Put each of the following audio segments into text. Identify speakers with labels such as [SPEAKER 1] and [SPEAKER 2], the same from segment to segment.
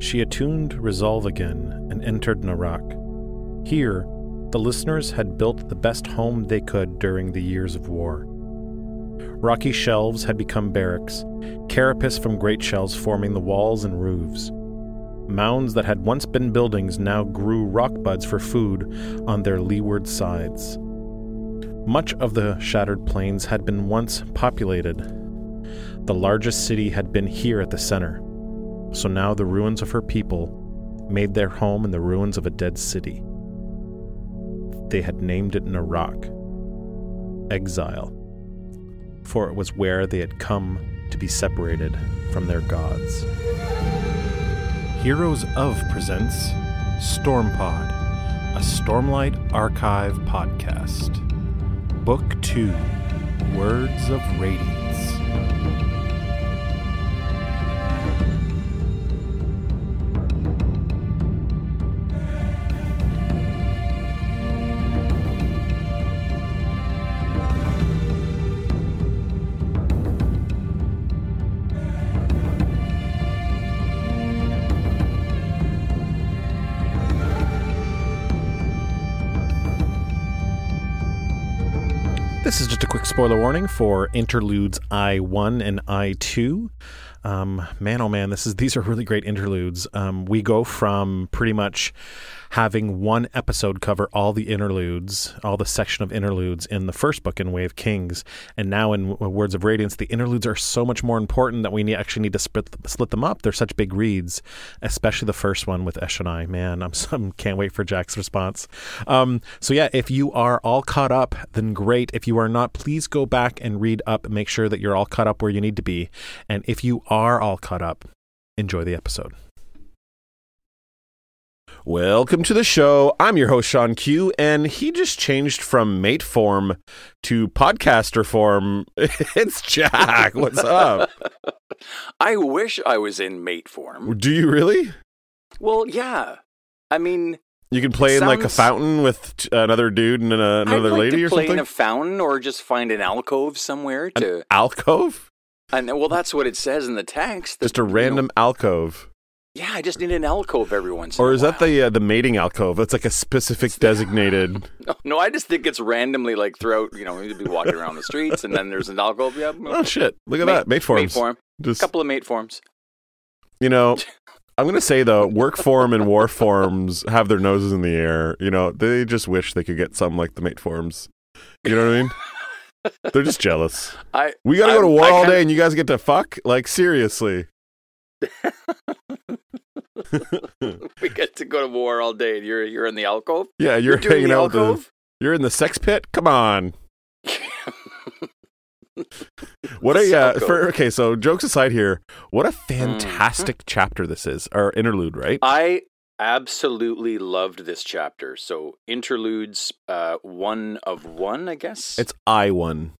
[SPEAKER 1] She attuned resolve again and entered Narak. Here, the listeners had built the best home they could during the years of war. Rocky shelves had become barracks, carapace from great shells forming the walls and roofs. Mounds that had once been buildings now grew rock buds for food on their leeward sides. Much of the shattered plains had been once populated. The largest city had been here at the center, so now the ruins of her people made their home in the ruins of a dead city. They had named it Narak, exile, for it was where they had come to be separated from their gods. Heroes of presents Stormpod, a Stormlight Archive podcast. Book 2 Words of Radiance. Just a quick spoiler warning for interludes I1 and I2. Um, man, oh man, this is these are really great interludes. Um, we go from pretty much having one episode cover all the interludes, all the section of interludes in the first book in Way of Kings, and now in Words of Radiance, the interludes are so much more important that we actually need to split split them up. They're such big reads, especially the first one with Eshonai. Man, I'm, I'm can't wait for Jack's response. Um, so yeah, if you are all caught up, then great. If you are not, please go back and read up make sure that you're all caught up where you need to be. And if you are all caught up, enjoy the episode. Welcome to the show. I'm your host, Sean Q, and he just changed from mate form to podcaster form. It's Jack. What's up?
[SPEAKER 2] I wish I was in mate form.
[SPEAKER 1] Do you really?
[SPEAKER 2] Well, yeah. I mean,
[SPEAKER 1] You can play in like a fountain with t- another dude and a, uh,
[SPEAKER 2] another like
[SPEAKER 1] lady
[SPEAKER 2] to
[SPEAKER 1] or
[SPEAKER 2] play
[SPEAKER 1] something?
[SPEAKER 2] in a fountain or just find an alcove somewhere
[SPEAKER 1] An alcove?
[SPEAKER 2] And well, that's what it says in the text.
[SPEAKER 1] Just a
[SPEAKER 2] you know-
[SPEAKER 1] random alcove.
[SPEAKER 2] Yeah, I just need an alcove every once. in
[SPEAKER 1] Or is that the uh, the mating alcove? That's like a specific designated.
[SPEAKER 2] No, no, I just think it's randomly like throughout. You know, you'd be walking around the streets, and then there's an alcove. Yeah,
[SPEAKER 1] oh shit! Look at
[SPEAKER 2] Mate-
[SPEAKER 1] that mate forms.
[SPEAKER 2] Mate form.
[SPEAKER 1] Just a
[SPEAKER 2] couple of mate forms.
[SPEAKER 1] you know, I'm gonna say though, work form and war forms have their noses in the air. You know, they just wish they could get some like the mate forms. You know what I mean? They're just jealous.
[SPEAKER 2] I
[SPEAKER 1] We gotta go to war
[SPEAKER 2] I
[SPEAKER 1] all
[SPEAKER 2] kinda-
[SPEAKER 1] day, and you guys get to fuck. Like seriously.
[SPEAKER 2] we get to go to war all day. and You're you're in the alcove.
[SPEAKER 1] Yeah, you're,
[SPEAKER 2] doing
[SPEAKER 1] hanging
[SPEAKER 2] the
[SPEAKER 1] out the,
[SPEAKER 2] alcove.
[SPEAKER 1] You're in the sex pit. Come on. What a uh, for, okay. So jokes aside here, what a
[SPEAKER 2] Mm-hmm.
[SPEAKER 1] fantastic chapter this is, Our interlude, right?
[SPEAKER 2] I absolutely loved this chapter. So interludes, uh, one of one, I guess.
[SPEAKER 1] It's I one.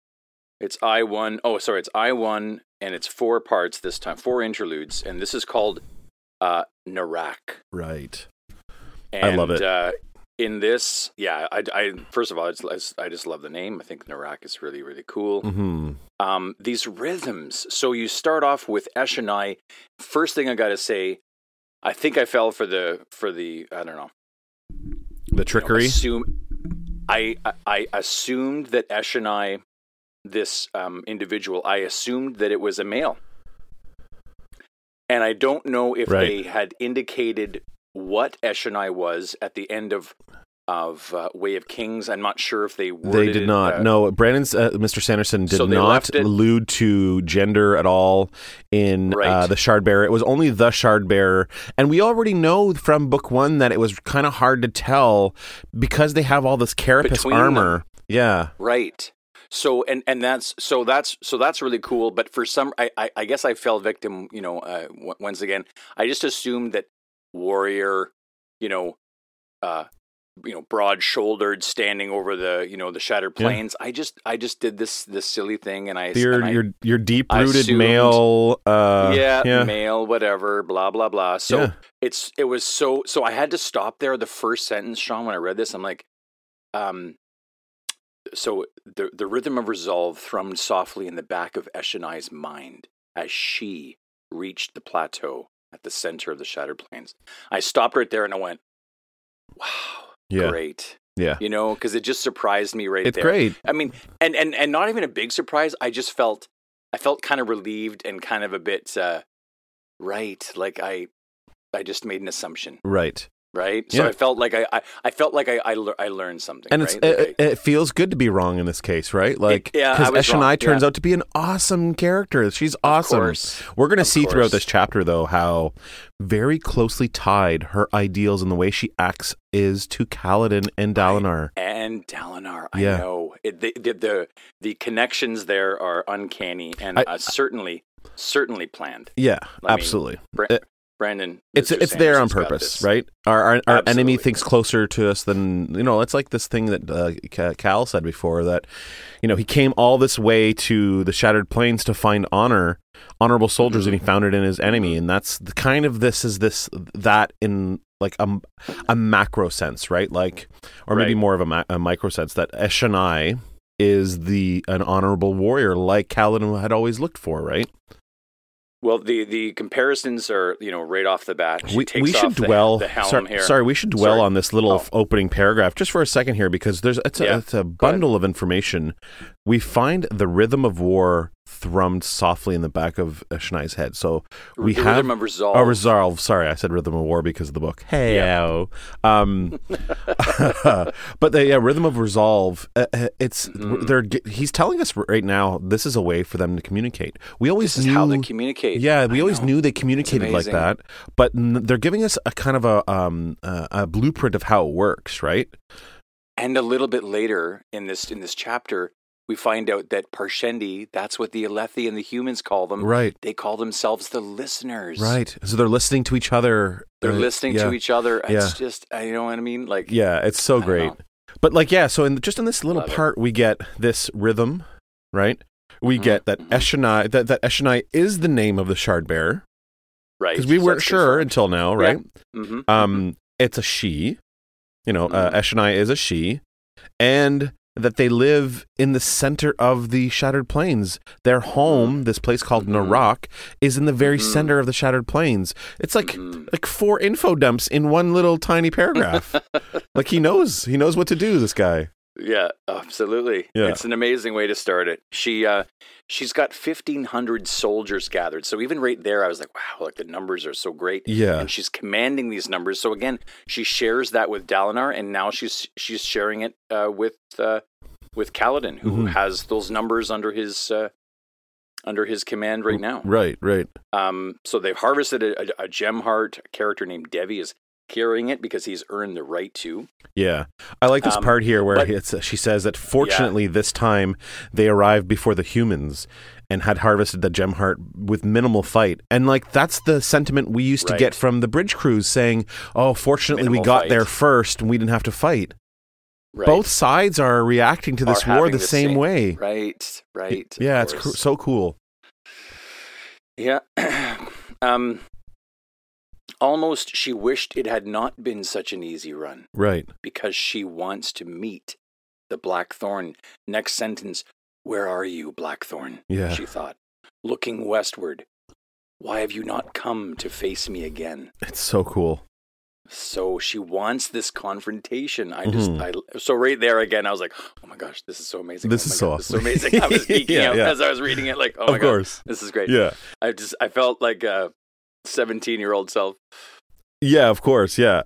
[SPEAKER 2] it's I one. Oh, sorry, it's I one, and it's four parts this time, four interludes, and this is called uh, Narak.
[SPEAKER 1] Right.
[SPEAKER 2] And,
[SPEAKER 1] I love it.
[SPEAKER 2] Uh, in this, yeah, I, I first of all, it's, it's- I just love the name. I think Narak is really, really cool.
[SPEAKER 1] hmm
[SPEAKER 2] um, these rhythms. So you start off with Eshonai. First thing I got to say, I think I fell for the for the I don't know
[SPEAKER 1] The
[SPEAKER 2] you know,
[SPEAKER 1] trickery.
[SPEAKER 2] assume, I, I I assumed that Eshonai, this um, individual, I assumed that it was a male, and I don't know if
[SPEAKER 1] Right.
[SPEAKER 2] they had indicated what Eshonai was at the end of of uh, Way of Kings. I'm not sure if they
[SPEAKER 1] They did not.
[SPEAKER 2] uh,
[SPEAKER 1] no, Brandon's uh, Mr. Sanderson did
[SPEAKER 2] So
[SPEAKER 1] not allude to gender at all in uh,
[SPEAKER 2] Right.
[SPEAKER 1] the Shard Bearer. It was only the Shard Bearer, and we already know from book one that it was kind of hard to tell because they have all this carapace
[SPEAKER 2] Between them.
[SPEAKER 1] armor. Yeah,
[SPEAKER 2] Right. So and and that's so that's so that's really cool. But for some, I I, I guess I fell victim. You know, uh, w- once again, I just assumed that warrior, you know, uh, you know, broad shouldered, standing over the you know the shattered
[SPEAKER 1] Yeah.
[SPEAKER 2] plains. I just I just did this this silly thing, and I
[SPEAKER 1] your
[SPEAKER 2] and I-
[SPEAKER 1] your your deep rooted male. Uh,
[SPEAKER 2] yeah,
[SPEAKER 1] yeah,
[SPEAKER 2] male, whatever, blah blah blah. So
[SPEAKER 1] Yeah.
[SPEAKER 2] it's it was so so I had to stop there. The first sentence, Sean, when I read this, I'm like, um, so the the rhythm of resolve thrummed softly in the back of Eshonai's mind as she reached the plateau at the center of the Shattered Plains. I stopped right there and I went, "Wow,
[SPEAKER 1] Yeah.
[SPEAKER 2] great!"
[SPEAKER 1] Yeah.
[SPEAKER 2] You know, because it just surprised me right
[SPEAKER 1] It's
[SPEAKER 2] there.
[SPEAKER 1] great.
[SPEAKER 2] I mean, and and and not even a big surprise. I just felt, I felt kind of relieved and kind of a bit, uh, right? Like I, I just made an assumption,
[SPEAKER 1] Right.
[SPEAKER 2] Right? So I felt like I, I, I felt like I, I, lear- I learned something,
[SPEAKER 1] And
[SPEAKER 2] right?
[SPEAKER 1] it's
[SPEAKER 2] Like
[SPEAKER 1] it,
[SPEAKER 2] I-
[SPEAKER 1] it feels good to be wrong in this case, right? Like
[SPEAKER 2] yeah, I
[SPEAKER 1] because turns
[SPEAKER 2] yeah.
[SPEAKER 1] out to be an awesome character. She's awesome.
[SPEAKER 2] course.
[SPEAKER 1] We're going to see throughout this chapter though how very closely tied her ideals and the way she acts is to Kaladin and Dalinar.
[SPEAKER 2] and Dalinar. I
[SPEAKER 1] Yeah.
[SPEAKER 2] know it, the, the the the connections there are uncanny and
[SPEAKER 1] I-
[SPEAKER 2] uh, certainly certainly planned.
[SPEAKER 1] Yeah,
[SPEAKER 2] I
[SPEAKER 1] absolutely.
[SPEAKER 2] Bra-
[SPEAKER 1] It-
[SPEAKER 2] Brandon,
[SPEAKER 1] it's
[SPEAKER 2] Mr.
[SPEAKER 1] it's there on purpose, right? Our our, our enemy thinks closer to us than you know. It's like this thing that uh, Kal said before that you know he came all this way to the Shattered Plains to find honor, honorable soldiers, and he found it in his enemy, and that's the kind of this is this that in like a, a macro sense, right? Like, or maybe
[SPEAKER 2] Right.
[SPEAKER 1] more of a, ma- a micro sense that Eshonai is the an honorable warrior like Kaladin had always looked for, right?
[SPEAKER 2] Well, the the comparisons are you know right off the bat.
[SPEAKER 1] We,
[SPEAKER 2] takes
[SPEAKER 1] we should
[SPEAKER 2] the,
[SPEAKER 1] dwell
[SPEAKER 2] the helm
[SPEAKER 1] sorry, sorry we should dwell
[SPEAKER 2] Sorry.
[SPEAKER 1] on this little
[SPEAKER 2] Oh.
[SPEAKER 1] opening paragraph just for a second here because there's it's a,
[SPEAKER 2] Yeah.
[SPEAKER 1] it's a bundle of information we find the rhythm of war thrummed softly in the back of Shonai's head so we
[SPEAKER 2] the
[SPEAKER 1] have
[SPEAKER 2] rhythm of resolve.
[SPEAKER 1] Oh, resolve. Sorry, I said rhythm of war because of the book. Hey,
[SPEAKER 2] Yeah.
[SPEAKER 1] um, but the yeah, rhythm of resolve. Uh, uh, it's
[SPEAKER 2] Mhm.
[SPEAKER 1] they're he's telling us right now. This is a way for them to communicate. We always knew
[SPEAKER 2] how they communicate.
[SPEAKER 1] yeah, we
[SPEAKER 2] I
[SPEAKER 1] always
[SPEAKER 2] know.
[SPEAKER 1] knew they communicated like that, but n- they're giving us a kind of a um uh, a blueprint of how it works, right?
[SPEAKER 2] And a little bit later in this in this chapter, we find out that Parshendi, that's what the Alethi and the humans call them.
[SPEAKER 1] Right,
[SPEAKER 2] They call themselves the listeners.
[SPEAKER 1] right. So they're listening to each other.
[SPEAKER 2] They're
[SPEAKER 1] uh,
[SPEAKER 2] listening
[SPEAKER 1] yeah.
[SPEAKER 2] to each other.
[SPEAKER 1] Yeah.
[SPEAKER 2] It's just, uh, you know what I mean? Like,
[SPEAKER 1] Yeah, it's so great. But like, yeah. So in just in this little
[SPEAKER 2] Love it.
[SPEAKER 1] part, we get this rhythm, right? We
[SPEAKER 2] Mhm,
[SPEAKER 1] get that
[SPEAKER 2] mhm.
[SPEAKER 1] Eshonai that that Eshonai is the name of the Shard Bearer
[SPEAKER 2] right.
[SPEAKER 1] because we
[SPEAKER 2] So
[SPEAKER 1] weren't sure until now,
[SPEAKER 2] Yeah.
[SPEAKER 1] right?
[SPEAKER 2] Mhm,
[SPEAKER 1] Um, it's a she. You know, uh,
[SPEAKER 2] Mhm.
[SPEAKER 1] Eshonai is a she, and that they live in the center of the Shattered Plains. Their home, this place called
[SPEAKER 2] Mhm.
[SPEAKER 1] Narak, is in the very
[SPEAKER 2] Mhm.
[SPEAKER 1] center of the Shattered Plains. It's like
[SPEAKER 2] Mhm.
[SPEAKER 1] like four info dumps in one little tiny paragraph. like he knows, he knows what to do. This guy.
[SPEAKER 2] Yeah, absolutely.
[SPEAKER 1] Yeah.
[SPEAKER 2] It's an amazing way to start it. She uh she's got 1500 soldiers gathered. So even right there I was like, wow, like the numbers are so great.
[SPEAKER 1] Yeah.
[SPEAKER 2] And she's commanding these numbers. So again, she shares that with Dalinar and now she's she's sharing it uh with uh with Kaladin who
[SPEAKER 1] Mhm.
[SPEAKER 2] has those numbers under his uh under his command right now.
[SPEAKER 1] Right, right.
[SPEAKER 2] Um so they've harvested a, a, a gem heart. A character named Devi is carrying it because he's earned the right to.
[SPEAKER 1] Yeah, I like this
[SPEAKER 2] Um,
[SPEAKER 1] part here where
[SPEAKER 2] but-
[SPEAKER 1] it's, she says that fortunately this time they arrived before the humans and had harvested the gem heart with minimal fight. And like that's the sentiment we used to get from the bridge crews saying, "Oh, fortunately we got
[SPEAKER 2] fight.
[SPEAKER 1] there first and we didn't have to fight."
[SPEAKER 2] Right.
[SPEAKER 1] Both sides are reacting to this
[SPEAKER 2] Are
[SPEAKER 1] war the,
[SPEAKER 2] the
[SPEAKER 1] same,
[SPEAKER 2] same-
[SPEAKER 1] way.
[SPEAKER 2] Right, right.
[SPEAKER 1] Yeah, it's so cool.
[SPEAKER 2] Yeah. um, almost she wished it had not been such an easy run
[SPEAKER 1] Right.
[SPEAKER 2] because she wants to meet the Blackthorn. Next sentence Where are you, Blackthorn?
[SPEAKER 1] Yeah.
[SPEAKER 2] She thought, looking westward. Why have you not come to face me again?
[SPEAKER 1] It's so cool.
[SPEAKER 2] So she wants this confrontation. I just,
[SPEAKER 1] Mhm.
[SPEAKER 2] I, so right there again, I was like, oh my gosh, this is so amazing.
[SPEAKER 1] This
[SPEAKER 2] Oh
[SPEAKER 1] is so
[SPEAKER 2] God,
[SPEAKER 1] awesome.
[SPEAKER 2] This is so amazing. I was geeking
[SPEAKER 1] Yeah,
[SPEAKER 2] out
[SPEAKER 1] yeah.
[SPEAKER 2] as I was reading it, like, oh my
[SPEAKER 1] of
[SPEAKER 2] God,
[SPEAKER 1] course.
[SPEAKER 2] this is great.
[SPEAKER 1] Yeah.
[SPEAKER 2] I just I felt like a 17 year old self.
[SPEAKER 1] Yeah, of course. Yeah.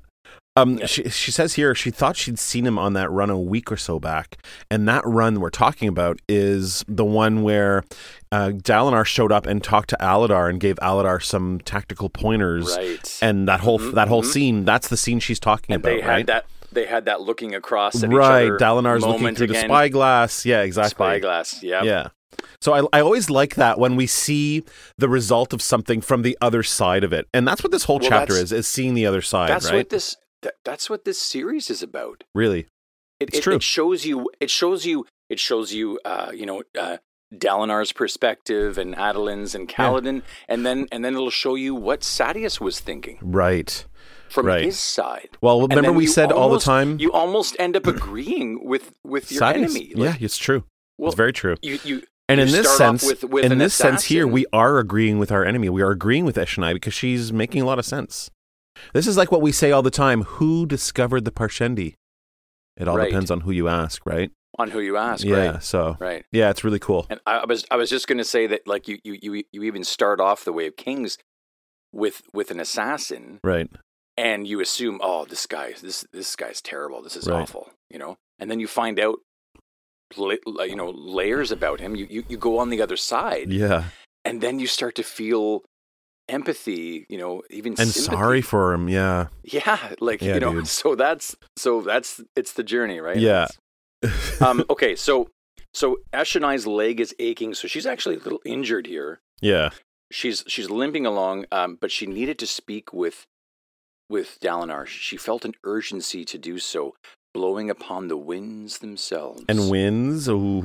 [SPEAKER 1] Um,
[SPEAKER 2] Yeah.
[SPEAKER 1] She, she says here she thought she'd seen him on that run a week or so back, and that run we're talking about is the one where uh, Dalinar showed up and talked to Aladar and gave Aladar some tactical pointers,
[SPEAKER 2] Right.
[SPEAKER 1] and that whole
[SPEAKER 2] Mhm,
[SPEAKER 1] that whole
[SPEAKER 2] mhm.
[SPEAKER 1] scene that's the scene she's talking
[SPEAKER 2] And
[SPEAKER 1] about,
[SPEAKER 2] they had
[SPEAKER 1] right?
[SPEAKER 2] that they had that looking across at
[SPEAKER 1] right.
[SPEAKER 2] each other
[SPEAKER 1] Dalinar's looking through the
[SPEAKER 2] again.
[SPEAKER 1] spyglass. Yeah, exactly.
[SPEAKER 2] Spyglass. Yeah.
[SPEAKER 1] Yeah. So I, I always like that when we see the result of something from the other side of it, and that's what this whole
[SPEAKER 2] Well,
[SPEAKER 1] chapter is: is seeing the other side.
[SPEAKER 2] That's
[SPEAKER 1] right?
[SPEAKER 2] what this that, that's what this series is about.
[SPEAKER 1] really.
[SPEAKER 2] It,
[SPEAKER 1] It's
[SPEAKER 2] it,
[SPEAKER 1] true.
[SPEAKER 2] it shows you it shows you it shows you uh, you know uh, Dalinar's perspective and Adolin's and Kaladin and then and then it'll show you what Sadeas was thinking
[SPEAKER 1] Right.
[SPEAKER 2] from
[SPEAKER 1] Right.
[SPEAKER 2] his side.
[SPEAKER 1] Well, remember we said all the time.
[SPEAKER 2] You almost end up agreeing with with your
[SPEAKER 1] Sadeas-
[SPEAKER 2] enemy.
[SPEAKER 1] yeah, it's true.
[SPEAKER 2] well,
[SPEAKER 1] it's very true.
[SPEAKER 2] you you
[SPEAKER 1] And
[SPEAKER 2] You
[SPEAKER 1] in this sense,
[SPEAKER 2] with- with
[SPEAKER 1] in this sense here, we are agreeing with our enemy. We are agreeing with Eshonai because she's making a lot of sense. This is like what we say all the time: Who discovered the Parshendi? It all
[SPEAKER 2] Right.
[SPEAKER 1] depends on who you ask, right?
[SPEAKER 2] on who you ask,
[SPEAKER 1] yeah.
[SPEAKER 2] right?
[SPEAKER 1] So
[SPEAKER 2] Right.
[SPEAKER 1] yeah, it's really cool.
[SPEAKER 2] And I, was I was just going to say that like you, you you you even start off the way of kings with with an assassin
[SPEAKER 1] Right.
[SPEAKER 2] and you assume oh this guy this this guy's terrible this is
[SPEAKER 1] Right.
[SPEAKER 2] awful you know and then you find out you know layers about him you, you you go on the other side
[SPEAKER 1] Yeah.
[SPEAKER 2] and then you start to feel empathy you know even
[SPEAKER 1] And
[SPEAKER 2] sympathy.
[SPEAKER 1] sorry for him. Yeah.
[SPEAKER 2] yeah like
[SPEAKER 1] Yeah,
[SPEAKER 2] you know
[SPEAKER 1] dude.
[SPEAKER 2] so that's so that's it's the journey right
[SPEAKER 1] Yeah.
[SPEAKER 2] Um okay so so Eshonai's leg is aching so she's actually a little injured here
[SPEAKER 1] yeah.
[SPEAKER 2] she's she's limping along, um, but she needed to speak with with Dalinar. She felt an urgency to do so, blowing upon the winds themselves.
[SPEAKER 1] And winds, Ooh,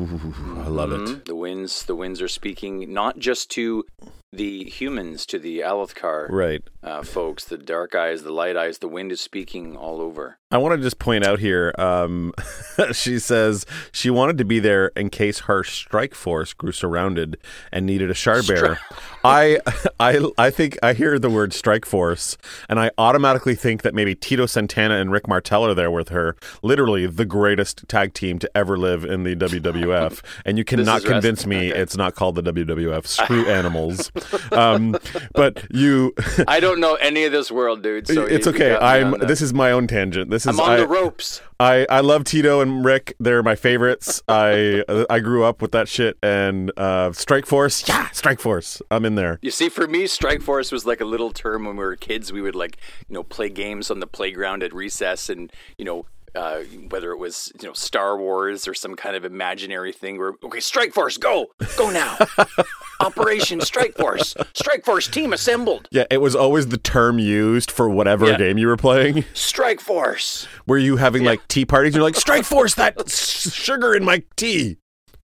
[SPEAKER 1] I love it.
[SPEAKER 2] Mhm. The winds, the winds are speaking not just to the humans, to the Alethkar
[SPEAKER 1] Right.
[SPEAKER 2] uh, folks, the dark eyes, the light eyes. The wind is speaking all over.
[SPEAKER 1] I want to just point out here. Um, she says she wanted to be there in case her strike force grew surrounded and needed a shard bearer. I, I, I think I hear the word strike force, and I automatically think that maybe Tito Santana and Rick Martel are there with her. Literally the greatest tag team to ever live in the WWF, and you cannot
[SPEAKER 2] rest-
[SPEAKER 1] convince me
[SPEAKER 2] okay.
[SPEAKER 1] it's not called the WWF. Screw animals. Um, but you.
[SPEAKER 2] I don't know any of this world, dude. So
[SPEAKER 1] it's okay. I'm. This is my own tangent. This is.
[SPEAKER 2] I'm on
[SPEAKER 1] I,
[SPEAKER 2] the ropes.
[SPEAKER 1] I, I love Tito and Rick. They're my favorites. I I grew up with that shit. And uh, Strike Force, yeah, Strike Force. I'm in there.
[SPEAKER 2] You see, for me, Strike Force was like a little term when we were kids. We would like, you know, play games on the playground at recess, and you know, uh, whether it was you know Star Wars or some kind of imaginary thing. Where okay, Strike Force, go, go now, Operation Strike Force, Strike Force team assembled,
[SPEAKER 1] Yeah, it was always the term used for whatever
[SPEAKER 2] Yeah.
[SPEAKER 1] game you were playing.
[SPEAKER 2] Strike Force.
[SPEAKER 1] Were you having like tea parties? You're like Strike Force, that s- sugar in my tea.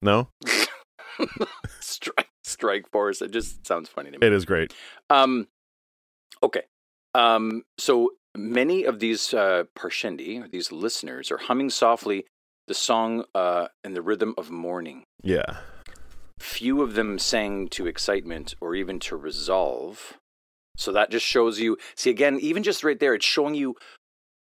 [SPEAKER 1] No,
[SPEAKER 2] Strike Strike Force. It just sounds funny to me.
[SPEAKER 1] it is great.
[SPEAKER 2] Um, okay. Um, so many of these uh, Parshendi, these listeners, are humming softly the song uh, in the rhythm of mourning.
[SPEAKER 1] Yeah,
[SPEAKER 2] Few of them sang to excitement or even to resolve. So that just shows you. See, again, even just right there, it's showing you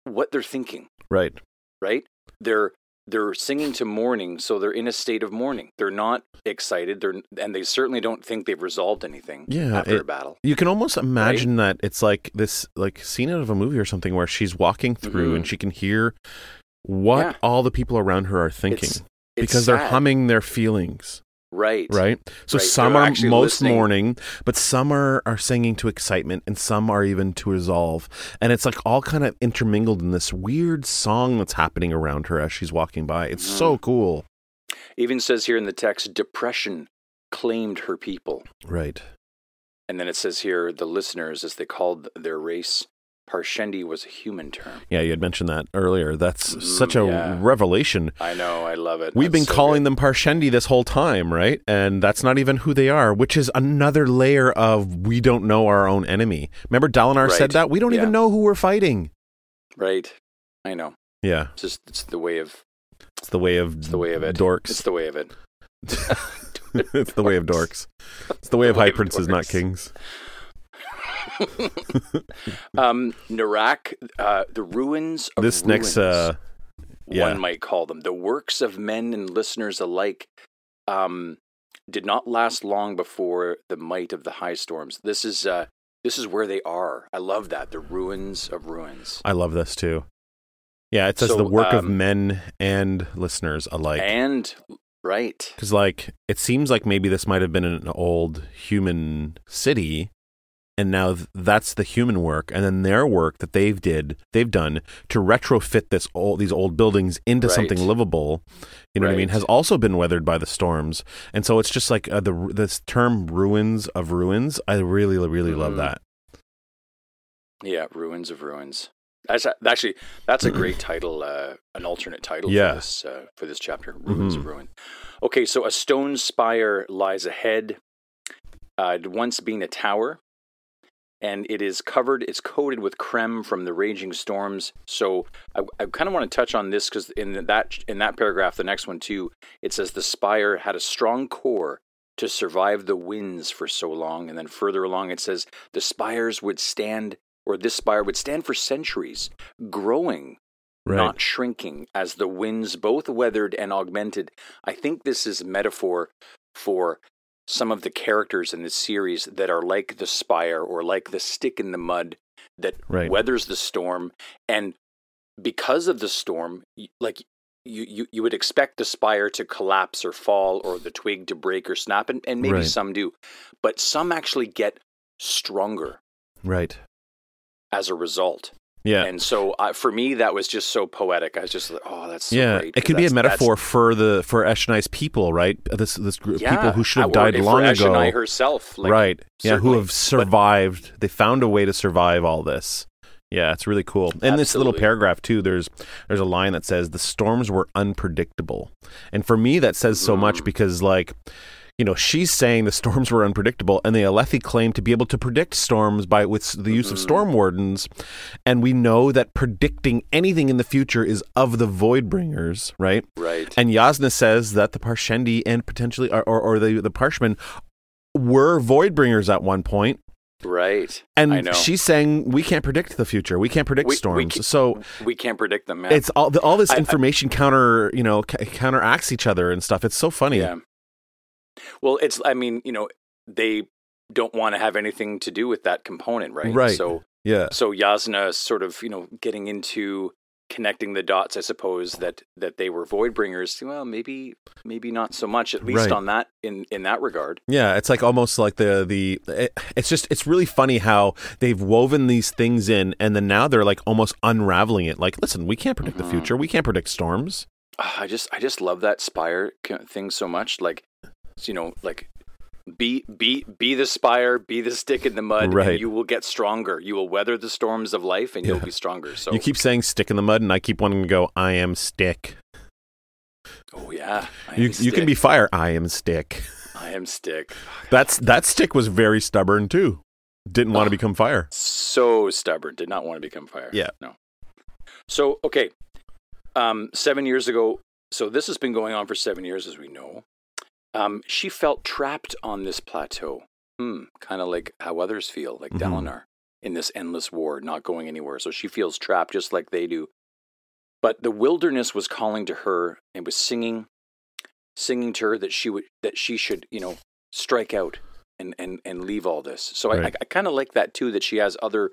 [SPEAKER 2] what they're thinking.
[SPEAKER 1] right.
[SPEAKER 2] Right? They're they're singing to mourning, so they're in a state of mourning. They're not excited. They're and they certainly don't think they've resolved anything
[SPEAKER 1] Yeah,
[SPEAKER 2] after
[SPEAKER 1] it-
[SPEAKER 2] a battle.
[SPEAKER 1] You can almost imagine that it's like this, like scene out of a movie or something, where she's walking through
[SPEAKER 2] Mhm.
[SPEAKER 1] and she can hear what
[SPEAKER 2] Yeah.
[SPEAKER 1] all the people around her are thinking
[SPEAKER 2] It's- it's
[SPEAKER 1] because they're humming their feelings.
[SPEAKER 2] Right.
[SPEAKER 1] right? So
[SPEAKER 2] Right,
[SPEAKER 1] some
[SPEAKER 2] they're
[SPEAKER 1] are most
[SPEAKER 2] listening.
[SPEAKER 1] mourning, but some are, are singing to excitement, and some are even to resolve. And it's like all kind of intermingled in this weird song that's happening around her as she's walking by. It's so
[SPEAKER 2] Mm-hmm.
[SPEAKER 1] cool.
[SPEAKER 2] Even says here in the text, depression claimed her people.
[SPEAKER 1] Right.
[SPEAKER 2] And then it says here, the listeners, as they called their race, Parshendi was a human term.
[SPEAKER 1] Yeah, you had mentioned that earlier. That's
[SPEAKER 2] Mm,
[SPEAKER 1] such a
[SPEAKER 2] yeah.
[SPEAKER 1] revelation.
[SPEAKER 2] I know, I love it.
[SPEAKER 1] We've
[SPEAKER 2] That's
[SPEAKER 1] been
[SPEAKER 2] so
[SPEAKER 1] calling
[SPEAKER 2] good.
[SPEAKER 1] them Parshendi this whole time, right? And that's not even who they are, which is another layer of we don't know our own enemy. Remember Dalinar
[SPEAKER 2] Right.
[SPEAKER 1] said that? We don't even know who we're fighting.
[SPEAKER 2] Right. I know.
[SPEAKER 1] Yeah,
[SPEAKER 2] It's just it's the way of
[SPEAKER 1] it's the way of
[SPEAKER 2] it's the way of it.
[SPEAKER 1] dorks.
[SPEAKER 2] It's the way of it.
[SPEAKER 1] it's the way of dorks. It's the way of high princes, not kings.
[SPEAKER 2] um, Narak, uh, the ruins of
[SPEAKER 1] This next, uh, yeah.
[SPEAKER 2] one might call them, the works of men and listeners alike, um, did not last long before the might of the high storms. This is uh, this is where they are. I love that the ruins of ruins,
[SPEAKER 1] I love this too. Yeah, it says
[SPEAKER 2] So,
[SPEAKER 1] the work of
[SPEAKER 2] um,
[SPEAKER 1] men and listeners alike.
[SPEAKER 2] and right,
[SPEAKER 1] Because, like, it seems like maybe this might have been an old human city, and now th- that's the human work, and then their work that they've did, they've done to retrofit this old these old buildings into
[SPEAKER 2] Right.
[SPEAKER 1] something livable. You know what I mean? Has also been weathered by the storms, and so it's just like uh, the this term "ruins of ruins." I really, really love
[SPEAKER 2] Mhm.
[SPEAKER 1] that.
[SPEAKER 2] yeah, ruins of ruins. That's actually that's a great title, uh, an alternate title
[SPEAKER 1] Yeah.
[SPEAKER 2] for this uh, for this chapter. Ruins
[SPEAKER 1] Mhm.
[SPEAKER 2] of ruin. Okay, so a stone spire lies ahead. Uh, once been a tower. And it is covered. It's coated with crem from the raging storms. So I, I kind of want to touch on this because in that in that paragraph, the next one too, it says the spire had a strong core to survive the winds for so long, and then further along it says the spires would stand, or this spire would stand for centuries, growing
[SPEAKER 1] Right.
[SPEAKER 2] not shrinking as the winds both weathered and augmented. I think this is metaphor for some of the characters in this series that are like the spire or like the stick in the mud that
[SPEAKER 1] Right.
[SPEAKER 2] weathers the storm and because of the storm like you, you, you would expect the spire to collapse or fall or the twig to break or snap and, and maybe
[SPEAKER 1] Right.
[SPEAKER 2] some do but some actually get stronger
[SPEAKER 1] Right.
[SPEAKER 2] as a result
[SPEAKER 1] Yeah.
[SPEAKER 2] and so for me, that was just so poetic. I was just like, oh, that's so
[SPEAKER 1] yeah,
[SPEAKER 2] great.
[SPEAKER 1] it could be a metaphor for the for Eshni's people, right? This this group of
[SPEAKER 2] Yeah,
[SPEAKER 1] people who should have died long ago,
[SPEAKER 2] Eshonai herself, like,
[SPEAKER 1] right? Yeah, who have survived. They found a way to survive all this. Yeah, it's really cool. In this little paragraph too, there's there's a line that says the storms were unpredictable, and for me that says so much
[SPEAKER 2] Mm.
[SPEAKER 1] because like. You know, she's saying the storms were unpredictable, and the Alethi claim to be able to predict storms by with the use of
[SPEAKER 2] Mhm.
[SPEAKER 1] storm wardens. And we know that predicting anything in the future is of the Voidbringers, right?
[SPEAKER 2] right.
[SPEAKER 1] And Yasna says that the Parshendi and potentially, or, or, or the, the Parshmen were Voidbringers at one point.
[SPEAKER 2] right.
[SPEAKER 1] And
[SPEAKER 2] I
[SPEAKER 1] she's saying we can't predict the future. We can't predict
[SPEAKER 2] We- we
[SPEAKER 1] storms. so
[SPEAKER 2] We can't predict them, man.
[SPEAKER 1] it's all the, all this
[SPEAKER 2] I- I-
[SPEAKER 1] information counter, you know, counteracts each other and stuff. It's so funny.
[SPEAKER 2] yeah. Well, it's. I mean, you know, they don't want to have anything to do with that component, right?
[SPEAKER 1] Right.
[SPEAKER 2] So,
[SPEAKER 1] Yeah.
[SPEAKER 2] so Yasna sort of, you know, getting into connecting the dots. I suppose that that they were void bringers. Well, maybe, maybe not so much. At least
[SPEAKER 1] Right.
[SPEAKER 2] on that in in that regard.
[SPEAKER 1] Yeah, it's like almost like the the it, it's just it's really funny how they've woven these things in and then now they're like almost unraveling it. Like, listen, we can't predict
[SPEAKER 2] Mhm.
[SPEAKER 1] the future. We can't predict storms.
[SPEAKER 2] Ah, I just I just love that spire thing so much. Like, you know, like be be be the spire, be the stick in the mud,
[SPEAKER 1] Right.
[SPEAKER 2] and you will get stronger. You will weather the storms of life, and
[SPEAKER 1] Yeah.
[SPEAKER 2] you'll be stronger. So,
[SPEAKER 1] You keep saying stick in the mud and I keep wanting to go I am stick.
[SPEAKER 2] oh yeah,
[SPEAKER 1] You
[SPEAKER 2] am
[SPEAKER 1] you can be fire. I am stick.
[SPEAKER 2] I am stick.
[SPEAKER 1] That's that stick was very stubborn too. Didn't want to
[SPEAKER 2] Oh.
[SPEAKER 1] become fire.
[SPEAKER 2] So stubborn. Did not want to become fire.
[SPEAKER 1] Yeah.
[SPEAKER 2] No. So okay, um, seven years ago. So this has been going on for seven years, as we know. Um, she felt trapped on this plateau. Hmm. Kind of like how others feel, like
[SPEAKER 1] Mhm.
[SPEAKER 2] Dalinar in this endless war, not going anywhere. So she feels trapped, just like they do. But the wilderness was calling to her and was singing, singing to her that she would that she should, you know, strike out and and and leave all this. So I, I, I kind of like that too. That she has other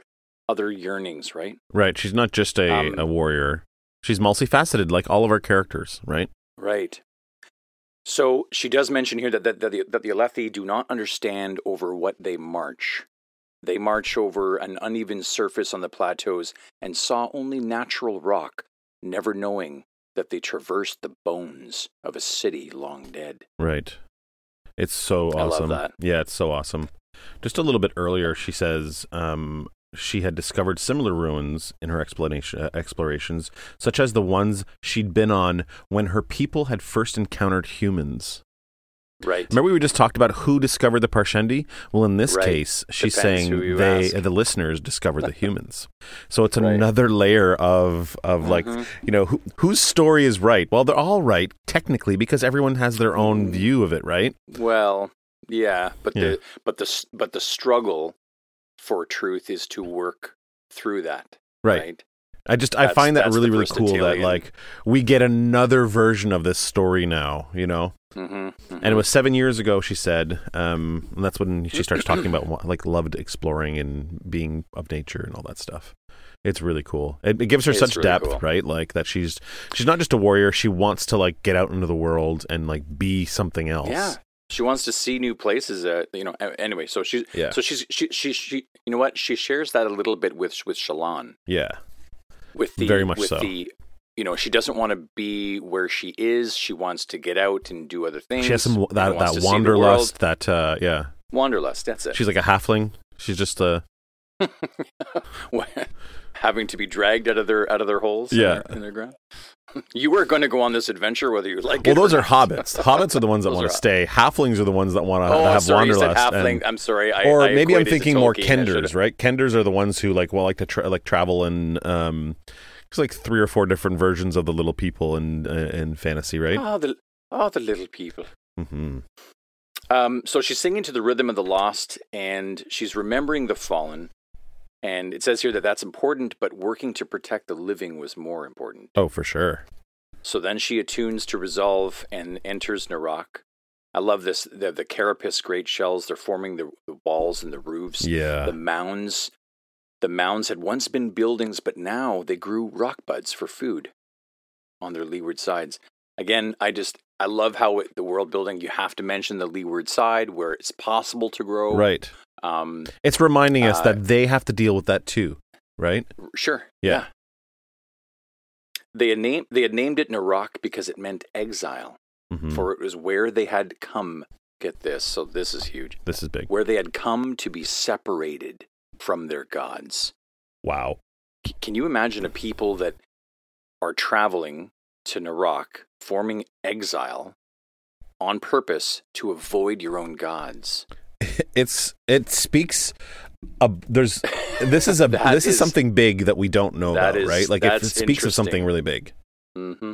[SPEAKER 2] other yearnings, right?
[SPEAKER 1] Right. She's not just a,
[SPEAKER 2] Um,
[SPEAKER 1] a warrior. She's multifaceted like all of our characters, right?
[SPEAKER 2] Right. So she does mention here that, that, that, the, that the Alethi do not understand over what they march. They march over an uneven surface on the plateaus and saw only natural rock, never knowing that they traversed the bones of a city long dead.
[SPEAKER 1] Right. It's so
[SPEAKER 2] I love
[SPEAKER 1] awesome.
[SPEAKER 2] that.
[SPEAKER 1] Yeah, it's so awesome. Just a little bit earlier, she says um, she had discovered similar ruins in her explanation, uh, explorations, such as the ones she'd been on when her people had first encountered humans.
[SPEAKER 2] Right.
[SPEAKER 1] Remember, we just talked about who discovered the Parshendi? Well, in this
[SPEAKER 2] Right.
[SPEAKER 1] case, she's
[SPEAKER 2] Depends
[SPEAKER 1] saying they,
[SPEAKER 2] ask.
[SPEAKER 1] the listeners, discovered the humans. So it's
[SPEAKER 2] Right.
[SPEAKER 1] another layer of of like
[SPEAKER 2] Mhm.
[SPEAKER 1] you know who, whose story is right. Well, they're all right technically because everyone has their own
[SPEAKER 2] Mm.
[SPEAKER 1] view of it, right?
[SPEAKER 2] Well, yeah, but
[SPEAKER 1] Yeah.
[SPEAKER 2] the but the but the struggle for truth is to work through that.
[SPEAKER 1] Right.
[SPEAKER 2] right?
[SPEAKER 1] I just I find that really really cool that like we get another version of this story now, you know.
[SPEAKER 2] Mm-hmm,
[SPEAKER 1] And it was seven years ago, she said, um, and that's when she starts talking about like loved exploring and being of nature and all that stuff. It's really cool. It, it gives her
[SPEAKER 2] It's
[SPEAKER 1] such
[SPEAKER 2] really
[SPEAKER 1] depth,
[SPEAKER 2] cool.
[SPEAKER 1] right? Like that she's she's not just a warrior; she wants to like get out into the world and like be something else.
[SPEAKER 2] Yeah. She wants to see new places. Uh, you know. Anyway, so she's
[SPEAKER 1] Yeah.
[SPEAKER 2] so she's she, she she you know what she shares that a little bit with with Shallan
[SPEAKER 1] yeah,
[SPEAKER 2] with the
[SPEAKER 1] Very much
[SPEAKER 2] with
[SPEAKER 1] so.
[SPEAKER 2] the you know she doesn't want to be where she is. She wants to get out and do other things.
[SPEAKER 1] she has some that that
[SPEAKER 2] to see the world.
[SPEAKER 1] wanderlust. That uh, yeah,
[SPEAKER 2] Wanderlust. That's it.
[SPEAKER 1] she's like a halfling. She's just a
[SPEAKER 2] having to be dragged out of their out of their holes. in
[SPEAKER 1] Yeah.
[SPEAKER 2] their- in their ground. You were going to go on this adventure, whether you like it.
[SPEAKER 1] Well,
[SPEAKER 2] those
[SPEAKER 1] are hobbits. Hobbits are the ones that want to stay. Halflings are the ones that want to
[SPEAKER 2] Oh,
[SPEAKER 1] have
[SPEAKER 2] sorry,
[SPEAKER 1] wanderlust.
[SPEAKER 2] halfling.
[SPEAKER 1] and-
[SPEAKER 2] I'm sorry. I,
[SPEAKER 1] or
[SPEAKER 2] I
[SPEAKER 1] maybe I'm thinking more. Kenders, right? Kenders are the ones who like well like to tra- like travel in um there's like three or four different versions of the little people in uh, in fantasy, right?
[SPEAKER 2] Oh, the oh, the little people.
[SPEAKER 1] Mm-hmm.
[SPEAKER 2] Um, so she's singing to the rhythm of the lost, and she's remembering the fallen. And it says here that that's important, but working to protect the living was more important.
[SPEAKER 1] Oh, for sure.
[SPEAKER 2] So then she attunes to resolve and enters Narak. I love this. The, the carapace great shells, they're forming the, the walls and the roofs.
[SPEAKER 1] Yeah.
[SPEAKER 2] The mounds. The mounds had once been buildings, but now they grew rock buds for food on their leeward sides. Again, I just I love how it, the world building you have to mention the leeward side where it's possible to grow.
[SPEAKER 1] Right.
[SPEAKER 2] Um.
[SPEAKER 1] It's reminding us
[SPEAKER 2] Uh,
[SPEAKER 1] that they have to deal with that too, right?
[SPEAKER 2] Sure.
[SPEAKER 1] Yeah.
[SPEAKER 2] They had named they had named it Narak because it meant exile,
[SPEAKER 1] Mhm.
[SPEAKER 2] for it was where they had come. Get this. So this is huge.
[SPEAKER 1] This is big.
[SPEAKER 2] Where they had come to be separated from their gods.
[SPEAKER 1] Wow.
[SPEAKER 2] C- Can you imagine a people that are traveling to Narak, forming exile on purpose to avoid your own gods?
[SPEAKER 1] It's it speaks. Uh, there's this is a this is,
[SPEAKER 2] is-
[SPEAKER 1] something big that we don't know about,
[SPEAKER 2] is-
[SPEAKER 1] right? Like it, it speaks of something really big.
[SPEAKER 2] Mm-hmm.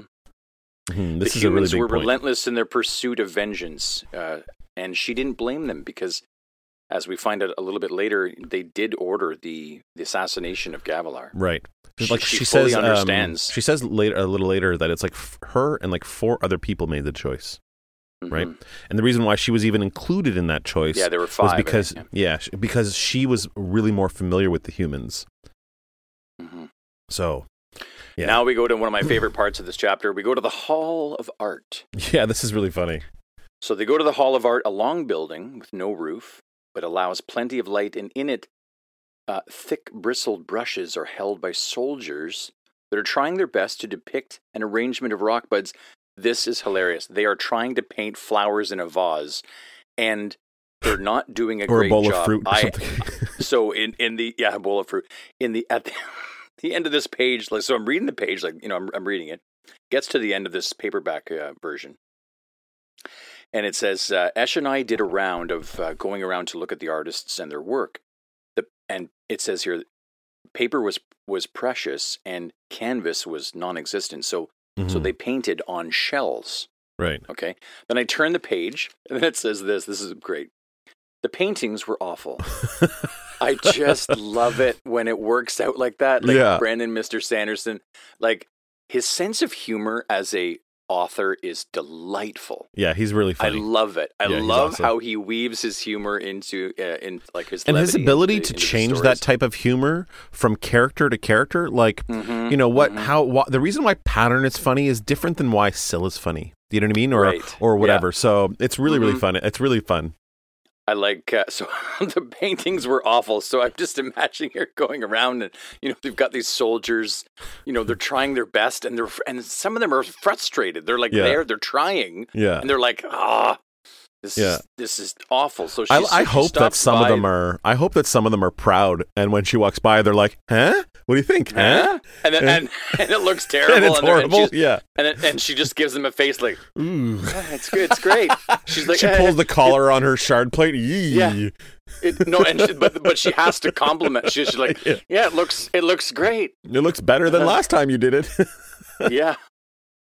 [SPEAKER 1] Mhm,
[SPEAKER 2] the
[SPEAKER 1] This is a really
[SPEAKER 2] humans were
[SPEAKER 1] point.
[SPEAKER 2] relentless in their pursuit of vengeance, uh, and she didn't blame them because, as we find out a little bit later, they did order the, the assassination of Gavilar.
[SPEAKER 1] Right.
[SPEAKER 2] She-
[SPEAKER 1] like
[SPEAKER 2] she
[SPEAKER 1] she,
[SPEAKER 2] fully
[SPEAKER 1] says, um,
[SPEAKER 2] understands.
[SPEAKER 1] she says later, a little later, that it's like f- her and like four other people made the choice, right?
[SPEAKER 2] Mhm.
[SPEAKER 1] And the reason why she was even included in that choice
[SPEAKER 2] Yeah, there were five. I
[SPEAKER 1] because
[SPEAKER 2] think,
[SPEAKER 1] yeah, sh- because she was really more familiar with the humans.
[SPEAKER 2] yeah. Mhm.
[SPEAKER 1] So Yeah.
[SPEAKER 2] Now we go to one of my favorite parts of this chapter. We go to the Hall of Art.
[SPEAKER 1] yeah, this is really funny.
[SPEAKER 2] So they go to the Hall of Art, a long building with no roof, but allows plenty of light, and in it, uh, thick bristled brushes are held by soldiers that are trying their best to depict an arrangement of rock buds. This is hilarious. They are trying to paint flowers in a vase, and they're not doing a
[SPEAKER 1] or
[SPEAKER 2] great
[SPEAKER 1] a bowl
[SPEAKER 2] job.
[SPEAKER 1] of fruit or
[SPEAKER 2] I-
[SPEAKER 1] something.
[SPEAKER 2] so in in the yeah a bowl of fruit in the at the, the end of this page like so i'm reading the page like you know i'm, I'm reading it gets to the end of this paperback uh, version and it says uh, Eshonai did a round of uh, going around to look at the artists and their work the, and it says here paper was was precious and canvas was non-existent so so
[SPEAKER 1] Mhm.
[SPEAKER 2] they painted on shells
[SPEAKER 1] right.
[SPEAKER 2] Okay. Then I turn the page, and then it says this. This is great. The paintings were awful. I just love it when it works out like that. Like
[SPEAKER 1] Yeah.
[SPEAKER 2] Brandon, Mr. Sanderson, like his sense of humor as a author is delightful.
[SPEAKER 1] Yeah, he's really funny.
[SPEAKER 2] I love it. I
[SPEAKER 1] Yeah,
[SPEAKER 2] love
[SPEAKER 1] awesome.
[SPEAKER 2] how he weaves his humor into uh, in like his
[SPEAKER 1] and his ability
[SPEAKER 2] into-
[SPEAKER 1] to
[SPEAKER 2] into
[SPEAKER 1] change that type of humor from character to character, like
[SPEAKER 2] Mhm,
[SPEAKER 1] you know what
[SPEAKER 2] mhm.
[SPEAKER 1] how the reason why pattern is funny is different than why Syl is funny. You know what I mean? Or
[SPEAKER 2] Right.
[SPEAKER 1] or
[SPEAKER 2] Yeah.
[SPEAKER 1] whatever. So it's really really
[SPEAKER 2] Mhm.
[SPEAKER 1] fun. It's really fun.
[SPEAKER 2] I like uh, so the paintings were awful. So I'm just imagining her going around and you know they've got these soldiers, you know they're trying their best and they're and some of them are frustrated. They're like
[SPEAKER 1] Yeah.
[SPEAKER 2] there, they're trying
[SPEAKER 1] Yeah.
[SPEAKER 2] and they're like ah, this
[SPEAKER 1] Yeah.
[SPEAKER 2] is this is awful. So
[SPEAKER 1] I,
[SPEAKER 2] she's,
[SPEAKER 1] I
[SPEAKER 2] she
[SPEAKER 1] hope that some of them are. I hope that some of them are proud, and when she walks by, they're like, "Huh? What do you think? Huh?"
[SPEAKER 2] And, then,
[SPEAKER 1] Yeah.
[SPEAKER 2] and and it looks terrible.
[SPEAKER 1] and it's
[SPEAKER 2] and, they're- and
[SPEAKER 1] horrible. yeah.
[SPEAKER 2] and, it- and she just gives them a face like
[SPEAKER 1] Ooh.
[SPEAKER 2] "Ah, it's good, it's great. She's like
[SPEAKER 1] she
[SPEAKER 2] "Eh,
[SPEAKER 1] pulls the collar on her shard plate. Yee.
[SPEAKER 2] Yeah. it, no, and she, but but she has to compliment. She's like,
[SPEAKER 1] Yeah.
[SPEAKER 2] yeah, it looks it looks great.
[SPEAKER 1] It looks better than last time you did it.
[SPEAKER 2] yeah.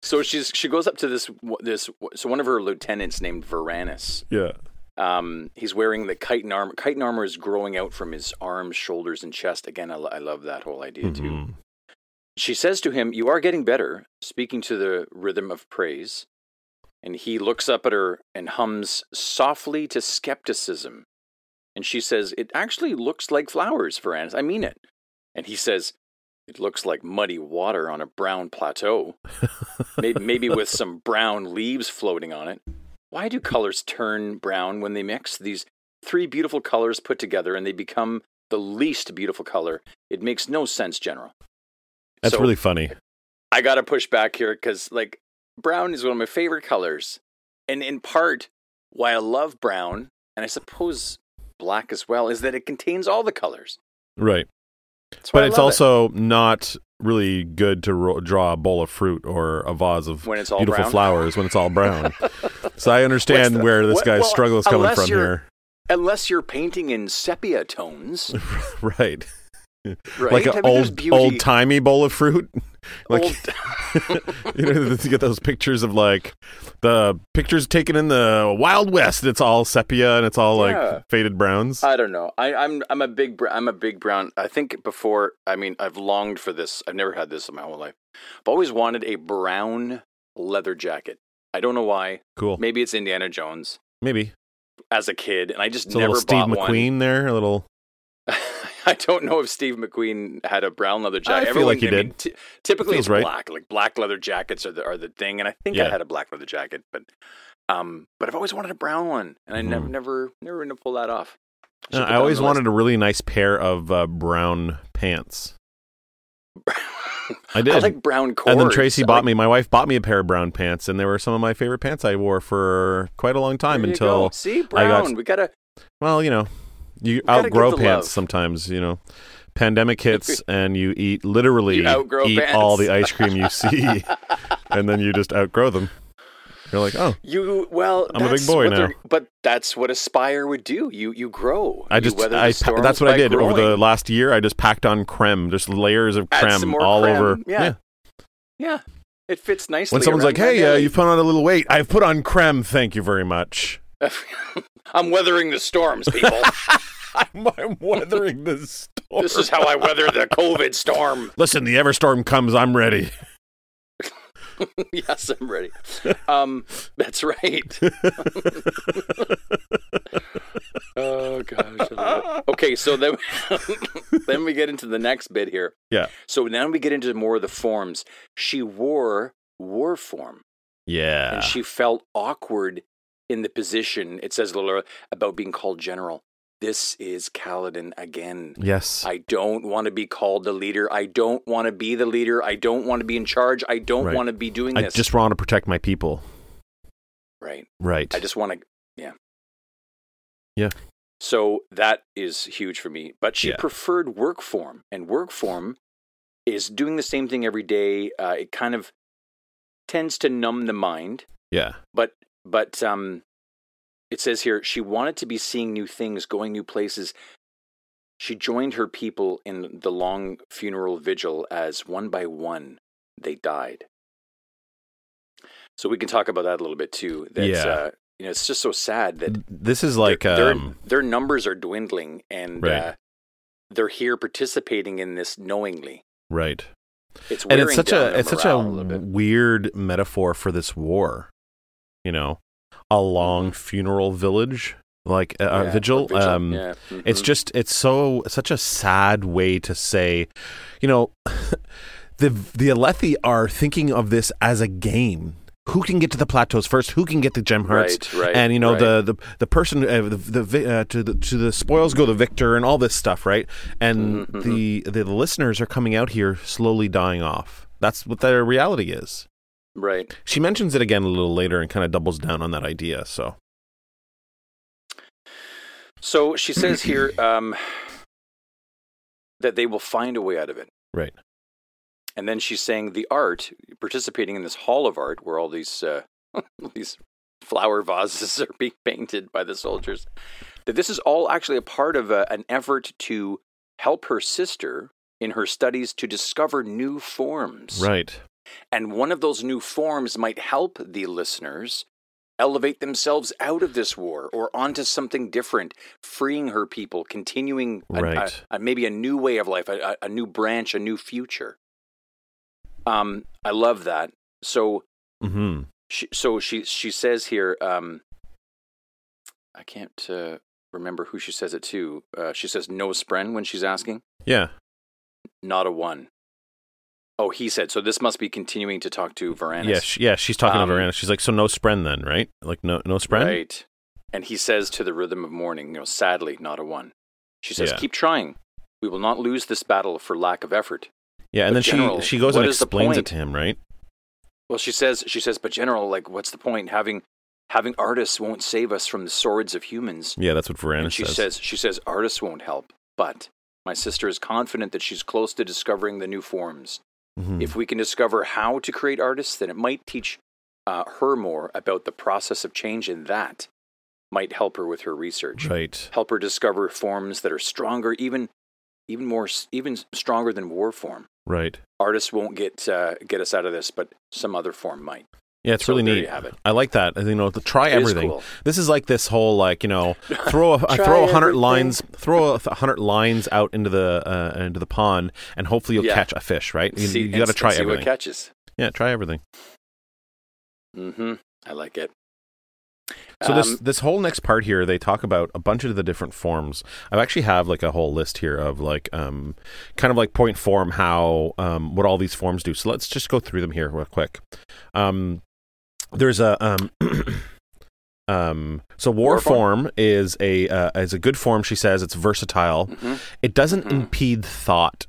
[SPEAKER 2] So she's she goes up to this this so one of her lieutenants named Varanis.
[SPEAKER 1] yeah.
[SPEAKER 2] Um, he's wearing the chitin armor. Chitin armor is growing out from his arms, shoulders, and chest. Again, I, I love that whole idea too.
[SPEAKER 1] Mhm.
[SPEAKER 2] She says to him, "You are getting better." Speaking to the rhythm of praise, and he looks up at her and hums softly to skepticism. And she says, "It actually looks like flowers, Varanis. I mean it." And he says, "It looks like muddy water on a brown plateau, maybe, maybe with some brown leaves floating on it. Why do colors turn brown when they mix? These three beautiful colors put together, and they become the least beautiful color. It makes no sense, General."
[SPEAKER 1] That's
[SPEAKER 2] So-
[SPEAKER 1] really funny.
[SPEAKER 2] I got to push back here because, like, brown is one of my favorite colors. And in part, why I love brown, and I suppose black as well, is that it contains all the colors.
[SPEAKER 1] Right. But it's
[SPEAKER 2] love it.
[SPEAKER 1] also not really good to ro- draw a bowl of fruit or a vase of
[SPEAKER 2] When it's all
[SPEAKER 1] beautiful
[SPEAKER 2] brown?
[SPEAKER 1] flowers when it's all brown. so I understand
[SPEAKER 2] the-
[SPEAKER 1] where this
[SPEAKER 2] what-
[SPEAKER 1] guy's
[SPEAKER 2] well,
[SPEAKER 1] struggle is coming from here.
[SPEAKER 2] unless you're painting in sepia tones,
[SPEAKER 1] right.
[SPEAKER 2] Right?
[SPEAKER 1] Like
[SPEAKER 2] I
[SPEAKER 1] an
[SPEAKER 2] mean,
[SPEAKER 1] old old timey bowl of fruit. like you know, you get those pictures of like the pictures taken in the Wild West. It's all sepia and it's all
[SPEAKER 2] Yeah.
[SPEAKER 1] like faded browns.
[SPEAKER 2] I don't know. I, I'm I'm a big I'm a big brown. I think before. I mean, I've longed for this. I've never had this in my whole life. I've always wanted a brown leather jacket. I don't know why.
[SPEAKER 1] cool.
[SPEAKER 2] Maybe it's Indiana Jones
[SPEAKER 1] Maybe
[SPEAKER 2] as a kid, and I just
[SPEAKER 1] it's a
[SPEAKER 2] never
[SPEAKER 1] little Steve
[SPEAKER 2] bought
[SPEAKER 1] McQueen there. A little.
[SPEAKER 2] I don't know if Steve McQueen had a brown leather jacket.
[SPEAKER 1] I feel like he
[SPEAKER 2] I mean,
[SPEAKER 1] did.
[SPEAKER 2] typically,
[SPEAKER 1] Feels
[SPEAKER 2] it's
[SPEAKER 1] right.
[SPEAKER 2] black. Like black leather jackets are the are the thing, and I think I had a black leather jacket, but um, but I've always wanted a brown one, and I never
[SPEAKER 1] Mhm.
[SPEAKER 2] never never going to pull that off. should
[SPEAKER 1] Uh,
[SPEAKER 2] put
[SPEAKER 1] I
[SPEAKER 2] that on
[SPEAKER 1] always
[SPEAKER 2] the
[SPEAKER 1] wanted a really nice pair of uh, brown pants. I did.
[SPEAKER 2] I like brown cords.
[SPEAKER 1] and then Tracy
[SPEAKER 2] I
[SPEAKER 1] bought
[SPEAKER 2] like-
[SPEAKER 1] me. My wife bought me a pair of brown pants, and they were some of my favorite pants I wore for quite a long time
[SPEAKER 2] There you
[SPEAKER 1] until
[SPEAKER 2] go. see
[SPEAKER 1] I got-
[SPEAKER 2] brown. we gotta
[SPEAKER 1] Well, you know, you outgrow pants
[SPEAKER 2] love.
[SPEAKER 1] sometimes. You know, pandemic hits and you eat literally
[SPEAKER 2] You
[SPEAKER 1] eat
[SPEAKER 2] pants.
[SPEAKER 1] all the ice cream you see, and then you just outgrow them. You're like, oh,
[SPEAKER 2] you well.
[SPEAKER 1] I'm a big boy now.
[SPEAKER 2] But that's what Aspire would do. You you grow.
[SPEAKER 1] I just, I,
[SPEAKER 2] the
[SPEAKER 1] pa-
[SPEAKER 2] storms
[SPEAKER 1] that's what I did over the last year. I just packed on crem, just layers of
[SPEAKER 2] crem
[SPEAKER 1] all
[SPEAKER 2] crem.
[SPEAKER 1] over.
[SPEAKER 2] Yeah. Yeah, it fits nicely.
[SPEAKER 1] When someone's like, "Hey, uh, you've put on a little weight," I've put on crem. Thank you very much.
[SPEAKER 2] I'm weathering the storms, people.
[SPEAKER 1] I'm, I'm weathering the storm.
[SPEAKER 2] this is how I weather the COVID storm.
[SPEAKER 1] Listen, the Everstorm comes. I'm ready.
[SPEAKER 2] yes, I'm ready. Um, that's right. oh gosh. I love it. Okay, so then then we get into the next bit here.
[SPEAKER 1] Yeah.
[SPEAKER 2] So now we get into more of the forms. She wore war form,
[SPEAKER 1] Yeah.
[SPEAKER 2] and she felt awkward in the position. It says a little about being called general. This is Kaladin again.
[SPEAKER 1] yes.
[SPEAKER 2] I don't want to be called the leader. I don't want to be the leader. I don't want to be in charge. I don't
[SPEAKER 1] Right.
[SPEAKER 2] want to be doing
[SPEAKER 1] I
[SPEAKER 2] this.
[SPEAKER 1] just want to protect my people.
[SPEAKER 2] right.
[SPEAKER 1] Right.
[SPEAKER 2] I just want to, yeah.
[SPEAKER 1] Yeah.
[SPEAKER 2] So that is huge for me. But she
[SPEAKER 1] Yeah.
[SPEAKER 2] preferred work form, and work form is doing the same thing every day. Uh, it kind of tends to numb the mind,
[SPEAKER 1] yeah.
[SPEAKER 2] but but um, it says here she wanted to be seeing new things, going new places. She joined her people in the long funeral vigil as one by one they died. So we can talk about that a little bit too. That,
[SPEAKER 1] Yeah.
[SPEAKER 2] uh, you know, it's just so sad that
[SPEAKER 1] This is like
[SPEAKER 2] their, their-
[SPEAKER 1] um
[SPEAKER 2] their, numbers are dwindling and
[SPEAKER 1] Right.
[SPEAKER 2] uh, they're here participating in this knowingly.
[SPEAKER 1] right.
[SPEAKER 2] It's
[SPEAKER 1] And it's such a it's such a
[SPEAKER 2] bit.
[SPEAKER 1] weird metaphor for this war. You know, a long funeral village like a, a
[SPEAKER 2] Mm-hmm. Yeah,
[SPEAKER 1] vigil.
[SPEAKER 2] vigil,
[SPEAKER 1] Um
[SPEAKER 2] yeah,
[SPEAKER 1] It's
[SPEAKER 2] mhm.
[SPEAKER 1] just it's so such a sad way to say, you know, the the Alethi are thinking of this as a game. Who can get to the plateaus first? Who can get the gem hearts?
[SPEAKER 2] right, right,
[SPEAKER 1] and you know
[SPEAKER 2] right.
[SPEAKER 1] the, the the person uh, the, the uh, to the to the spoils go the victor and all this stuff, right? And
[SPEAKER 2] Mhm,
[SPEAKER 1] the, the listeners are coming out here slowly dying off. That's what their reality is.
[SPEAKER 2] Right.
[SPEAKER 1] She mentions it again a little later and kind of doubles down on that idea. So
[SPEAKER 2] So she says here um, that they will find a way out of it.
[SPEAKER 1] right,
[SPEAKER 2] And then she's saying the art, participating in this hall of art where all these uh, these flower vases are being painted by the soldiers, that this is all actually a part of a, an effort to help her sister in her studies to discover new forms.
[SPEAKER 1] right,
[SPEAKER 2] And one of those new forms might help the listeners elevate themselves out of this war or onto something different, freeing her people, continuing a- a-
[SPEAKER 1] Right.
[SPEAKER 2] a- maybe a new way of life, a, new branch, a new future. Um, I love that. So,
[SPEAKER 1] hmm
[SPEAKER 2] she, so she she says here, um, I can't uh, remember who she says it to. Uh, she says no spren when she's asking,
[SPEAKER 1] yeah,
[SPEAKER 2] not a one. Oh, he said. So this must be continuing to talk to Varanis.
[SPEAKER 1] yeah, she, yeah. She's talking
[SPEAKER 2] Um,
[SPEAKER 1] to Varana. She's like, so no spren then, right? Like no no spren.
[SPEAKER 2] Right. And he says to the rhythm of morning, you know, sadly, not a one. She says,
[SPEAKER 1] Yeah.
[SPEAKER 2] keep trying. We will not lose this battle for lack of effort.
[SPEAKER 1] Yeah, and
[SPEAKER 2] But
[SPEAKER 1] then
[SPEAKER 2] General,
[SPEAKER 1] she she goes and explains it to him, right?
[SPEAKER 2] Well, she says, she says, but general, like, what's the point? Having, having artists won't save us from the swords of humans.
[SPEAKER 1] Yeah, that's what
[SPEAKER 2] And
[SPEAKER 1] Varana
[SPEAKER 2] she
[SPEAKER 1] says.
[SPEAKER 2] says, she says, artists won't help, but My sister is confident that she's close to discovering the new forms.
[SPEAKER 1] Mhm.
[SPEAKER 2] If we can discover how to create artists, then it might teach uh, her more about the process of change, and that might help her with her research.
[SPEAKER 1] Right.
[SPEAKER 2] Help her discover forms that are stronger, even even more, even stronger than war form.
[SPEAKER 1] Right.
[SPEAKER 2] Artists won't get uh, get us out of this, but some other form might.
[SPEAKER 1] Yeah, it's
[SPEAKER 2] So
[SPEAKER 1] really neat.
[SPEAKER 2] you have it.
[SPEAKER 1] I like that. You know, try
[SPEAKER 2] It
[SPEAKER 1] everything.
[SPEAKER 2] cool.
[SPEAKER 1] This is like this whole like you know throw a, throw a hundred lines throw a hundred lines out into the uh, into the pond and hopefully you'll
[SPEAKER 2] Yeah.
[SPEAKER 1] catch a fish. Right. You, you got to try everything.
[SPEAKER 2] what catches.
[SPEAKER 1] yeah, try everything.
[SPEAKER 2] Mm-hmm. I like it.
[SPEAKER 1] So this
[SPEAKER 2] Um,
[SPEAKER 1] this whole next part here, they talk about a bunch of the different forms. I actually have like a whole list here of like um kind of like point form how um what all these forms do. So let's just go through them here real quick. Um, there's a um. Um, so war,
[SPEAKER 2] War form?
[SPEAKER 1] form is a uh, is a good form. She says it's versatile.
[SPEAKER 2] mhm.
[SPEAKER 1] It doesn't
[SPEAKER 2] Mhm.
[SPEAKER 1] impede thought,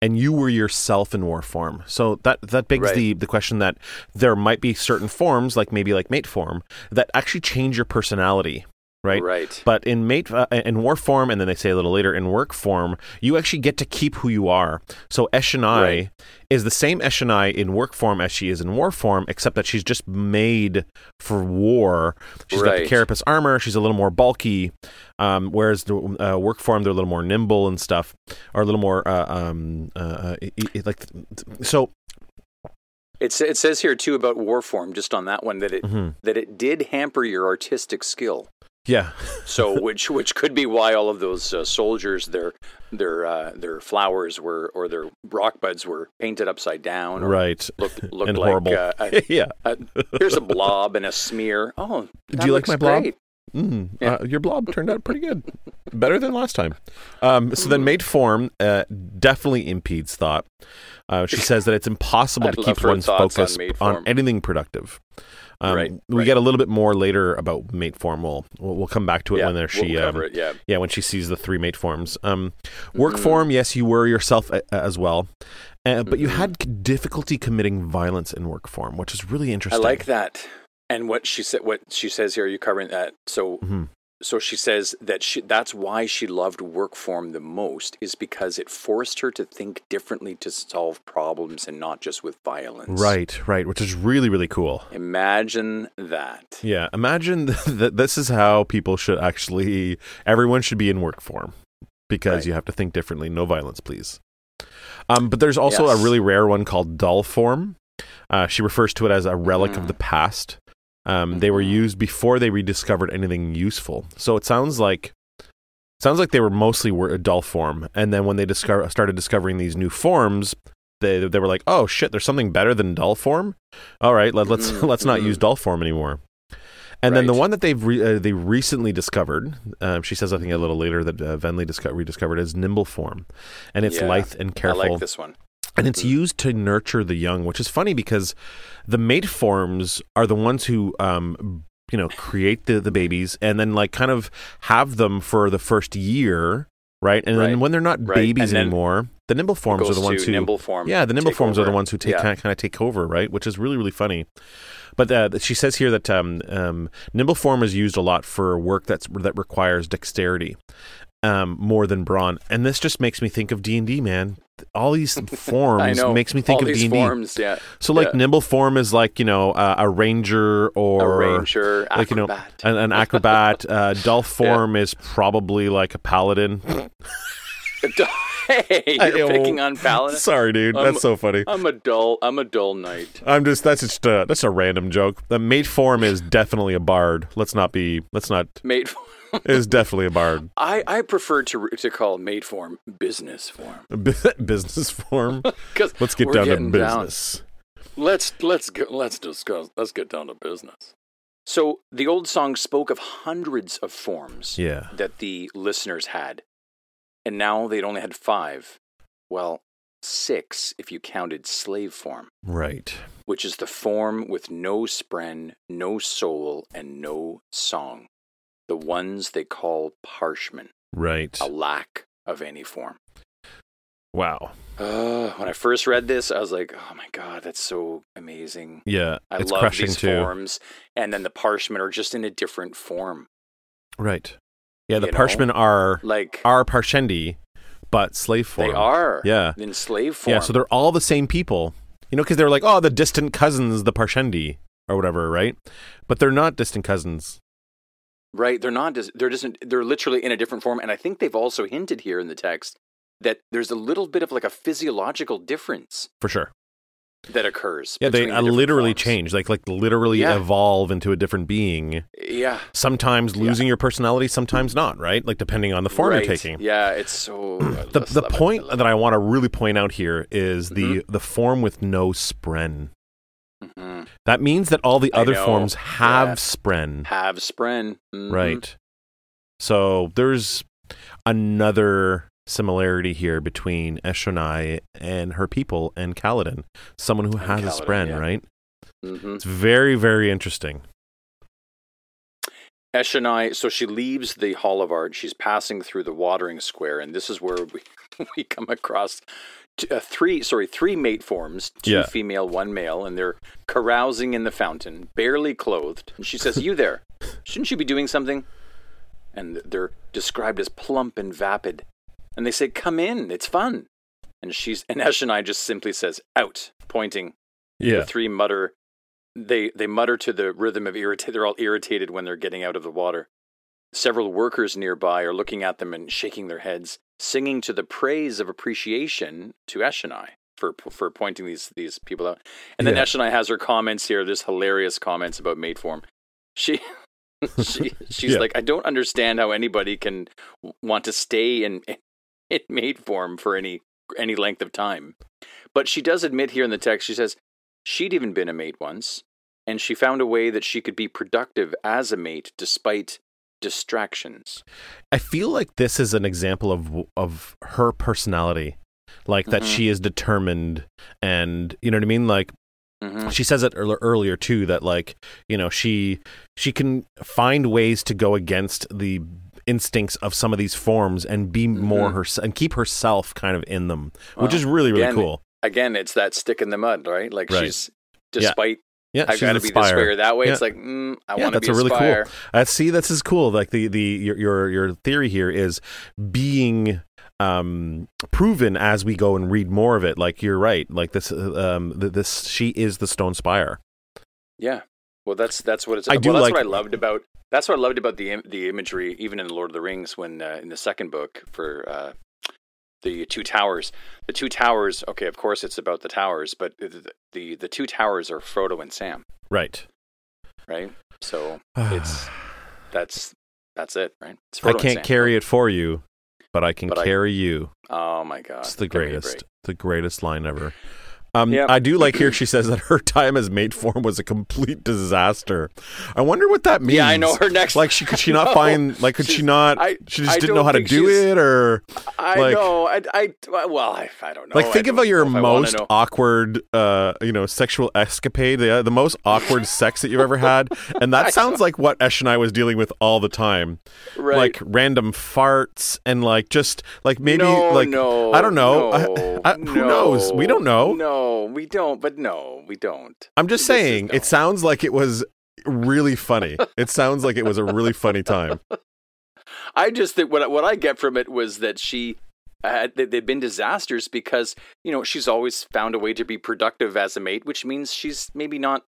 [SPEAKER 1] and you were yourself in war form. So that that begs
[SPEAKER 2] Right.
[SPEAKER 1] the the question that there might be certain forms, like maybe like mate form, that actually change your personality, right?
[SPEAKER 2] Right.
[SPEAKER 1] But in mate uh, in war form, and then they say a little later in work form, you actually get to keep who you are. So Eshonai
[SPEAKER 2] Right.
[SPEAKER 1] is the same Eshonai in work form as she is in war form, except that she's just made for war. She's got the carapace armor. She's a little more bulky, um, whereas the uh, work form they're a little more nimble and stuff, or a little more uh, um, uh, uh, like so.
[SPEAKER 2] It's, it says here too about war form, just on that one, that it
[SPEAKER 1] mhm.
[SPEAKER 2] that it did hamper your artistic skill.
[SPEAKER 1] Yeah,
[SPEAKER 2] So, which which could be why all of those uh, soldiers, their their uh, their flowers were or their rock buds were painted upside down, or
[SPEAKER 1] right.
[SPEAKER 2] Looked looked
[SPEAKER 1] And
[SPEAKER 2] like
[SPEAKER 1] horrible.
[SPEAKER 2] Uh, a,
[SPEAKER 1] yeah.
[SPEAKER 2] a, here's a blob and a smear. Oh,
[SPEAKER 1] Do you like my blob?
[SPEAKER 2] great.
[SPEAKER 1] Mm,
[SPEAKER 2] Yeah.
[SPEAKER 1] uh, your blob turned out pretty good, better than last time. Um, so then, mate form uh, definitely impedes thought. Uh, she says that it's impossible to keep one's
[SPEAKER 2] thoughts on
[SPEAKER 1] focus on, anything productive. Um,
[SPEAKER 2] Right,
[SPEAKER 1] We
[SPEAKER 2] right.
[SPEAKER 1] get a little bit more later about mate form. We'll we'll, we'll come back to it
[SPEAKER 2] Yeah,
[SPEAKER 1] when there she
[SPEAKER 2] we'll
[SPEAKER 1] um,
[SPEAKER 2] it. Yeah,
[SPEAKER 1] yeah when she sees the three mate forms. Um, work
[SPEAKER 2] Mhm.
[SPEAKER 1] form, yes, you were yourself uh, as well, uh, but you
[SPEAKER 2] Mhm.
[SPEAKER 1] had difficulty committing violence in work form, which is really interesting.
[SPEAKER 2] I like that. And what she said, what she says here, are you covering that. So,
[SPEAKER 1] Mhm.
[SPEAKER 2] So she says that she, that's why she loved work form the most, is because it forced her to think differently to solve problems and not just with violence.
[SPEAKER 1] Right, right, which is really really cool.
[SPEAKER 2] Imagine that.
[SPEAKER 1] Yeah, imagine that this is how people should actually everyone should be in work form because
[SPEAKER 2] Right.
[SPEAKER 1] you have to think differently. No violence, please. Um, but there's also
[SPEAKER 2] Yes.
[SPEAKER 1] a really rare one called dull form. Uh, she refers to it as a relic of
[SPEAKER 2] Mhm.
[SPEAKER 1] the past. Um, They were
[SPEAKER 2] Mhm.
[SPEAKER 1] used before they rediscovered anything useful. So it sounds like sounds like they were mostly were a dull form, and then when they discover, started discovering these new forms, they they were like, oh shit, there's something better than dull form. All right, let, let's
[SPEAKER 2] Mhm,
[SPEAKER 1] let's not use dull form anymore. And then the one that they've re- uh, they recently discovered, um, she says I think a little later that uh, Venli disco- rediscovered is nimble form, and it's
[SPEAKER 2] Yeah,
[SPEAKER 1] lithe and
[SPEAKER 2] I
[SPEAKER 1] careful,
[SPEAKER 2] like this one.
[SPEAKER 1] And it's
[SPEAKER 2] Mhm.
[SPEAKER 1] used to nurture the young, which is funny because the mate forms are the ones who um, you know create the the babies and then like kind of have them for the first year, right? And
[SPEAKER 2] Right.
[SPEAKER 1] then when they're not
[SPEAKER 2] Right.
[SPEAKER 1] babies
[SPEAKER 2] then
[SPEAKER 1] anymore, the nimble forms are the ones who
[SPEAKER 2] nimble form.
[SPEAKER 1] yeah, the nimble forms are the
[SPEAKER 2] over.
[SPEAKER 1] ones who take
[SPEAKER 2] Yeah.
[SPEAKER 1] kind, of, take over, right? Which is really really funny. But uh, she says here that um, um, nimble form is used a lot for work that's that requires dexterity um, more than brawn, and this just makes me think of D and D, man. All these forms makes me think
[SPEAKER 2] All
[SPEAKER 1] of D and D.
[SPEAKER 2] forms, yeah.
[SPEAKER 1] So like
[SPEAKER 2] yeah.
[SPEAKER 1] nimble form is like you know uh, a ranger or
[SPEAKER 2] a ranger,
[SPEAKER 1] like, you know, an, an acrobat. uh, dull form is probably like a paladin.
[SPEAKER 2] hey, you're picking on paladin.
[SPEAKER 1] Sorry, dude,
[SPEAKER 2] I'm-
[SPEAKER 1] that's so funny.
[SPEAKER 2] I'm a dull. I'm a dull knight.
[SPEAKER 1] I'm just that's just uh, that's a random joke. The mate form is definitely a bard. Let's not be. Let's not.
[SPEAKER 2] Mate,
[SPEAKER 1] Is definitely a bard.
[SPEAKER 2] I I prefer to to call mate form business form.
[SPEAKER 1] business form. Let's get down to
[SPEAKER 2] getting down.
[SPEAKER 1] business.
[SPEAKER 2] Let's let's get, let's discuss. Let's get down to business. So the old song spoke of hundreds of forms
[SPEAKER 1] Yeah.
[SPEAKER 2] that the listeners had, and now they'd only had five. Well, six if you counted slave form,
[SPEAKER 1] Right.
[SPEAKER 2] which is the form with no spren, no soul, and no song. The ones they call parshmen,
[SPEAKER 1] Right.
[SPEAKER 2] a lack of any form.
[SPEAKER 1] Wow.
[SPEAKER 2] Uh, when I first read this, I was like, "Oh my god, that's so amazing!"
[SPEAKER 1] Yeah.
[SPEAKER 2] I
[SPEAKER 1] it's
[SPEAKER 2] love
[SPEAKER 1] crushing
[SPEAKER 2] these
[SPEAKER 1] too.
[SPEAKER 2] forms, and then the parshmen are just in a different form.
[SPEAKER 1] Right. Yeah. The
[SPEAKER 2] You know?
[SPEAKER 1] are
[SPEAKER 2] Like,
[SPEAKER 1] are parshendi, but slave form.
[SPEAKER 2] They are.
[SPEAKER 1] Yeah.
[SPEAKER 2] In slave form.
[SPEAKER 1] Yeah, so they're all the same people. You know, because they're like, oh, the distant cousins, the Parshendi or whatever, right? But they're not distant cousins.
[SPEAKER 2] Right. They're not. They're just. They're literally in a different form, and I think they've also hinted here in the text that there's a little bit of like a physiological difference
[SPEAKER 1] For sure.
[SPEAKER 2] that occurs.
[SPEAKER 1] Yeah, they
[SPEAKER 2] the
[SPEAKER 1] uh, literally
[SPEAKER 2] forms.
[SPEAKER 1] change, like like literally
[SPEAKER 2] Yeah.
[SPEAKER 1] evolve into a different being.
[SPEAKER 2] Yeah.
[SPEAKER 1] Sometimes losing your personality, sometimes not, right? Like depending on the form
[SPEAKER 2] right.
[SPEAKER 1] you're taking.
[SPEAKER 2] Yeah. It's so.
[SPEAKER 1] The the point that I want to really point out here is the
[SPEAKER 2] Mm-hmm.
[SPEAKER 1] the form with no spren.
[SPEAKER 2] Hmm
[SPEAKER 1] That means that all the other forms have
[SPEAKER 2] Yeah.
[SPEAKER 1] spren.
[SPEAKER 2] have spren. Mhm.
[SPEAKER 1] Right. So there's another similarity here between Eshonai and her people and Kaladin. Someone who
[SPEAKER 2] And
[SPEAKER 1] has a spren,
[SPEAKER 2] yeah.
[SPEAKER 1] right?
[SPEAKER 2] Mhm.
[SPEAKER 1] It's very, very interesting.
[SPEAKER 2] Eshonai, so she leaves the Hall of Art. She's passing through the watering square, and this is where we, we come across t- uh, three, sorry, three mate forms, two
[SPEAKER 1] Yeah.
[SPEAKER 2] female, one male, and they're carousing in the fountain, barely clothed. And she says, "You there? Shouldn't you be doing something?" And they're described as plump and vapid, and they say, "Come in, it's fun." And she's and Eshonai just simply says, "Out," pointing
[SPEAKER 1] Yeah.
[SPEAKER 2] the three mutter they they mutter to the rhythm of irritate they're all irritated when they're getting out of the water several workers nearby are looking at them and shaking their heads singing to the praise of appreciation to Eshonai for for pointing these these people out and then
[SPEAKER 1] Yeah.
[SPEAKER 2] Eshonai has her comments here there's hilarious comments about mate form she she she's
[SPEAKER 1] Yeah.
[SPEAKER 2] like I don't understand how anybody can want to stay in in mate form for any any length of time but she does admit here in the text, she says she'd even been a mate once, and she found a way that she could be productive as a mate despite distractions.
[SPEAKER 1] I feel like this is an example of of her personality, like that
[SPEAKER 2] Mhm.
[SPEAKER 1] she is determined, and you know what I mean. Like
[SPEAKER 2] hmm
[SPEAKER 1] she says it earl- earlier too, that like you know she she can find ways to go against the instincts of some of these forms and be more
[SPEAKER 2] Mhm.
[SPEAKER 1] her and keep herself kind of in them, which is really really
[SPEAKER 2] again,
[SPEAKER 1] cool.
[SPEAKER 2] Again, it's that stick in the mud, right? Like
[SPEAKER 1] Right.
[SPEAKER 2] she's, despite
[SPEAKER 1] Yeah,
[SPEAKER 2] I
[SPEAKER 1] she's
[SPEAKER 2] got to be this
[SPEAKER 1] Spire.
[SPEAKER 2] that way,
[SPEAKER 1] Yeah.
[SPEAKER 2] it's like, mm, I
[SPEAKER 1] Yeah,
[SPEAKER 2] want to be
[SPEAKER 1] a really cool-
[SPEAKER 2] Spire.
[SPEAKER 1] Uh, see, this is cool. Like the the your your, your theory here is being um proven as we go and read more of it. Like you're right. Like this um th- this she is the Stone Spire.
[SPEAKER 2] Yeah. Well, that's that's what it's.
[SPEAKER 1] I
[SPEAKER 2] well,
[SPEAKER 1] do
[SPEAKER 2] that's
[SPEAKER 1] like-
[SPEAKER 2] what I loved about. That's what I loved about the im- the imagery, even in the Lord of the Rings, when uh, in the second book for uh, the two towers. The two towers. Okay, of course, it's about the towers, but the the, the two towers are Frodo and Sam,
[SPEAKER 1] Right.
[SPEAKER 2] right? So it's that's that's it, right?
[SPEAKER 1] I can't
[SPEAKER 2] Sam.
[SPEAKER 1] carry it for you, but I can
[SPEAKER 2] But I-
[SPEAKER 1] carry you.
[SPEAKER 2] Oh my god,
[SPEAKER 1] It's the
[SPEAKER 2] give me a
[SPEAKER 1] greatest. The greatest line ever. Um,
[SPEAKER 2] Yep.
[SPEAKER 1] I do like here she says that her time as mate form was a complete disaster. I wonder what that means.
[SPEAKER 2] Yeah, I know her next.
[SPEAKER 1] Like she could she not find like could she not
[SPEAKER 2] I-
[SPEAKER 1] she just
[SPEAKER 2] I
[SPEAKER 1] didn't know how to do it or
[SPEAKER 2] I
[SPEAKER 1] like-
[SPEAKER 2] know. I, I well, I, I don't know.
[SPEAKER 1] like think about your
[SPEAKER 2] know if I wanna
[SPEAKER 1] most awkward uh you know sexual escapade the, the most awkward sex that you've ever had and that sounds like what Eshonai was dealing with all the time
[SPEAKER 2] right.
[SPEAKER 1] like random farts and like just like maybe
[SPEAKER 2] no,
[SPEAKER 1] like
[SPEAKER 2] no,
[SPEAKER 1] I don't know.
[SPEAKER 2] No,
[SPEAKER 1] I- who knows? We don't know.
[SPEAKER 2] No, we don't. But no, we don't.
[SPEAKER 1] I'm just
[SPEAKER 2] This
[SPEAKER 1] saying it sounds like it was really funny it sounds like it was a really funny time
[SPEAKER 2] I just think what what I get from it was that she had they- they've been disasters because you know she's always found a way to be productive as a mate, which means she's maybe not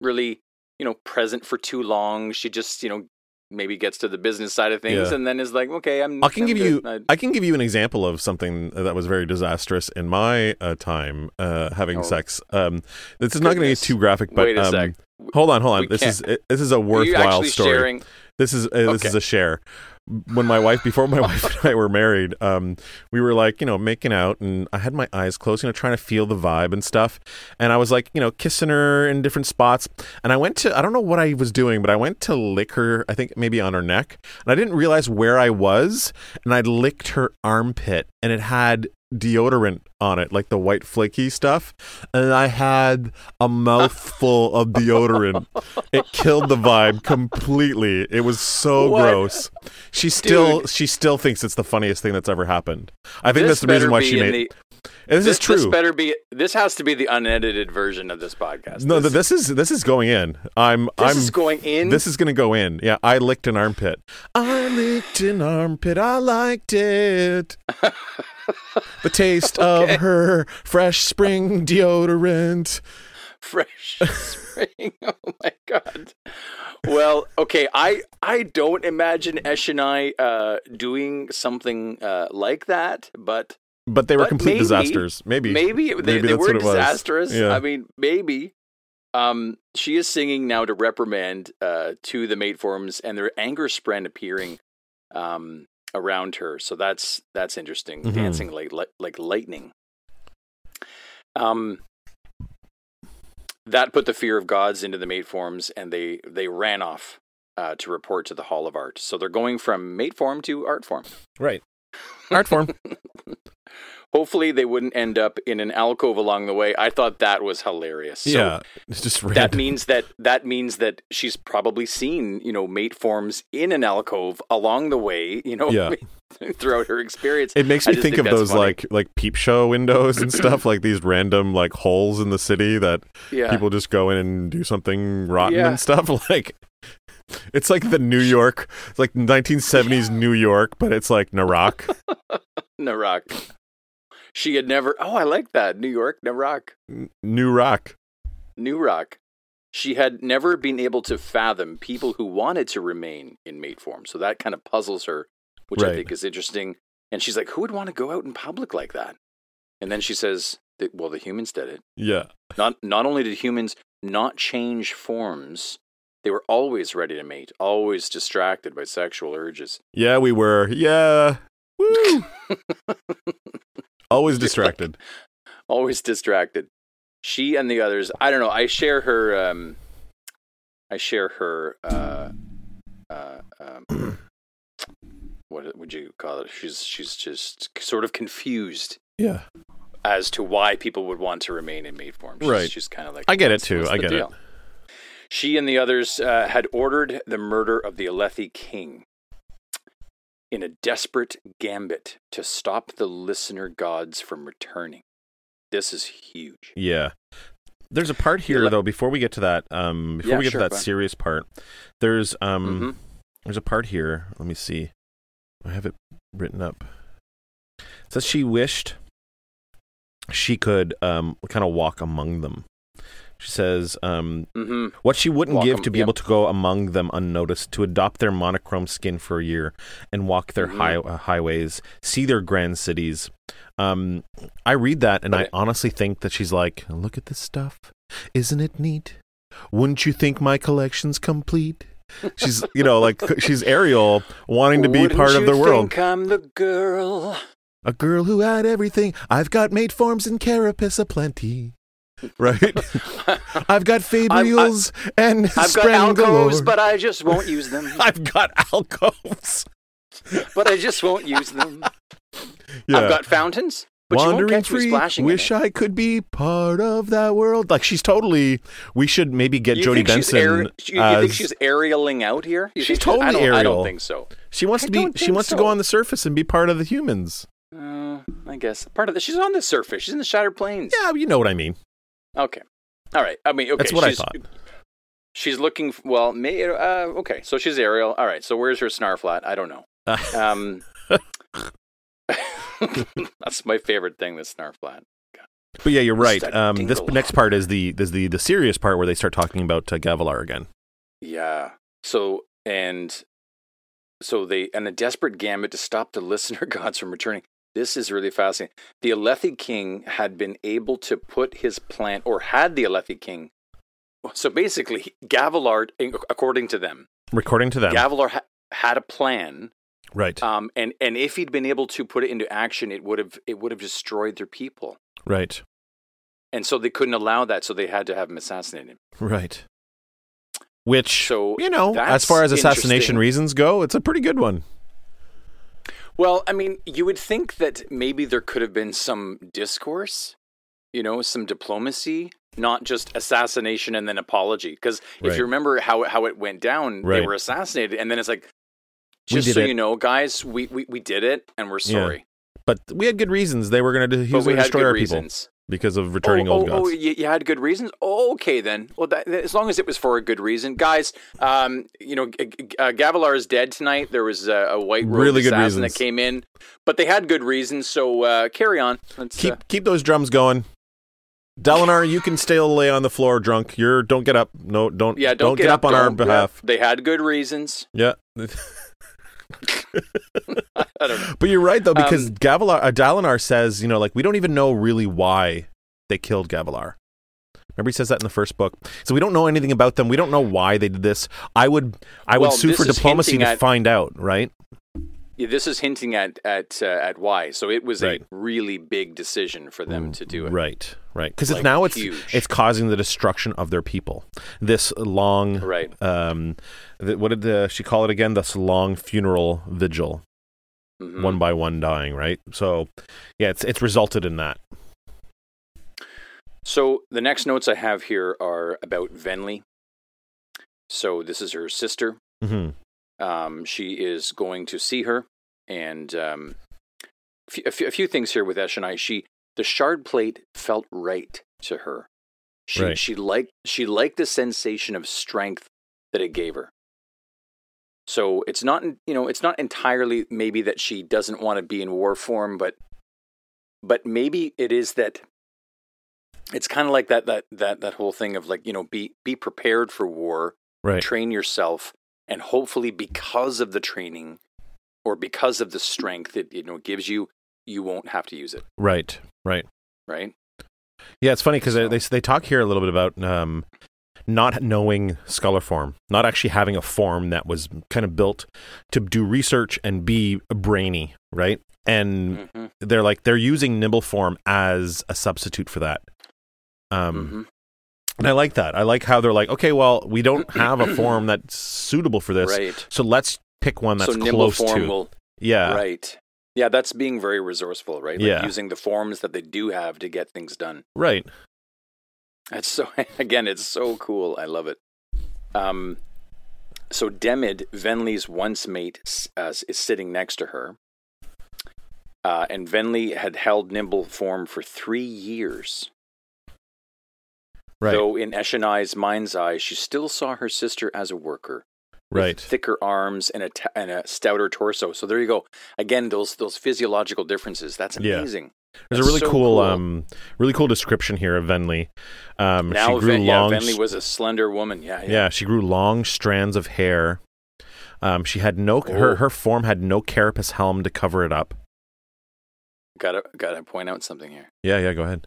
[SPEAKER 2] really you know present for too long. She just you know maybe gets to the business side of things
[SPEAKER 1] Yeah.
[SPEAKER 2] and then is like, okay, I'm.
[SPEAKER 1] I can
[SPEAKER 2] I'm
[SPEAKER 1] give you
[SPEAKER 2] good.
[SPEAKER 1] I can give you an example of something that was very disastrous in my uh, time uh, having
[SPEAKER 2] Oh.
[SPEAKER 1] sex. Um, this is not going to be too graphic, but
[SPEAKER 2] Wait a
[SPEAKER 1] um,
[SPEAKER 2] sec.
[SPEAKER 1] hold on, hold on.
[SPEAKER 2] We
[SPEAKER 1] This
[SPEAKER 2] can't-
[SPEAKER 1] is this is a worthwhile story.
[SPEAKER 2] sharing?
[SPEAKER 1] This is uh, this
[SPEAKER 2] Okay.
[SPEAKER 1] is a share. When my wife, before my wife and I were married, um, we were like, you know, making out, and I had my eyes closed, you know, trying to feel the vibe and stuff. And I was like, you know, kissing her in different spots. And I went to, I don't know what I was doing, but I went to lick her, I think maybe on her neck, and I didn't realize where I was. And I licked her armpit, and it had deodorant on it, like the white flaky stuff. And I had a mouthful of deodorant. It killed the vibe completely. It was so
[SPEAKER 2] What?
[SPEAKER 1] gross. She still
[SPEAKER 2] Dude.
[SPEAKER 1] she still thinks it's the funniest thing that's ever happened. I think that's the reason why she made
[SPEAKER 2] the-
[SPEAKER 1] This, is true.
[SPEAKER 2] This better be. This has to be the unedited version of this podcast.
[SPEAKER 1] no,
[SPEAKER 2] this,
[SPEAKER 1] this, this is this is going in. I'm
[SPEAKER 2] this
[SPEAKER 1] I'm
[SPEAKER 2] is going in.
[SPEAKER 1] This is going to go in. Yeah, I licked an armpit. I licked an armpit. I liked it. the taste of her fresh spring deodorant.
[SPEAKER 2] fresh spring. Oh my god. Well, okay, I I don't imagine Eshonai uh, doing something uh, like that, but
[SPEAKER 1] But they were
[SPEAKER 2] But
[SPEAKER 1] complete
[SPEAKER 2] maybe-
[SPEAKER 1] disasters. Maybe.
[SPEAKER 2] maybe they,
[SPEAKER 1] Maybe
[SPEAKER 2] they
[SPEAKER 1] that's
[SPEAKER 2] were
[SPEAKER 1] what it was.
[SPEAKER 2] disastrous.
[SPEAKER 1] Yeah.
[SPEAKER 2] I mean, maybe. Um, she is singing now to reprimand uh, to the mate forms, and their anger spren appearing um, around her. So that's that's interesting.
[SPEAKER 1] Mhm.
[SPEAKER 2] Dancing like like, like lightning. Um, that put the fear of gods into the mate forms, and they they ran off uh, to report to the Hall of Art. So they're going from mate form to art form.
[SPEAKER 1] Right. Art form.
[SPEAKER 2] Hopefully, they wouldn't end up in an alcove along the way. I thought that was hilarious. So
[SPEAKER 1] yeah. It's just
[SPEAKER 2] that means that that means that she's probably seen you know mate forms in an alcove along the way. You know,
[SPEAKER 1] Yeah.
[SPEAKER 2] throughout her experience.
[SPEAKER 1] It makes me think,
[SPEAKER 2] think
[SPEAKER 1] of those
[SPEAKER 2] funny.
[SPEAKER 1] like like peep show windows and stuff, like these random like holes in the city that
[SPEAKER 2] yeah,
[SPEAKER 1] people just go in and do something rotten
[SPEAKER 2] Yeah.
[SPEAKER 1] and stuff. Like it's like the New York, like 1970s New York, but it's like Narak.
[SPEAKER 2] Narak. She had never. Oh, I like that. New York, Narak,
[SPEAKER 1] New Rock.
[SPEAKER 2] New Rock. She had never been able to fathom people who wanted to remain in mate form. So that kind of puzzles her, which I think is interesting. And she's like, "Who would want to go out in public like that?" And then she says, that, "Well, the humans did it.
[SPEAKER 1] Yeah.
[SPEAKER 2] Not not only did humans not change forms, they were always ready to mate, always distracted by sexual urges.
[SPEAKER 1] Yeah, we were. Yeah. Woo. Always distracted.
[SPEAKER 2] always distracted. She and the others, I don't know. I share her. Um, I share her. Uh, uh, um, what would you call it? She's she's just sort of confused
[SPEAKER 1] Yeah.
[SPEAKER 2] as to why people would want to remain in mate form. She's,
[SPEAKER 1] Right.
[SPEAKER 2] She's kind of like
[SPEAKER 1] I get it too. I get it.
[SPEAKER 2] Deal?" She and the others uh, had ordered the murder of the Alethi king in a desperate gambit to stop the listener gods from returning. This is huge.
[SPEAKER 1] Yeah. There's a part here though before we get to that um before
[SPEAKER 2] Yeah,
[SPEAKER 1] we get
[SPEAKER 2] sure,
[SPEAKER 1] to that serious part. There's um
[SPEAKER 2] Mhm.
[SPEAKER 1] there's a part here. Let me see. I have it written up. It says she wished she could um kind of walk among them. She says um
[SPEAKER 2] hmm
[SPEAKER 1] what she wouldn't
[SPEAKER 2] Walk
[SPEAKER 1] give
[SPEAKER 2] am-
[SPEAKER 1] to be
[SPEAKER 2] yep.
[SPEAKER 1] able to go among them unnoticed, to adopt their monochrome skin for a year and walk their
[SPEAKER 2] Mhm.
[SPEAKER 1] high, uh, highways, see their grand cities. Um, I read that and
[SPEAKER 2] But
[SPEAKER 1] I honestly think that she's like, look at this stuff. Isn't it neat? Wouldn't you think my collection's complete? She's, you know, like she's Ariel wanting to be
[SPEAKER 2] Wouldn't
[SPEAKER 1] part of the world.
[SPEAKER 2] Think I'm the girl.
[SPEAKER 1] A girl who had everything. I've got mate forms and carapace aplenty. Right? I've got fabrials and
[SPEAKER 2] I've got alcoves, but I just won't use them.
[SPEAKER 1] I've got alcoves.
[SPEAKER 2] but I just won't use them.
[SPEAKER 1] Yeah.
[SPEAKER 2] I've got fountains, but you won't
[SPEAKER 1] Wandering free, wish. I could be part of that world. Like she's totally. We should maybe get
[SPEAKER 2] You Jodi
[SPEAKER 1] Benson.
[SPEAKER 2] Ari- you, you think she's aerialing out here? You
[SPEAKER 1] She's
[SPEAKER 2] she- I
[SPEAKER 1] totally
[SPEAKER 2] don't, I don't think so.
[SPEAKER 1] she wants
[SPEAKER 2] I
[SPEAKER 1] to be. She wants to go on the surface and be part of the humans.
[SPEAKER 2] Uh, I guess part of the. She's on the surface. She's in the Shattered Plains.
[SPEAKER 1] Yeah, you know what I mean.
[SPEAKER 2] Okay. All right. I mean, okay.
[SPEAKER 1] That's what I
[SPEAKER 2] she's,
[SPEAKER 1] thought.
[SPEAKER 2] She's looking. Well, may, uh, okay. So she's Ariel. All right. So where's her snarfblat? I don't know. Um, that's my favorite thing. The snarfblat.
[SPEAKER 1] But yeah, you're right. Um, this next part is the is the the serious part where they start talking about uh, Gavilar again.
[SPEAKER 2] Yeah. So and so they and a desperate gambit to stop the listener gods from returning. This is really fascinating. The Alethi king had been able to put his plan, or had the Alethi king. So basically, Gavilar, according to them,
[SPEAKER 1] According to them,
[SPEAKER 2] Gavilar ha- had a plan,
[SPEAKER 1] right,
[SPEAKER 2] um, and and if he'd been able to put it into action, it would have it would have destroyed their people,
[SPEAKER 1] right,
[SPEAKER 2] and so they couldn't allow that. So they had to have him assassinated.
[SPEAKER 1] right. Which
[SPEAKER 2] So
[SPEAKER 1] you know, as far as assassination reasons go, it's a pretty good one.
[SPEAKER 2] Well, I mean, you would think that maybe there could have been some discourse, you know, some diplomacy, not just assassination and then apology. Because if
[SPEAKER 1] Right.
[SPEAKER 2] you remember how how it went down, they were assassinated, and then it's like, just so
[SPEAKER 1] it.
[SPEAKER 2] you know, guys, we, we we did it, and we're
[SPEAKER 1] Yeah.
[SPEAKER 2] sorry.
[SPEAKER 1] but we had good reasons. They were going to he
[SPEAKER 2] But
[SPEAKER 1] was going to destroy our
[SPEAKER 2] reasons.
[SPEAKER 1] people because of returning
[SPEAKER 2] oh,
[SPEAKER 1] old
[SPEAKER 2] oh. Oh, you, you had good reasons. Oh, okay then. Well, that, as long as it was for a good reason, guys. Um, you know, uh, Gavilar is dead tonight. There was a, a white
[SPEAKER 1] Really good
[SPEAKER 2] assassin
[SPEAKER 1] reasons.
[SPEAKER 2] that came in, but they had good reasons. So uh, carry on. Let's,
[SPEAKER 1] keep
[SPEAKER 2] uh,
[SPEAKER 1] keep those drums going. Dalinar, you can still lay on the floor drunk. You're don't get up. No, don't
[SPEAKER 2] yeah, don't,
[SPEAKER 1] get, up, on our
[SPEAKER 2] don't- yeah.
[SPEAKER 1] behalf.
[SPEAKER 2] They had good reasons.
[SPEAKER 1] Yeah.
[SPEAKER 2] I don't know.
[SPEAKER 1] But you're right though, because
[SPEAKER 2] Um,
[SPEAKER 1] Gavilar, uh, Dalinar says, you know, like we don't even know really why they killed Gavilar. Remember, he says that in the first book. So we don't know anything about them. We don't know why they did this. I would, I would
[SPEAKER 2] Well,
[SPEAKER 1] sue for diplomacy to
[SPEAKER 2] at-
[SPEAKER 1] find out. Right?
[SPEAKER 2] Yeah, this is hinting at at uh, at why. So it was
[SPEAKER 1] Right.
[SPEAKER 2] a really big decision for them to do it.
[SPEAKER 1] Right. Right. Because it's
[SPEAKER 2] Like,
[SPEAKER 1] now it's
[SPEAKER 2] huge.
[SPEAKER 1] it's causing the destruction of their people. This long,
[SPEAKER 2] Right.
[SPEAKER 1] um, th- what did the, she call it again? This long funeral vigil.
[SPEAKER 2] Mhm.
[SPEAKER 1] one by one dying, right? So, yeah, it's it's resulted in that.
[SPEAKER 2] So the next notes I have here are about Venli. So this is her sister.
[SPEAKER 1] hmm
[SPEAKER 2] Um, she is going to see her, and um, a, few, a few things here with Eshonai. She the shard plate felt right to her. She
[SPEAKER 1] Right.
[SPEAKER 2] she liked she liked the sensation of strength that it gave her. So it's not you know it's not entirely maybe that she doesn't want to be in war form, but but maybe it is that it's kind of like that that that that whole thing of like you know be be prepared for war
[SPEAKER 1] Right.
[SPEAKER 2] train yourself and hopefully because of the training or because of the strength it you know gives you you won't have to use it
[SPEAKER 1] Right. Right.
[SPEAKER 2] right
[SPEAKER 1] Yeah, it's funny because
[SPEAKER 2] So-
[SPEAKER 1] they they talk here a little bit about um, not knowing scholar form, not actually having a form that was kind of built to do research and be brainy, right? And
[SPEAKER 2] hmm
[SPEAKER 1] they're like they're using nimble form as a substitute for that. Um,
[SPEAKER 2] hmm
[SPEAKER 1] and I like that. I like how they're like, okay, well, we don't have a form that's suitable for this,
[SPEAKER 2] right
[SPEAKER 1] so let's pick one that's
[SPEAKER 2] so
[SPEAKER 1] close
[SPEAKER 2] form
[SPEAKER 1] to.
[SPEAKER 2] will
[SPEAKER 1] yeah,
[SPEAKER 2] right yeah that's being very resourceful right like
[SPEAKER 1] Yeah.
[SPEAKER 2] using the forms that they do have to get things done
[SPEAKER 1] right.
[SPEAKER 2] That's so again, it's so cool. I love it. Um, so Demid, Venli's once mate, uh, is sitting next to her, uh, and Venli had held nimble form for three years.
[SPEAKER 1] Right.
[SPEAKER 2] Though in Eshonai's mind's eye, she still saw her sister as a worker,
[SPEAKER 1] Right.
[SPEAKER 2] thicker arms and a t- and a stouter torso. So there you go. Again, those those physiological differences. That's
[SPEAKER 1] Yeah.
[SPEAKER 2] amazing.
[SPEAKER 1] There's a really
[SPEAKER 2] so
[SPEAKER 1] cool,
[SPEAKER 2] cool.
[SPEAKER 1] um, really cool description here of Venli. Um,
[SPEAKER 2] Now,
[SPEAKER 1] she grew
[SPEAKER 2] Ven- yeah,
[SPEAKER 1] long.
[SPEAKER 2] Venli was a slender woman. Yeah, yeah.
[SPEAKER 1] yeah, she grew long strands of hair. Um, she had no her
[SPEAKER 2] Oh.
[SPEAKER 1] her form had no carapace helm to cover it up.
[SPEAKER 2] Gotta gotta point out something here.
[SPEAKER 1] Yeah, yeah. Go ahead.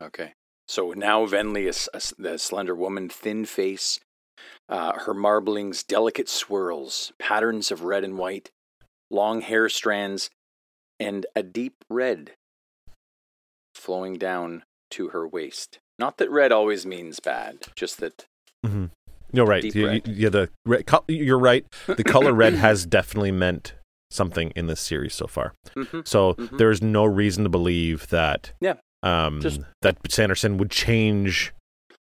[SPEAKER 2] Okay. So now Venli is a the slender woman, thin face, uh, her marblings, delicate swirls, patterns of red and white, long hair strands, and a deep red flowing down to her waist. Not that red always means bad, just that.
[SPEAKER 1] Mm-hmm. You're right. You- you- yeah, the red, you're right. The color red has definitely meant something in this series so far.
[SPEAKER 2] Mhm.
[SPEAKER 1] So
[SPEAKER 2] Mhm.
[SPEAKER 1] there is no reason to believe that.
[SPEAKER 2] Yeah.
[SPEAKER 1] Um,
[SPEAKER 2] Just-
[SPEAKER 1] that Sanderson would change.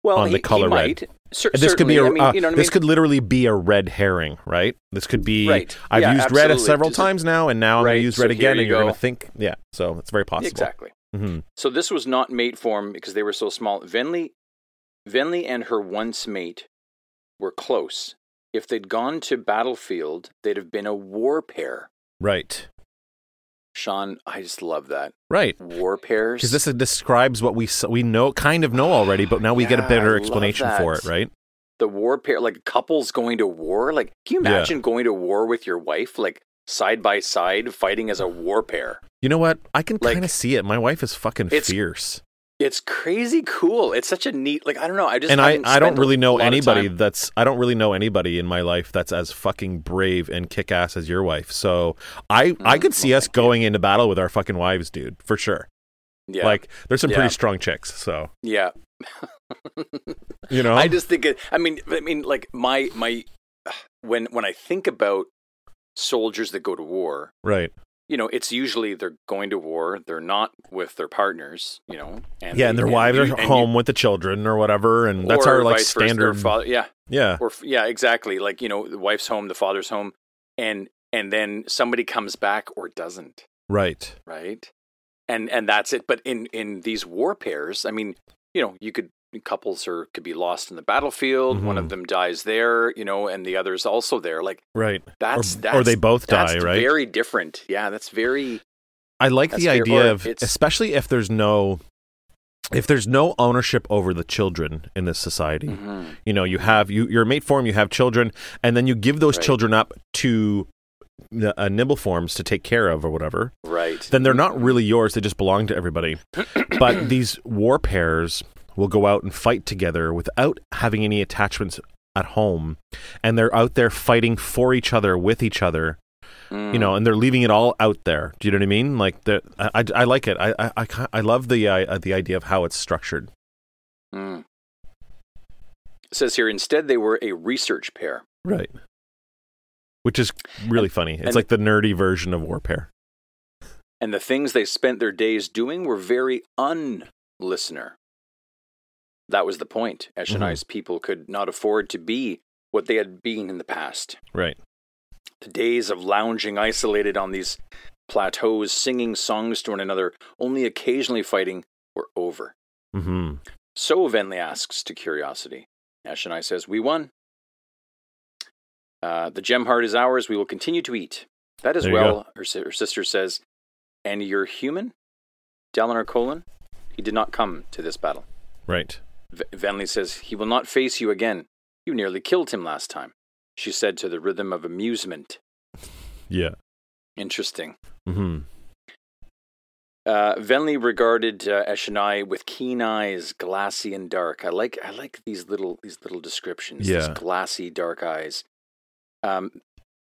[SPEAKER 2] Well,
[SPEAKER 1] On the
[SPEAKER 2] he,
[SPEAKER 1] color
[SPEAKER 2] he
[SPEAKER 1] red.
[SPEAKER 2] might. Cer-
[SPEAKER 1] this could be a.
[SPEAKER 2] mean,
[SPEAKER 1] uh,
[SPEAKER 2] you know I
[SPEAKER 1] this
[SPEAKER 2] mean?
[SPEAKER 1] could literally be a red herring, right? This could be.
[SPEAKER 2] Right.
[SPEAKER 1] I've
[SPEAKER 2] Yeah,
[SPEAKER 1] used red several
[SPEAKER 2] Just-
[SPEAKER 1] times now, and now I'm going to use red
[SPEAKER 2] here
[SPEAKER 1] again,
[SPEAKER 2] you
[SPEAKER 1] and you're going to think, yeah. So it's very possible.
[SPEAKER 2] Exactly.
[SPEAKER 1] hmm
[SPEAKER 2] So this was not mate form because they were so small. Venli, Venli and her once mate were close. If they'd gone to battlefield, they'd have been a war pair.
[SPEAKER 1] Right.
[SPEAKER 2] Sean, I just love that
[SPEAKER 1] Right.
[SPEAKER 2] war pairs.
[SPEAKER 1] Because this describes what we we know, kind of know already, but now we get a better explanation for it, right?
[SPEAKER 2] the war pair, like couples going to war. Like, can you
[SPEAKER 1] Yeah.
[SPEAKER 2] imagine going to war with your wife, like side by side, fighting as a war pair?
[SPEAKER 1] You know what? I can
[SPEAKER 2] Like-
[SPEAKER 1] kind of see it. My wife is fucking fierce,
[SPEAKER 2] It's crazy cool. It's such a neat, like I don't know. I just
[SPEAKER 1] and I I don't really know anybody that's I don't really know anybody in my life that's as fucking brave and kick ass as your wife. So I mm-hmm. I could see
[SPEAKER 2] well,
[SPEAKER 1] us
[SPEAKER 2] thank you.
[SPEAKER 1] going into battle with our fucking wives, dude, for sure.
[SPEAKER 2] Yeah,
[SPEAKER 1] Like there's some
[SPEAKER 2] Yeah.
[SPEAKER 1] pretty strong chicks. So
[SPEAKER 2] yeah.
[SPEAKER 1] you know,
[SPEAKER 2] I just think it. I mean, I mean, like my my when when I think about soldiers that go to war,
[SPEAKER 1] right.
[SPEAKER 2] You know, it's usually they're going to war. They're not with their partners, you know, and
[SPEAKER 1] Yeah,
[SPEAKER 2] they-
[SPEAKER 1] and their wives
[SPEAKER 2] you-
[SPEAKER 1] are home
[SPEAKER 2] you-
[SPEAKER 1] with the children or whatever, and that's our like standard.
[SPEAKER 2] father- yeah,
[SPEAKER 1] yeah,
[SPEAKER 2] or yeah, exactly. Like you know, the wife's home, the father's home, and and then somebody comes back or doesn't.
[SPEAKER 1] Right.
[SPEAKER 2] right? And and that's it. But in in these war pairs, I mean, you know, you could couples are could be lost in the battlefield. One
[SPEAKER 1] Mhm.
[SPEAKER 2] of them dies there, you know, and the other's also there. Like
[SPEAKER 1] Right.
[SPEAKER 2] that's
[SPEAKER 1] or,
[SPEAKER 2] that's
[SPEAKER 1] or they both die, right?
[SPEAKER 2] Very different. Yeah, that's very
[SPEAKER 1] I like the idea
[SPEAKER 2] or
[SPEAKER 1] of especially if there's no if there's no ownership over the children in this society.
[SPEAKER 2] Mhm.
[SPEAKER 1] You know, you have you you're a mate form, you have children, and then you give those
[SPEAKER 2] Right.
[SPEAKER 1] children up to uh, nimble forms to take care of or whatever.
[SPEAKER 2] right.
[SPEAKER 1] Then they're not really yours; they just belong to everybody. but these war pairs will go out and fight together without having any attachments at home, and they're out there fighting for each other with each other
[SPEAKER 2] Mm.
[SPEAKER 1] you know, and they're leaving it all out there. Do you know what I mean? Like I, I, I like it. I, I, I, I love the, uh, the idea of how it's structured.
[SPEAKER 2] Mm. It says here instead they were a research pair.
[SPEAKER 1] Right. Which is really funny. It's
[SPEAKER 2] and-
[SPEAKER 1] like the nerdy version of War Pair.
[SPEAKER 2] And the things they spent their days doing were very un-listener. That was the point. Eshonai's people could not afford to be what they had been in the past.
[SPEAKER 1] Right.
[SPEAKER 2] The days of lounging isolated on these plateaus, singing songs to one another, only occasionally fighting, were over.
[SPEAKER 1] hmm
[SPEAKER 2] So Venli asks to curiosity. Eshonai says, We won. Uh, the gem heart is ours. We will continue to eat. That
[SPEAKER 1] you
[SPEAKER 2] well, her, si- her sister says, And you're human? Dalinar Kholin? He did not come to this battle.
[SPEAKER 1] Right.
[SPEAKER 2] V- Venli says, He will not face you again. You nearly killed him last time. She said to the rhythm of amusement.
[SPEAKER 1] Yeah.
[SPEAKER 2] Interesting.
[SPEAKER 1] hmm
[SPEAKER 2] Uh, Venli regarded uh, Eshonai with keen eyes, glassy and dark. I like I like these little these little descriptions.
[SPEAKER 1] Yeah.
[SPEAKER 2] These glassy, dark eyes. Um,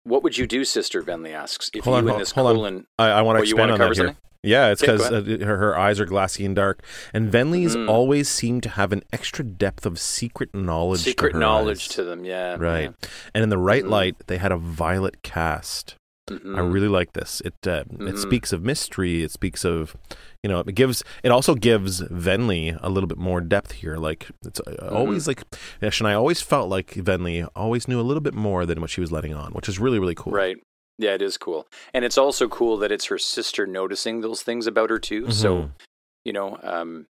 [SPEAKER 2] what would you do, Sister? Venli asks. If
[SPEAKER 1] Hold on,
[SPEAKER 2] you in
[SPEAKER 1] hold-
[SPEAKER 2] this
[SPEAKER 1] hold on. I, I want to expand on that here.
[SPEAKER 2] something?
[SPEAKER 1] Yeah, it's because
[SPEAKER 2] go
[SPEAKER 1] uh, her, her eyes are glassy and dark, and Venli's
[SPEAKER 2] Mhm.
[SPEAKER 1] always seem to have an extra depth of secret knowledge.
[SPEAKER 2] secret
[SPEAKER 1] to her
[SPEAKER 2] knowledge
[SPEAKER 1] eyes.
[SPEAKER 2] to them. Yeah,
[SPEAKER 1] Right, and in the right
[SPEAKER 2] Mhm.
[SPEAKER 1] light, they had a violet cast.
[SPEAKER 2] Mhm.
[SPEAKER 1] I really like this. It uh, it speaks of mystery. It speaks of, you know, it gives. It also gives Venli a little bit more depth here. Like it's uh,
[SPEAKER 2] Mm-hmm.
[SPEAKER 1] always like, Eshonai always felt like Venli always knew a little bit more than what she was letting on, which is really really cool.
[SPEAKER 2] Right. Yeah, it is cool, and it's also cool that it's her sister noticing those things about her too. So
[SPEAKER 1] Mhm.
[SPEAKER 2] you know, um,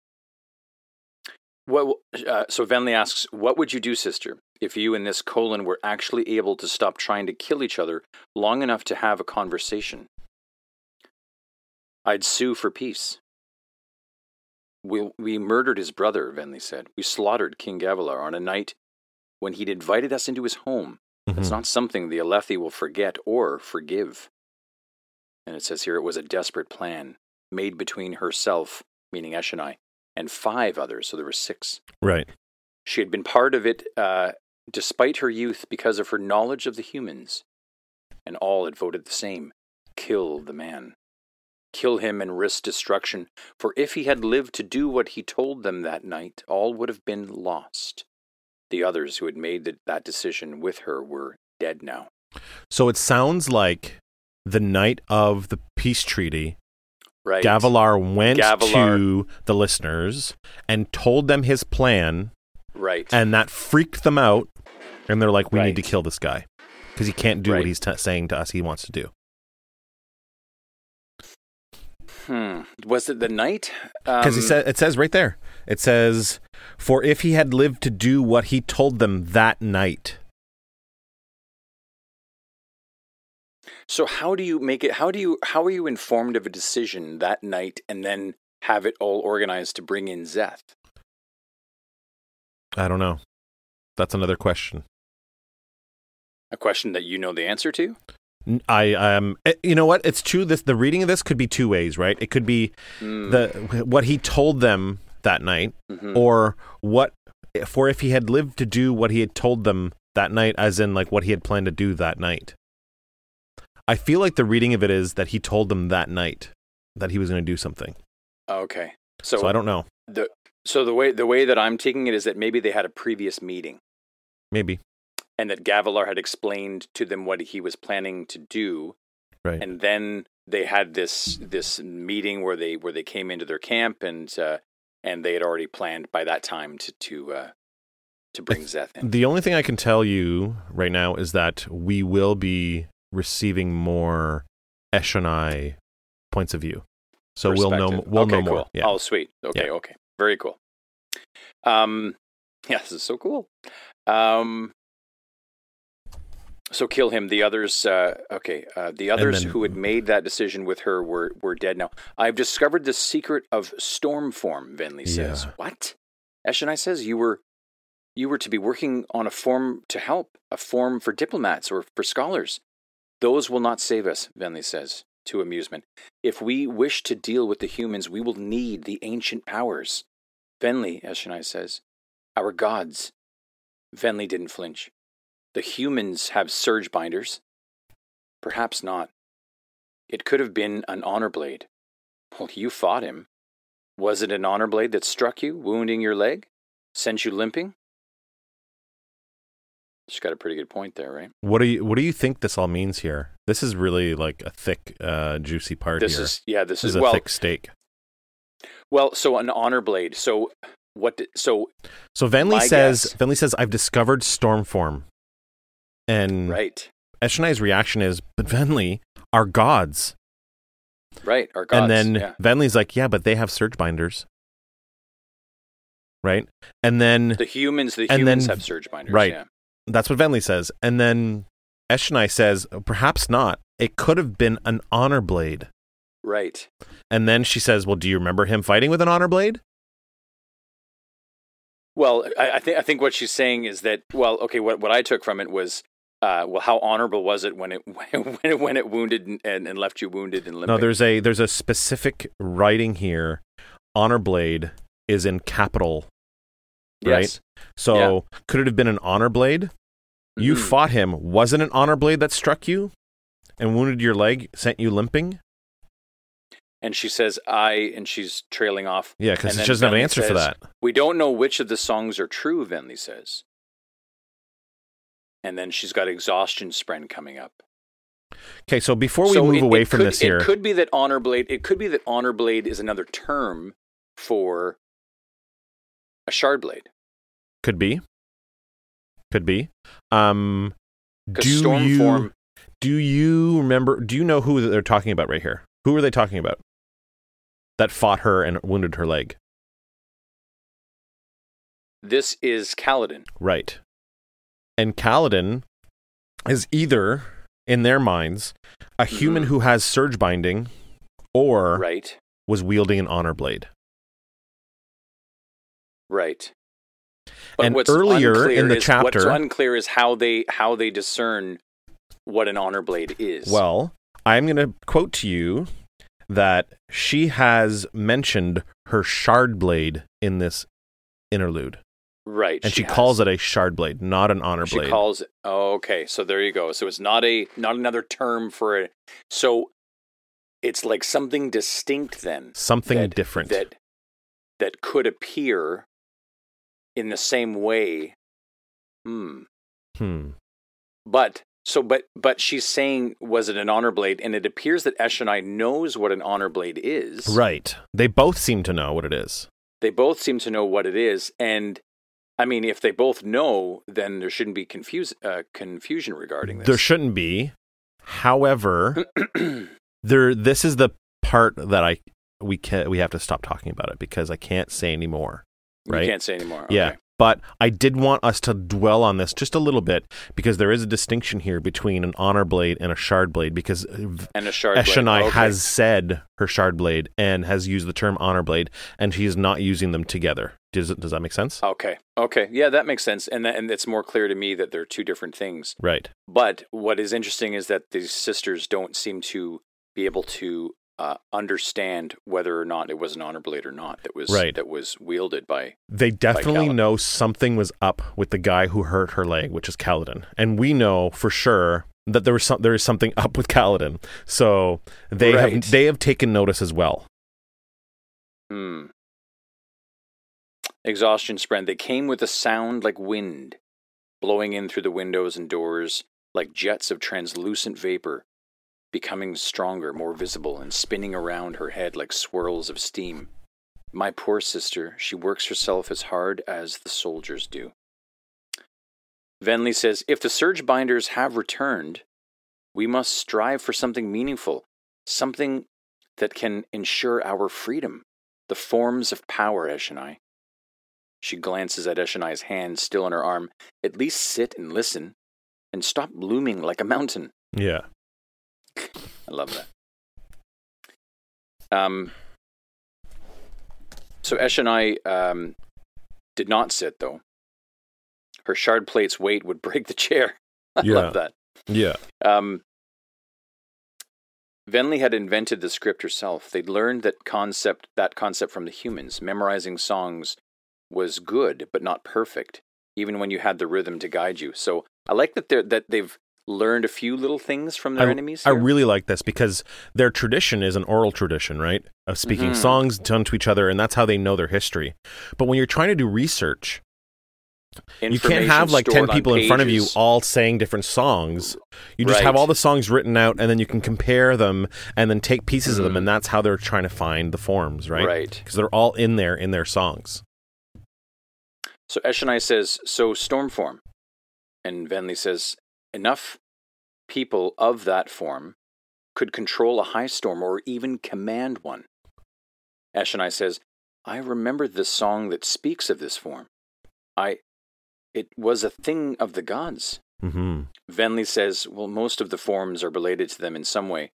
[SPEAKER 2] what? Uh, so Venli asks, "What would you do, sister, if you and this Kholin were actually able to stop trying to kill each other long enough to have a conversation?" I'd sue for peace. We we murdered his brother, Venli said. We slaughtered King Gavilar on a night when he'd invited us into his home. It's
[SPEAKER 1] Mhm.
[SPEAKER 2] not something the Alethi will forget or forgive. And it says here it was a desperate plan made between herself, meaning Eshonai, and five others, so there were six.
[SPEAKER 1] Right.
[SPEAKER 2] She had been part of it uh, despite her youth because of her knowledge of the humans. And all had voted the same kill the man. Kill him and risk destruction, for if he had lived to do what he told them that night, all would have been lost. The others who had made the, that decision with her were dead now.
[SPEAKER 1] So it sounds like the night of the peace treaty,
[SPEAKER 2] Right.
[SPEAKER 1] Gavilar went
[SPEAKER 2] Gavilar-
[SPEAKER 1] to the listeners and told them his plan,
[SPEAKER 2] Right.
[SPEAKER 1] and that freaked them out. And they're like, "We need to kill this guy because he can't do
[SPEAKER 2] Right.
[SPEAKER 1] what he's t- saying to us. He wants to do."
[SPEAKER 2] hmm. Was it the night?
[SPEAKER 1] Because he
[SPEAKER 2] Um,
[SPEAKER 1] said it says right there. It says, "For if he had lived to do what he told them that night."
[SPEAKER 2] So how do you make it? How do you? How are you informed of a decision that night and then have it all organized to bring in Szeth?
[SPEAKER 1] I don't know. That's another question.
[SPEAKER 2] A question that you know the answer to.
[SPEAKER 1] I um, eh, you know what? It's true. This the reading of this could be two ways, right? It could be
[SPEAKER 2] Mm,
[SPEAKER 1] the what he told them that night,
[SPEAKER 2] mhm.
[SPEAKER 1] or what for if he had lived to do what he had told them that night, as in like what he had planned to do that night. I feel like the reading of it is that he told them that night that he was going to do something.
[SPEAKER 2] okay.
[SPEAKER 1] So,
[SPEAKER 2] So,
[SPEAKER 1] I don't know.
[SPEAKER 2] the so the way the way that I'm taking it is that maybe they had a previous meeting
[SPEAKER 1] Maybe
[SPEAKER 2] and that Gavilar had explained to them what he was planning to do,
[SPEAKER 1] right.
[SPEAKER 2] and then they had this this meeting where they where they came into their camp and uh, and they had already planned by that time to to uh, to bring Szeth in.
[SPEAKER 1] The only thing I can tell you right now is that we will be receiving more Eshonai points of view. So we'll know we'll
[SPEAKER 2] okay,
[SPEAKER 1] know more.
[SPEAKER 2] Cool.
[SPEAKER 1] Yeah.
[SPEAKER 2] Oh, sweet. Okay, okay. Very cool. Um, yeah, this is so cool. Um, so kill him. The others, uh, okay. Uh, the others
[SPEAKER 1] then-
[SPEAKER 2] who had made that decision with her were were dead now. I've discovered the secret of storm form. Venli says.
[SPEAKER 1] Yeah.
[SPEAKER 2] What? Eshonai says you were you were to be working on a form to help, a form for diplomats or for scholars. Those will not save us, Venli says, to amusement. If we wish to deal with the humans, we will need the ancient powers. Venli, Eshonai says, our gods. Venli didn't flinch. The humans have surge binders. Perhaps not. It could have been an honor blade. Well, you fought him. Was it an honor blade that struck you, wounding your leg? Sent you limping? She's got a pretty good point there, right?
[SPEAKER 1] What do you what do you think this all means here? This is really like a thick, uh, juicy part
[SPEAKER 2] This
[SPEAKER 1] here.
[SPEAKER 2] is yeah, this,
[SPEAKER 1] this
[SPEAKER 2] is,
[SPEAKER 1] is a
[SPEAKER 2] well
[SPEAKER 1] thick steak.
[SPEAKER 2] well, so an honor blade. So what did, so
[SPEAKER 1] So
[SPEAKER 2] Venli
[SPEAKER 1] says
[SPEAKER 2] guess-
[SPEAKER 1] Venli says I've discovered Stormform, and
[SPEAKER 2] right.
[SPEAKER 1] Eshonai's reaction is, but Venli are gods,
[SPEAKER 2] Right, our gods.
[SPEAKER 1] and then
[SPEAKER 2] yeah.
[SPEAKER 1] Venli's like, yeah, but they have surge binders, right? And then
[SPEAKER 2] the humans the humans
[SPEAKER 1] then-
[SPEAKER 2] have surge binders,
[SPEAKER 1] right.
[SPEAKER 2] yeah.
[SPEAKER 1] That's what Venli says. And then Eshonai says, perhaps not. It could have been an honor blade.
[SPEAKER 2] Right.
[SPEAKER 1] And then she says, well, do you remember him fighting with an honor blade?
[SPEAKER 2] Well, I, I think I think what she's saying is that well, okay, what what I took from it was uh, well, how honorable was it when it when it, when it wounded and, and, and left you wounded and limping?
[SPEAKER 1] No, there's a there's a specific writing here. Honor blade is in capital. Right?
[SPEAKER 2] yes.
[SPEAKER 1] So could it have been an honor blade? You
[SPEAKER 2] Mhm.
[SPEAKER 1] fought him. Wasn't an honor blade that struck you and wounded your leg, sent you limping?
[SPEAKER 2] And she says I, and she's trailing off.
[SPEAKER 1] Yeah, because she doesn't have an answer for that.
[SPEAKER 2] We don't know which of the songs are true. Venli says. And then she's got exhaustion spren coming up.
[SPEAKER 1] Okay, so before we
[SPEAKER 2] So
[SPEAKER 1] move
[SPEAKER 2] it-
[SPEAKER 1] away
[SPEAKER 2] it
[SPEAKER 1] from
[SPEAKER 2] could-
[SPEAKER 1] this here,
[SPEAKER 2] It could be that honor blade. It could be that honor blade is another term for a shard blade.
[SPEAKER 1] Could be, could be. Um, do you
[SPEAKER 2] form.
[SPEAKER 1] do you remember? Do you know who they're talking about right here? Who are they talking about? That fought her and wounded her leg.
[SPEAKER 2] This is Kaladin.
[SPEAKER 1] Right. And Kaladin is either, in their minds, a human
[SPEAKER 2] Mhm.
[SPEAKER 1] who has surge binding or
[SPEAKER 2] Right.
[SPEAKER 1] was wielding an honor blade.
[SPEAKER 2] Right.
[SPEAKER 1] And
[SPEAKER 2] what's
[SPEAKER 1] earlier in the
[SPEAKER 2] is, what's
[SPEAKER 1] chapter-
[SPEAKER 2] unclear is how they how they discern what an honor blade is.
[SPEAKER 1] Well, I'm going to quote to you that she has mentioned her shard blade in this interlude.
[SPEAKER 2] right,
[SPEAKER 1] And she,
[SPEAKER 2] has.
[SPEAKER 1] calls it a shard blade, not an honor
[SPEAKER 2] She
[SPEAKER 1] blade.
[SPEAKER 2] She calls it. Oh, okay, so there you go. So it's not a not another term for it. So it's like something distinct then.
[SPEAKER 1] Something
[SPEAKER 2] that-
[SPEAKER 1] different.
[SPEAKER 2] that that could appear in the same way. Hmm.
[SPEAKER 1] hmm.
[SPEAKER 2] But so, but but she's saying, was it an honor blade? And it appears that Eshonai knows what an honor blade is.
[SPEAKER 1] Right. They both seem to know what it is.
[SPEAKER 2] They both seem to know what it is, and I mean, if they both know, then there shouldn't be confuse, uh, confusion regarding this.
[SPEAKER 1] There shouldn't be. However, there this is the part that I we can we have to stop talking about it because I can't say anymore. Right?
[SPEAKER 2] You can't say anymore.
[SPEAKER 1] Yeah.
[SPEAKER 2] Okay.
[SPEAKER 1] But I did want us to dwell on this just a little bit because there is a distinction here between an honor blade and a shard blade because
[SPEAKER 2] And a shard blade. Okay.
[SPEAKER 1] has said her shard blade and has used the term honor blade and she is not using them together. Does does that make sense?
[SPEAKER 2] Okay. Okay. Yeah, that makes sense, and that, and it's more clear to me that they're two different things.
[SPEAKER 1] Right.
[SPEAKER 2] But what is interesting is that these sisters don't seem to be able to uh, understand whether or not it was an honor blade or not that was
[SPEAKER 1] Right.
[SPEAKER 2] that was wielded by.
[SPEAKER 1] They definitely
[SPEAKER 2] Kaladin.
[SPEAKER 1] know something was up with the guy who hurt her leg, which is Kaladin. And we know for sure that there was some, there is something up with Kaladin. So they
[SPEAKER 2] Right.
[SPEAKER 1] have they have taken notice as well.
[SPEAKER 2] Hmm. Exhaustion spren. They came with a sound like wind, blowing in through the windows and doors like jets of translucent vapor, becoming stronger, more visible, and spinning around her head like swirls of steam. My poor sister, she works herself as hard as the soldiers do. Venli says, If the surge binders have returned, we must strive for something meaningful, something that can ensure our freedom, the forms of power, Eshonai. She glances at Eshonai's hand still on her arm. At least sit and listen, and stop looming like a mountain.
[SPEAKER 1] Yeah.
[SPEAKER 2] I love that. Um, so Eshonai um, did not sit, though. Her shard plate's weight would break the chair. I
[SPEAKER 1] Yeah.
[SPEAKER 2] love that.
[SPEAKER 1] Yeah.
[SPEAKER 2] Um, Venli had invented the script herself. They'd learned that concept, that concept from the humans. Memorizing songs was good, but not perfect, even when you had the rhythm to guide you. So I like that they're that they've learned a few little things from their
[SPEAKER 1] I,
[SPEAKER 2] enemies.
[SPEAKER 1] I really like this because their tradition is an oral tradition, right? Of speaking
[SPEAKER 2] Mhm.
[SPEAKER 1] songs done to each other, and that's how they know their history. But when you're trying to do research, you can't have like 10 people in front of you all saying different songs. You just have all the songs written out, and then you can compare them and then take pieces of them, and that's how they're trying to find the forms, right?
[SPEAKER 2] Right.
[SPEAKER 1] Because they're all in there in their songs.
[SPEAKER 2] So Eshonai says, "So Stormform," and Venli says, "Enough people of that form could control a high storm or even command one." Eshonai says, "I remember the song that speaks of this form. I, it was a thing of the gods."
[SPEAKER 1] Mm-hmm.
[SPEAKER 2] Venli says, "Well, most of the forms are related to them in some way.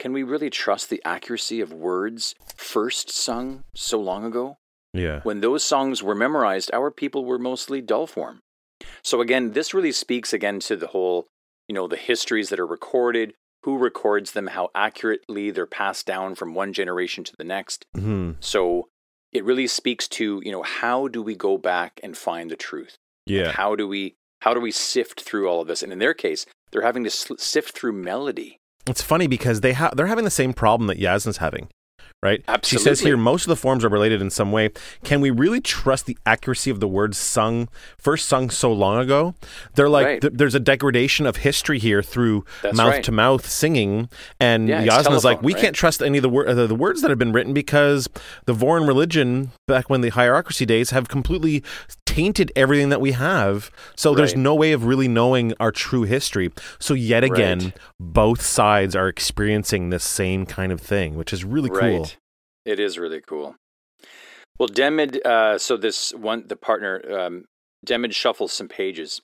[SPEAKER 2] Can we really trust the accuracy of words first sung so long ago?"
[SPEAKER 1] Yeah.
[SPEAKER 2] When those songs were memorized, our people were mostly dull form. So again, this really speaks again to the whole, you know, the histories that are recorded, who records them, how accurately they're passed down from one generation to the next.
[SPEAKER 1] hmm
[SPEAKER 2] So it really speaks to, you know, how do we go back and find the truth?
[SPEAKER 1] Yeah.
[SPEAKER 2] How do we how do we sift through all of this? And in their case, they're having to sift through melody.
[SPEAKER 1] It's funny because they ha- they're having the same problem that Yasna's having, right? Absolutely. She says here most of the forms are related in some way. Can we really trust the accuracy of the words sung first sung so long ago? They're like
[SPEAKER 2] Right.
[SPEAKER 1] th- there's a degradation of history here through mouth to mouth singing, and
[SPEAKER 2] Yeah,
[SPEAKER 1] Yasna's like we
[SPEAKER 2] right?
[SPEAKER 1] can't trust any of the, wor- uh, the the words that have been written because the Vorin religion back when the Hierocracy days have completely tainted everything that we have. So there's no way of really knowing our true history. So yet again,
[SPEAKER 2] Right.
[SPEAKER 1] both sides are experiencing this same kind of thing, which is really cool.
[SPEAKER 2] It is really cool. Well, Demid, uh, so this one, the partner, um, Demid shuffles some pages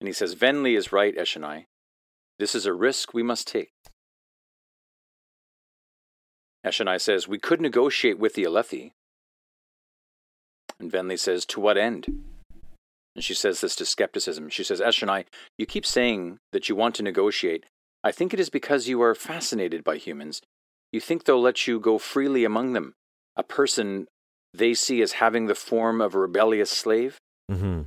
[SPEAKER 2] and he says, Venli is right, Eshonai. This is a risk we must take. Eshonai says, We could negotiate with the Alethi. And Venli says, To what end? And she says this to skepticism. She says, Eshonai, you keep saying that you want to negotiate. I think it is because you are fascinated by humans. You think they'll let you go freely among them, a person they see as having the form of a rebellious slave?
[SPEAKER 1] Mm-hmm.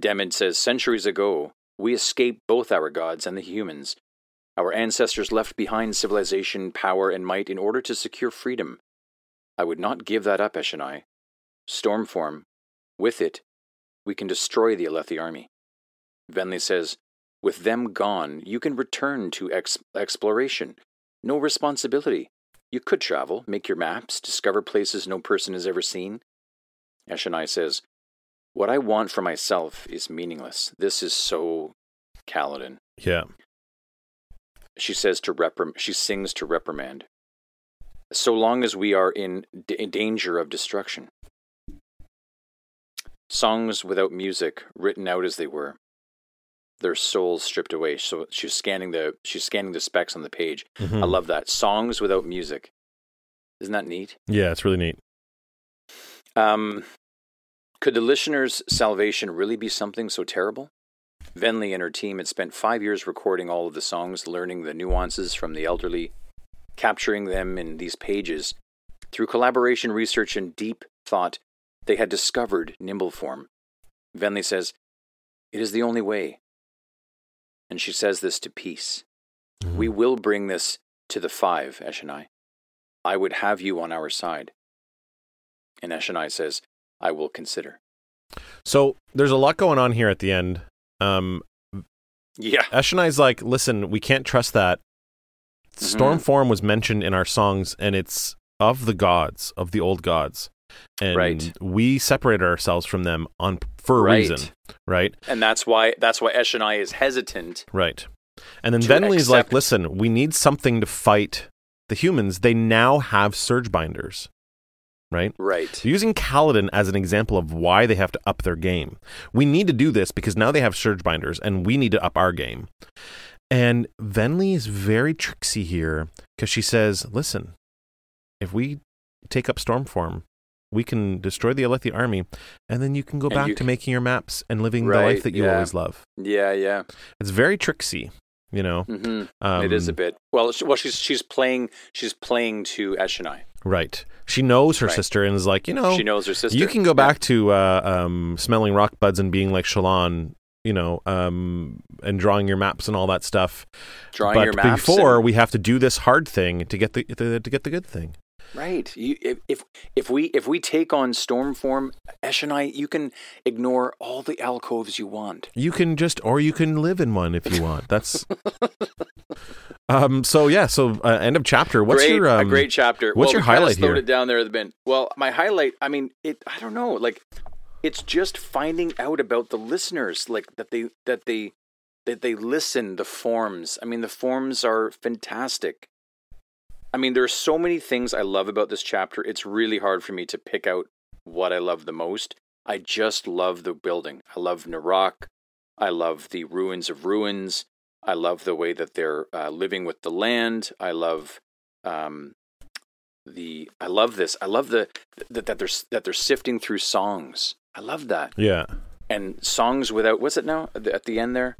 [SPEAKER 2] Demid says, Centuries ago, we escaped both our gods and the humans. Our ancestors left behind civilization, power, and might in order to secure freedom. I would not give that up, Eshonai. Stormform, with it, we can destroy the Alethi army. Venli says, With them gone, you can return to ex- exploration. No responsibility. You could travel, make your maps, discover places no person has ever seen. Eshonai says, What I want for myself is meaningless. This is so Kaladin.
[SPEAKER 1] Yeah.
[SPEAKER 2] She says to reprim- she sings to reprimand. So long as we are in d- danger of destruction. Songs without music, written out as they were, their souls stripped away. So she's scanning the she's scanning the specs on the page.
[SPEAKER 1] Mhm.
[SPEAKER 2] I love that. Songs without music. Isn't that neat?
[SPEAKER 1] Yeah, it's really neat.
[SPEAKER 2] Um, could the listener's salvation really be something so terrible? Venli and her team had spent five years recording all of the songs, learning the nuances from the elderly, capturing them in these pages. Through collaboration, research, and deep thought, they had discovered nimble form. Venli says, It is the only way. And she says this to peace.
[SPEAKER 1] Mhm.
[SPEAKER 2] We will bring this to the five, Eshonai. I would have you on our side. And Eshonai says, I will consider.
[SPEAKER 1] So there's a lot going on here at the end. Um,
[SPEAKER 2] Yeah.
[SPEAKER 1] Eshonai's like, listen, we can't trust that.
[SPEAKER 2] Mhm.
[SPEAKER 1] Storm form was mentioned in our songs, and it's of the gods, of the old gods. And
[SPEAKER 2] Right.
[SPEAKER 1] we separate ourselves from them on for a
[SPEAKER 2] Right.
[SPEAKER 1] reason, right?
[SPEAKER 2] And that's why that's why Eshonai is hesitant.
[SPEAKER 1] Right. And then
[SPEAKER 2] To
[SPEAKER 1] Venli's like, listen, we need something to fight the humans, they now have surge binders, right?
[SPEAKER 2] Right.
[SPEAKER 1] Using Kaladin as an example of why they have to up their game. We need to do this because now they have surge binders and we need to up our game. And Venli is very tricksy here because she says, listen, if we take up Stormform, we can destroy the Alethi army, and then you can go
[SPEAKER 2] And
[SPEAKER 1] back to
[SPEAKER 2] can-
[SPEAKER 1] making your maps and living the life that you
[SPEAKER 2] yeah.
[SPEAKER 1] always love.
[SPEAKER 2] Yeah, yeah.
[SPEAKER 1] It's very tricksy, you know.
[SPEAKER 2] hmm
[SPEAKER 1] Um,
[SPEAKER 2] it is a bit. Well, she, well, she's she's playing she's playing to Eshonai.
[SPEAKER 1] right. She knows her
[SPEAKER 2] Right.
[SPEAKER 1] sister and is like, you know,
[SPEAKER 2] she knows her sister.
[SPEAKER 1] You can go back to uh, um, smelling rock buds and being like Shallan, you know, um, and drawing your maps and all that stuff.
[SPEAKER 2] drawing
[SPEAKER 1] but
[SPEAKER 2] your maps.
[SPEAKER 1] before
[SPEAKER 2] and-
[SPEAKER 1] we have to do this hard thing to get the, the to get the good thing.
[SPEAKER 2] Right, you, if, if if we if we take on Stormform, Eshonai, you can ignore all the alcoves you want.
[SPEAKER 1] You can just, or you can live in one if you want. That's. um. So yeah. So uh, end of chapter. What's
[SPEAKER 2] great,
[SPEAKER 1] your um,
[SPEAKER 2] a great chapter?
[SPEAKER 1] what's
[SPEAKER 2] well,
[SPEAKER 1] your highlight here?
[SPEAKER 2] it down there at the bin. Well, my highlight. I mean, it. I don't know. Like, it's just finding out about the listeners. Like that they that they that they listen. The forms. I mean, the forms are fantastic. I mean, there are so many things I love about this chapter. It's really hard for me to pick out what I love the most. I just love the building. I love Narak. I love the ruins of ruins. I love the way that they're uh, living with the land. I love um, the. I love this. I love the that, that they're that they're sifting through songs. I love that
[SPEAKER 1] Yeah.
[SPEAKER 2] and songs without what's it now at the, at the end there.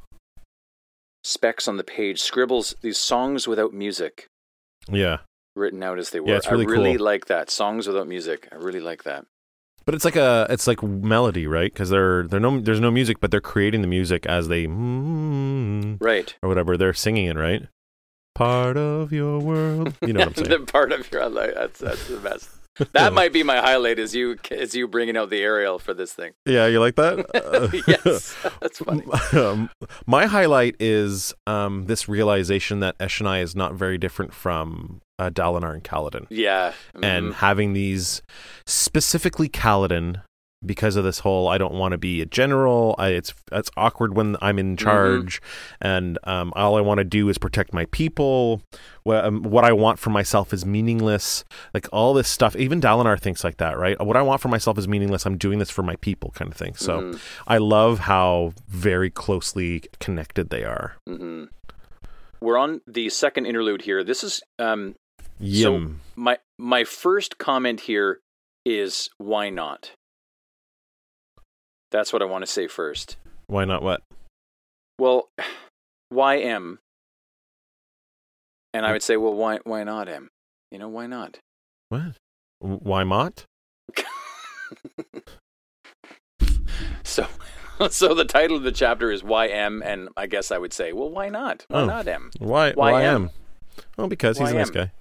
[SPEAKER 2] Specks on the page, scribbles. These songs without music
[SPEAKER 1] Yeah.
[SPEAKER 2] written out as they were.
[SPEAKER 1] Yeah, it's really
[SPEAKER 2] I really
[SPEAKER 1] cool.
[SPEAKER 2] like that. Songs without music. I really like that.
[SPEAKER 1] But it's like a it's like melody, right? Because they're they're no there's no music, but they're creating the music as they mm,
[SPEAKER 2] Right.
[SPEAKER 1] or whatever they're singing it, right? Part of your world, you know what I'm saying?
[SPEAKER 2] the part of your life. that's that's the best. That might be my highlight. Is you is you bringing out the Ariel for this thing?
[SPEAKER 1] yeah, you like that? Uh,
[SPEAKER 2] yes, that's funny.
[SPEAKER 1] um, my highlight is um, this realization that Eshonai is not very different from uh, Dalinar and Kaladin,
[SPEAKER 2] Yeah,
[SPEAKER 1] and
[SPEAKER 2] mhm.
[SPEAKER 1] having these specifically Kaladin because of this whole I don't want to be a general. I, it's it's awkward when I'm in charge, and um, all I want to do is protect my people. What, um, what I want for myself is meaningless. Like all this stuff. Even Dalinar thinks like that, right? What I want for myself is meaningless. I'm doing this for my people, kind of thing. So
[SPEAKER 2] Mhm.
[SPEAKER 1] I love how very closely connected they are.
[SPEAKER 2] Mm-hmm. We're on the second interlude here. This is um,
[SPEAKER 1] Yim.
[SPEAKER 2] my my first comment here is why not? That's what I want to say first.
[SPEAKER 1] Why not? What?
[SPEAKER 2] Well, why M? And I would say, well, why why not M? You know, why not?
[SPEAKER 1] What? Why not?
[SPEAKER 2] So, so the title of the chapter is why M, and I guess I would say, well, why not? Why
[SPEAKER 1] Oh.
[SPEAKER 2] not M?
[SPEAKER 1] Why?
[SPEAKER 2] Why
[SPEAKER 1] Why,
[SPEAKER 2] M?
[SPEAKER 1] am? Well, because he's
[SPEAKER 2] Why
[SPEAKER 1] a nice
[SPEAKER 2] M?
[SPEAKER 1] guy.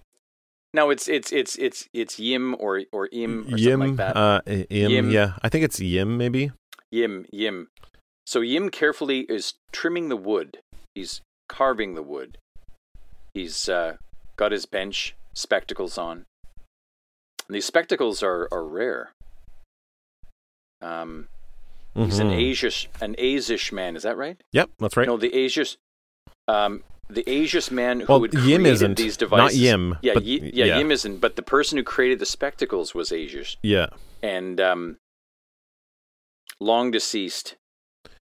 [SPEAKER 2] No, it's it's it's it's it's Yim or or Im or
[SPEAKER 1] Yim.
[SPEAKER 2] something like that.
[SPEAKER 1] Uh, I- Yim,
[SPEAKER 2] Yim.
[SPEAKER 1] Yeah, I think it's Yim. Maybe.
[SPEAKER 2] Yim, Yim. So Yim carefully is trimming the wood. He's carving the wood. He's uh, got his bench spectacles on. And these spectacles are, are rare. Um, he's an
[SPEAKER 1] Mhm.
[SPEAKER 2] Azish an Azish man. Is that right?
[SPEAKER 1] Yep, that's right.
[SPEAKER 2] No, the Azish, um, the Azish man who
[SPEAKER 1] well,
[SPEAKER 2] had
[SPEAKER 1] Yim
[SPEAKER 2] created
[SPEAKER 1] isn't.
[SPEAKER 2] these
[SPEAKER 1] Not. Yim.
[SPEAKER 2] Yeah,
[SPEAKER 1] but,
[SPEAKER 2] Yi- yeah, Yim isn't. But the person who created the spectacles was Azish.
[SPEAKER 1] Yeah.
[SPEAKER 2] and um, long deceased,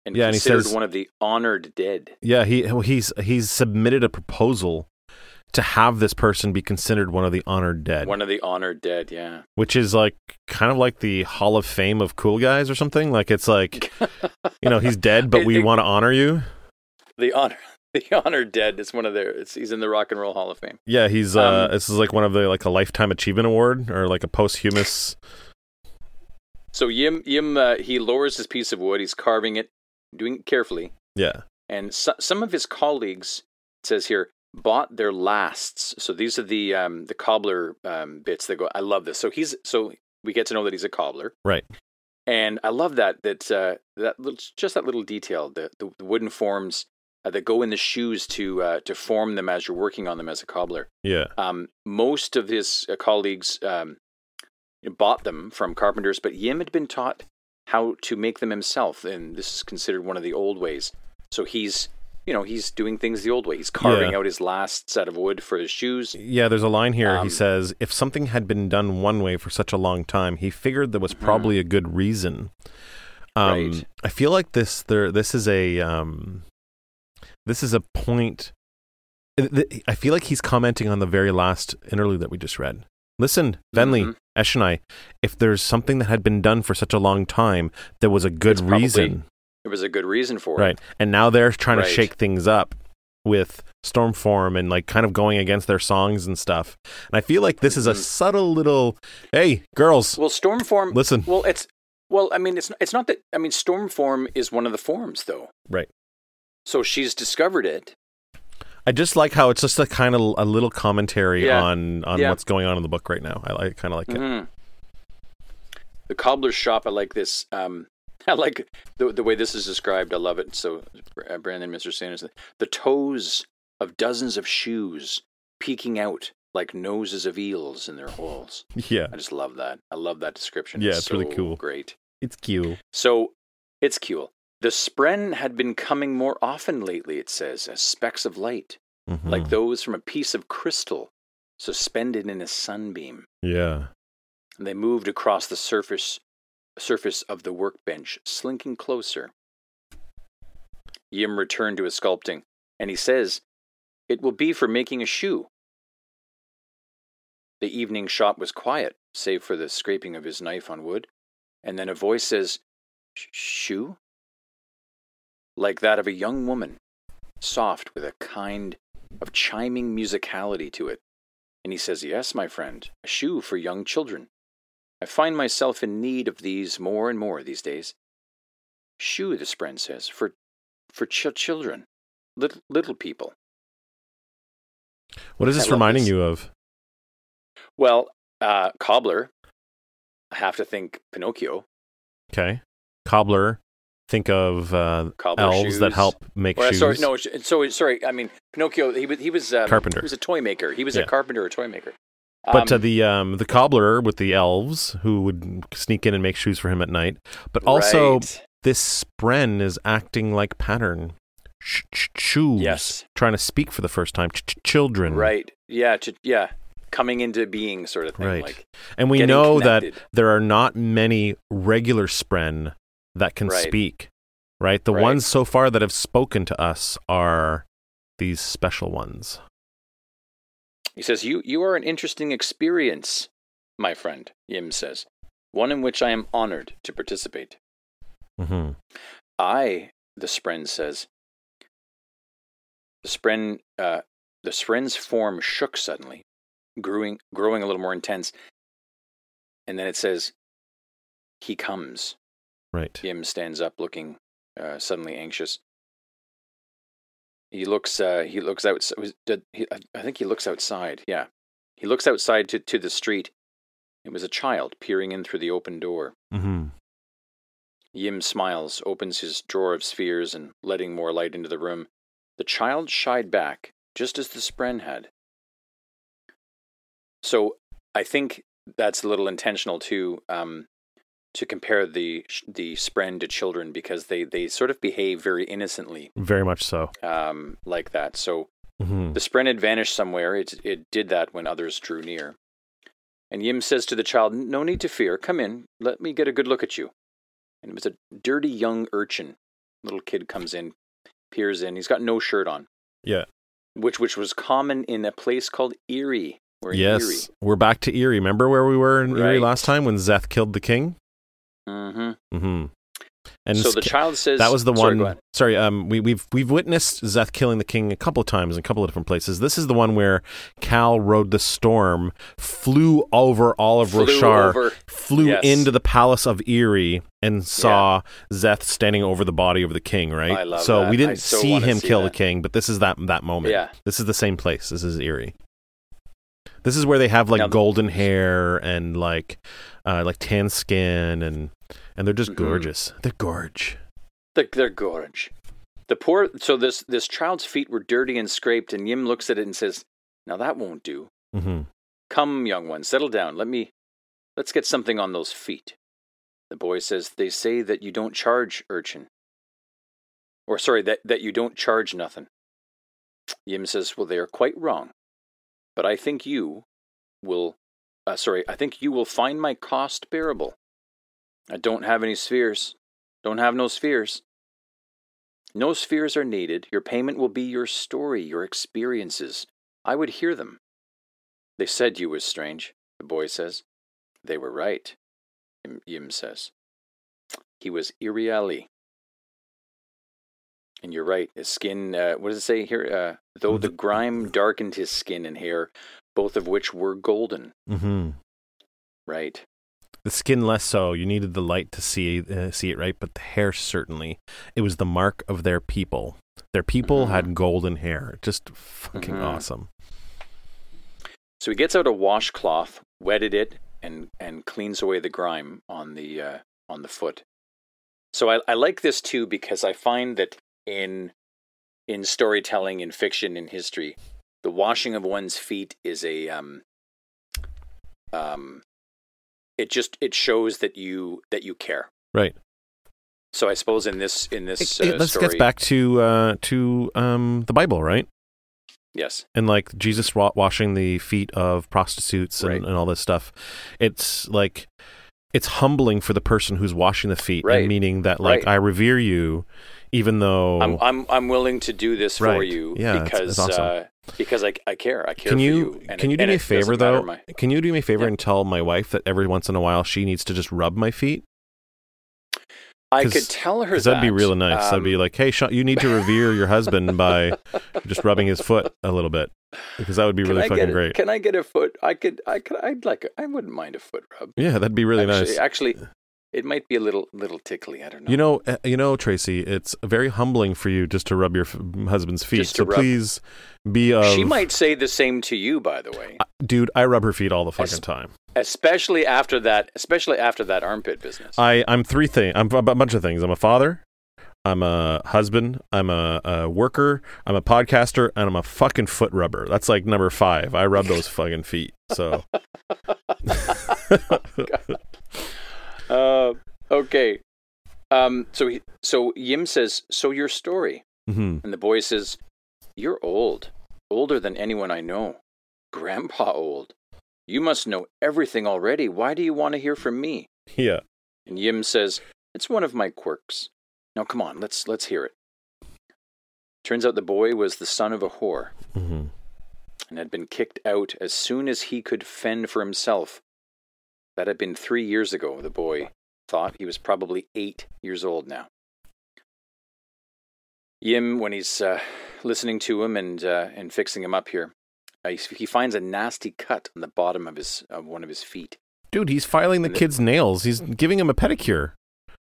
[SPEAKER 2] and
[SPEAKER 1] Yeah, and he
[SPEAKER 2] considered
[SPEAKER 1] says-
[SPEAKER 2] one of the honored dead.
[SPEAKER 1] Yeah, he he's he's submitted a proposal to have this person be considered one of the honored dead,
[SPEAKER 2] One of the honored dead. Yeah,
[SPEAKER 1] which is like kind of like the Hall of Fame of cool guys or something. Like it's like you know he's dead, but we want to honor you.
[SPEAKER 2] the honor, the honored dead. It's one of their. It's, he's in the Rock and Roll Hall of Fame.
[SPEAKER 1] Yeah, he's uh,
[SPEAKER 2] Um,
[SPEAKER 1] this is like one of the like a lifetime achievement award or like a posthumous.
[SPEAKER 2] So Yim, Yim, uh, he lowers his piece of wood. He's carving it, doing it carefully,
[SPEAKER 1] Yeah,
[SPEAKER 2] and so, some of his colleagues it says here bought their lasts. So these are the um, the cobbler um, bits that go. I love this. So he's so we get to know that he's a cobbler.
[SPEAKER 1] right.
[SPEAKER 2] and I love that that uh, that little, just that little detail the the, the wooden forms uh, that go in the shoes to uh, to form them as you're working on them as a cobbler.
[SPEAKER 1] Yeah,
[SPEAKER 2] Um, most of his uh, colleagues um, bought them from carpenters, but Yim had been taught how to make them himself, and this is considered one of the old ways. So he's you know he's doing things the old way. He's carving
[SPEAKER 1] Yeah.
[SPEAKER 2] out his last set of wood for his shoes.
[SPEAKER 1] Yeah, there's a line here.
[SPEAKER 2] Um,
[SPEAKER 1] he says, "If something had been done one way for such a long time, he figured there was probably a good reason." Um,
[SPEAKER 2] Mm-hmm. Right.
[SPEAKER 1] I feel like this. There, this is a. Um, this is a point. th- I feel like he's commenting on the very last interlude that we just read. Listen,
[SPEAKER 2] Mhm.
[SPEAKER 1] Eshonai, if there's something that had been done for such a long time, there was a good
[SPEAKER 2] It's probably
[SPEAKER 1] reason,
[SPEAKER 2] There was a good reason for it.
[SPEAKER 1] right? And now they're trying
[SPEAKER 2] Right.
[SPEAKER 1] to shake things up with Stormform and like kind of going against their songs and stuff. And I feel like this is a
[SPEAKER 2] Mhm.
[SPEAKER 1] subtle little, hey, girls,
[SPEAKER 2] Well, Stormform.
[SPEAKER 1] listen,
[SPEAKER 2] Well, it's well. I mean, it's it's not that. I mean, Stormform is one of the forms, though.
[SPEAKER 1] Right.
[SPEAKER 2] So she's discovered it.
[SPEAKER 1] I just like how it's just a kind of a little commentary
[SPEAKER 2] Yeah.
[SPEAKER 1] on on
[SPEAKER 2] Yeah.
[SPEAKER 1] what's going on in the book right now. I, like kind of like it.
[SPEAKER 2] Mhm. The cobbler's shop. I like this. Um, I like the the way this is described. I love it. So, uh, Brandon, Mister Sanders, the toes of dozens of shoes peeking out like noses of eels in their holes.
[SPEAKER 1] Yeah,
[SPEAKER 2] I just love that. I love that description.
[SPEAKER 1] Yeah, it's really
[SPEAKER 2] so
[SPEAKER 1] cool.
[SPEAKER 2] Great.
[SPEAKER 1] it's cute.
[SPEAKER 2] So it's cool. The spren had been coming more often lately, it says, as specks of light,
[SPEAKER 1] Mhm.
[SPEAKER 2] like those from a piece of crystal suspended in a sunbeam.
[SPEAKER 1] yeah,
[SPEAKER 2] And they moved across the surface surface of the workbench, slinking closer. Yim returned to his sculpting, and he says, It will be for making a shoe. The evening shop was quiet, save for the scraping of his knife on wood, and then a voice says, "Sh- Shoe? Like that of a young woman, soft with a kind of chiming musicality to it. And he says, Yes, my friend, a shoe for young children. I find myself in need of these more and more these days. Shoe, the spren says, for for ch- children, little little people.
[SPEAKER 1] what is this reminding
[SPEAKER 2] this.
[SPEAKER 1] you of?
[SPEAKER 2] Well, uh, cobbler. I have to think Pinocchio.
[SPEAKER 1] Okay, cobbler. Think of uh, elves that help make
[SPEAKER 2] Or,
[SPEAKER 1] shoes.
[SPEAKER 2] sorry, no. So sorry. I mean, Pinocchio. He was he was um,
[SPEAKER 1] Carpenter.
[SPEAKER 2] He was a toy maker. He was
[SPEAKER 1] Yeah.
[SPEAKER 2] a carpenter, or toy maker.
[SPEAKER 1] But uh,
[SPEAKER 2] Um,
[SPEAKER 1] the um, the cobbler with the elves who would sneak in and make shoes for him at night. But also,
[SPEAKER 2] right.
[SPEAKER 1] this spren is acting like pattern. Sh- sh- shoes.
[SPEAKER 2] yes,
[SPEAKER 1] Trying to speak for the first time. Ch- ch- children.
[SPEAKER 2] right, yeah, ch- yeah, coming into being, sort of thing.
[SPEAKER 1] Right.
[SPEAKER 2] Like
[SPEAKER 1] And we know that there are not many regular spren that can
[SPEAKER 2] Right.
[SPEAKER 1] speak. Right. The
[SPEAKER 2] Right.
[SPEAKER 1] ones so far that have spoken to us are these special ones.
[SPEAKER 2] He says, "You you are an interesting experience, my friend." Yim says, "One in which I am honored to participate."
[SPEAKER 1] Mm-hmm.
[SPEAKER 2] I, the spren says, the spren, uh, the spren's form shook suddenly, growing growing a little more intense, and then it says, "He comes."
[SPEAKER 1] Right.
[SPEAKER 2] Yim stands up, looking uh, suddenly anxious. He looks. Uh, he looks out. did- he- I I think he looks outside. Yeah, he looks outside to to the street. It was a child peering in through the open door.
[SPEAKER 1] Mm-hmm.
[SPEAKER 2] Yim smiles, opens his drawer of spheres, and letting more light into the room. The child shied back, just as the spren had. So I think that's a little intentional too, um, to compare the the spren to children because they they sort of behave very innocently,
[SPEAKER 1] Very much so.
[SPEAKER 2] um, like that. So
[SPEAKER 1] hmm
[SPEAKER 2] the spren had vanished somewhere. It it did that when others drew near. And Yim says to the child, "No need to fear. Come in. Let me get a good look at you." And it was a dirty young urchin. Little kid comes in, peers in. He's got no shirt on,
[SPEAKER 1] Yeah.
[SPEAKER 2] which which was common in a place called Iri. We're
[SPEAKER 1] Yes.
[SPEAKER 2] Iri.
[SPEAKER 1] We're back to Iri. Remember where we were in
[SPEAKER 2] Iri
[SPEAKER 1] last time when Szeth killed the king?
[SPEAKER 2] Mm-hmm.
[SPEAKER 1] hmm And
[SPEAKER 2] so the child says
[SPEAKER 1] that was the one.
[SPEAKER 2] ahead.
[SPEAKER 1] Sorry, um, we, we've we've witnessed Szeth killing the king a couple of times in a couple of different places. This is the one where Kal rode the storm, flew over all of
[SPEAKER 2] Flew
[SPEAKER 1] Roshar,
[SPEAKER 2] over.
[SPEAKER 1] flew
[SPEAKER 2] Yes.
[SPEAKER 1] into the palace of Iri, and saw Szeth standing over the body of the king. Right.
[SPEAKER 2] I love
[SPEAKER 1] so
[SPEAKER 2] that.
[SPEAKER 1] we didn't
[SPEAKER 2] so
[SPEAKER 1] see him
[SPEAKER 2] see
[SPEAKER 1] kill
[SPEAKER 2] that.
[SPEAKER 1] the king, but this is that that moment.
[SPEAKER 2] Yeah.
[SPEAKER 1] This is the same place. This is Iri. This is where they have like
[SPEAKER 2] Now
[SPEAKER 1] golden hair and like uh, like tan skin and and they're just
[SPEAKER 2] Mhm.
[SPEAKER 1] gorgeous. They're gorge.
[SPEAKER 2] They're, they're gorge. The poor. So this this child's feet were dirty and scraped, and Yim looks at it and says, "Now that won't do.
[SPEAKER 1] Mm-hmm.
[SPEAKER 2] Come, young one, settle down. Let me. Let's get something on those feet." The boy says, "They say that you don't charge, urchin." or sorry, that, that you don't charge nothing. Yim says, Well, they are quite wrong. But I think you will, uh, sorry, I think you will find my cost bearable. I don't have any spheres. Don't have no spheres. No spheres are needed. Your payment will be your story, your experiences. I would hear them. They said you was strange, the boy says. They were right, Yim says. He was Iriali. And you're right. His skin, uh, what does it say here? Uh, though the grime darkened his skin and hair, both of which were golden.
[SPEAKER 1] Mm-hmm.
[SPEAKER 2] Right.
[SPEAKER 1] The skin less so. You needed the light to see uh, see it right, but the hair certainly. It was the mark of their people. Their people
[SPEAKER 2] Mhm.
[SPEAKER 1] had golden hair. Just fucking
[SPEAKER 2] Mhm.
[SPEAKER 1] awesome.
[SPEAKER 2] So he gets out a washcloth, wetted it, and and cleans away the grime on the uh, on the foot. So I, I like this too because I find that in in storytelling, in fiction, in history, the washing of one's feet is a um um it just it shows that you that you care.
[SPEAKER 1] Right.
[SPEAKER 2] So I suppose in this in this
[SPEAKER 1] It,
[SPEAKER 2] uh,
[SPEAKER 1] it, let's
[SPEAKER 2] story,
[SPEAKER 1] get back to uh, to um, the Bible, right?
[SPEAKER 2] yes,
[SPEAKER 1] and like Jesus wa- washing the feet of prostitutes and,
[SPEAKER 2] Right.
[SPEAKER 1] and all this stuff. It's like it's humbling for the person who's washing the feet,
[SPEAKER 2] Right.
[SPEAKER 1] and meaning that like
[SPEAKER 2] Right.
[SPEAKER 1] I revere you, even though
[SPEAKER 2] I'm I'm I'm willing to do this for you
[SPEAKER 1] Yeah, it's-
[SPEAKER 2] because
[SPEAKER 1] it's awesome.
[SPEAKER 2] uh, because I I care I care
[SPEAKER 1] can
[SPEAKER 2] for
[SPEAKER 1] you,
[SPEAKER 2] you.
[SPEAKER 1] can you do
[SPEAKER 2] and
[SPEAKER 1] me a favor though?
[SPEAKER 2] my-
[SPEAKER 1] Can you do me a favor
[SPEAKER 2] Yeah.
[SPEAKER 1] and tell my wife that every once in a while she needs to just rub my feet?
[SPEAKER 2] I could tell her that.
[SPEAKER 1] that'd be really nice. that'd be
[SPEAKER 2] Um,
[SPEAKER 1] like, hey, Sean, you need to revere your husband by just rubbing his foot a little bit, because that would be really fucking
[SPEAKER 2] a-
[SPEAKER 1] great.
[SPEAKER 2] Can I get a foot? I could. I could. I'd like. A, I wouldn't mind a foot rub.
[SPEAKER 1] yeah, that'd be really
[SPEAKER 2] actually,
[SPEAKER 1] nice.
[SPEAKER 2] Actually, it might be a little little tickly. I don't know.
[SPEAKER 1] You know, uh, you know, Tracy, it's very humbling for you just to rub your f- husband's feet. So
[SPEAKER 2] rub.
[SPEAKER 1] please be of.
[SPEAKER 2] she might say the same to you. By the way,
[SPEAKER 1] Uh, dude, I rub her feet all the fucking
[SPEAKER 2] Es-
[SPEAKER 1] time.
[SPEAKER 2] especially after that. Especially after that armpit business.
[SPEAKER 1] I, I'm three things. I'm a bunch of things. I'm a father. I'm a husband. I'm a, a worker. I'm a podcaster, and I'm a fucking foot rubber. That's like number five. I rub those fucking feet. So
[SPEAKER 2] uh, okay. Um. So he, so Yim says, "So your story,"
[SPEAKER 1] Mhm.
[SPEAKER 2] and the boy says, "You're old, older than anyone I know, Grandpa old. You must know everything already. Why do you want to hear from me?"
[SPEAKER 1] yeah.
[SPEAKER 2] And Yim says, "It's one of my quirks. Now come on, let's let's hear it." Turns out the boy was the son of a whore
[SPEAKER 1] hmm
[SPEAKER 2] and had been kicked out as soon as he could fend for himself. That had been three years ago, the boy thought. He was probably eight years old now. Yim, when he's uh, listening to him and uh, and fixing him up here, uh, he, he finds a nasty cut on the bottom of his of one of his feet.
[SPEAKER 1] Dude, he's filing the
[SPEAKER 2] And
[SPEAKER 1] kid's nails. He's giving him a pedicure.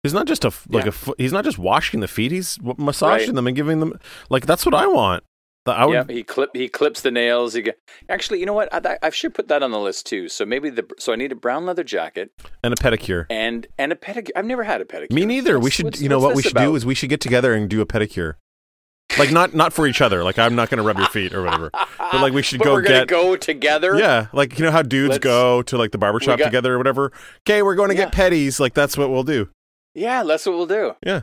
[SPEAKER 1] He's not just a like
[SPEAKER 2] Yeah.
[SPEAKER 1] a. He's not just washing the feet. He's massaging
[SPEAKER 2] Right.
[SPEAKER 1] them and giving them. Like that's what I want. The- I would,
[SPEAKER 2] yeah, he clip he clips the nails. He get, actually, you know what? I, I should put that on the list too. So maybe the so I need a brown leather jacket
[SPEAKER 1] and a pedicure.
[SPEAKER 2] and and a pedicure. I've never had a pedicure.
[SPEAKER 1] Me neither. we should. you know what we should do is we should get together and do a pedicure. Like not not for each other. Like I'm not going to rub your feet or whatever. But like we should go get.
[SPEAKER 2] go together.
[SPEAKER 1] Yeah, like you know how dudes
[SPEAKER 2] Let's-
[SPEAKER 1] go to like the barbershop
[SPEAKER 2] got-
[SPEAKER 1] together or whatever. Okay, we're going to get petties. Like that's what we'll do.
[SPEAKER 2] yeah. That's what we'll do.
[SPEAKER 1] Yeah,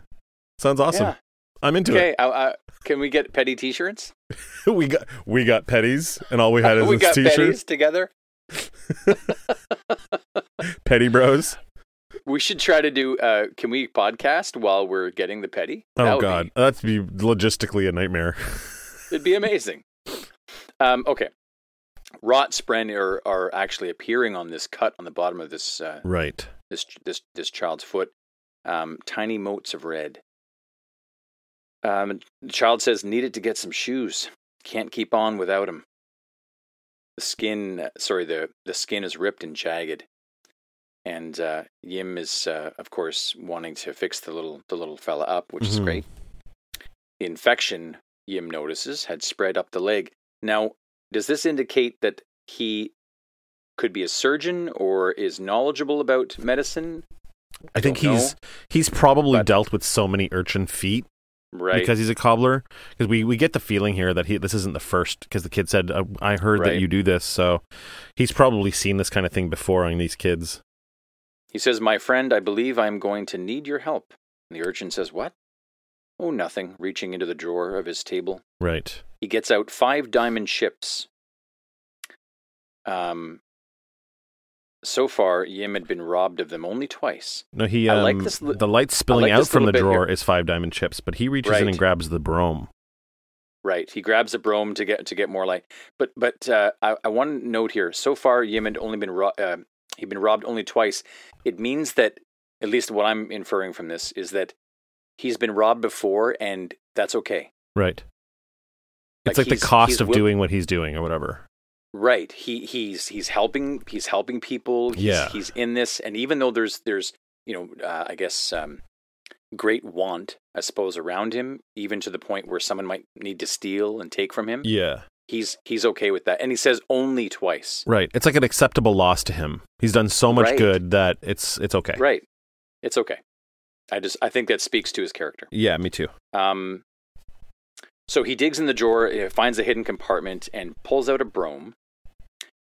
[SPEAKER 1] sounds awesome.
[SPEAKER 2] Yeah.
[SPEAKER 1] I'm into it.
[SPEAKER 2] Okay. I, I, can we get petty T-shirts?
[SPEAKER 1] we got we got petties, and all we had is
[SPEAKER 2] we got
[SPEAKER 1] t-shirt.
[SPEAKER 2] petties together.
[SPEAKER 1] Petty bros.
[SPEAKER 2] We should try to do. Uh, can we podcast while we're getting the petty?
[SPEAKER 1] Oh
[SPEAKER 2] would
[SPEAKER 1] god,
[SPEAKER 2] be-
[SPEAKER 1] that'd be logistically a nightmare.
[SPEAKER 2] it'd be amazing. Um, okay. Rot spren are, are actually appearing on this cut on the bottom of this uh,
[SPEAKER 1] right.
[SPEAKER 2] this this this child's foot. Um, tiny motes of red. Um, the child says needed to get some shoes. Can't keep on without them. The skin, uh, sorry, the the skin is ripped and jagged, and uh, Yim is, uh, of course, wanting to fix the little the little fella up, which is
[SPEAKER 1] Mhm.
[SPEAKER 2] great. The infection Yim notices had spread up the leg. Now, does this indicate that he could be a surgeon or is knowledgeable about medicine?
[SPEAKER 1] I think
[SPEAKER 2] don't
[SPEAKER 1] he's he's probably dealt with so many urchin feet
[SPEAKER 2] Right.
[SPEAKER 1] because he's a cobbler. Because we, we get the feeling here that he this isn't the first. Because the kid said, uh, "I heard that you do this," so he's probably seen this kind of thing before on these kids.
[SPEAKER 2] He says, My friend, I believe I am going to need your help. And the urchin says, What? Oh, nothing, reaching into the drawer of his table.
[SPEAKER 1] Right.
[SPEAKER 2] He gets out five diamond chips. Um, so far, Yim had been robbed of them only twice.
[SPEAKER 1] No, he.
[SPEAKER 2] I
[SPEAKER 1] Um,
[SPEAKER 2] like this li-
[SPEAKER 1] the light spilling
[SPEAKER 2] like
[SPEAKER 1] out from the drawer
[SPEAKER 2] here.
[SPEAKER 1] is five diamond chips, but he reaches in and grabs the broam.
[SPEAKER 2] Right. He grabs a broam to get to get more light. But but uh, I, I want to note here. So far, Yim had only been ro- uh, he'd been robbed only twice. It means that at least what I'm inferring from this is that he's been robbed before, and that's okay.
[SPEAKER 1] Right. It's
[SPEAKER 2] Like
[SPEAKER 1] like, the cost of
[SPEAKER 2] will-
[SPEAKER 1] doing what he's doing or whatever.
[SPEAKER 2] Right. He he's he's helping he's helping people. He's,
[SPEAKER 1] Yeah.
[SPEAKER 2] He's in this, and even though there's there's you know uh, I guess um, great want I suppose around him, even to the point where someone might need to steal and take from him.
[SPEAKER 1] Yeah.
[SPEAKER 2] He's he's okay with that, and he says only twice.
[SPEAKER 1] Right. It's like an acceptable loss to him. He's done so much
[SPEAKER 2] Right.
[SPEAKER 1] good that it's it's okay.
[SPEAKER 2] Right. It's okay. I just I think that speaks to his character.
[SPEAKER 1] Yeah, me too.
[SPEAKER 2] Um, so he digs in the drawer, uh, finds a hidden compartment, and pulls out a broam,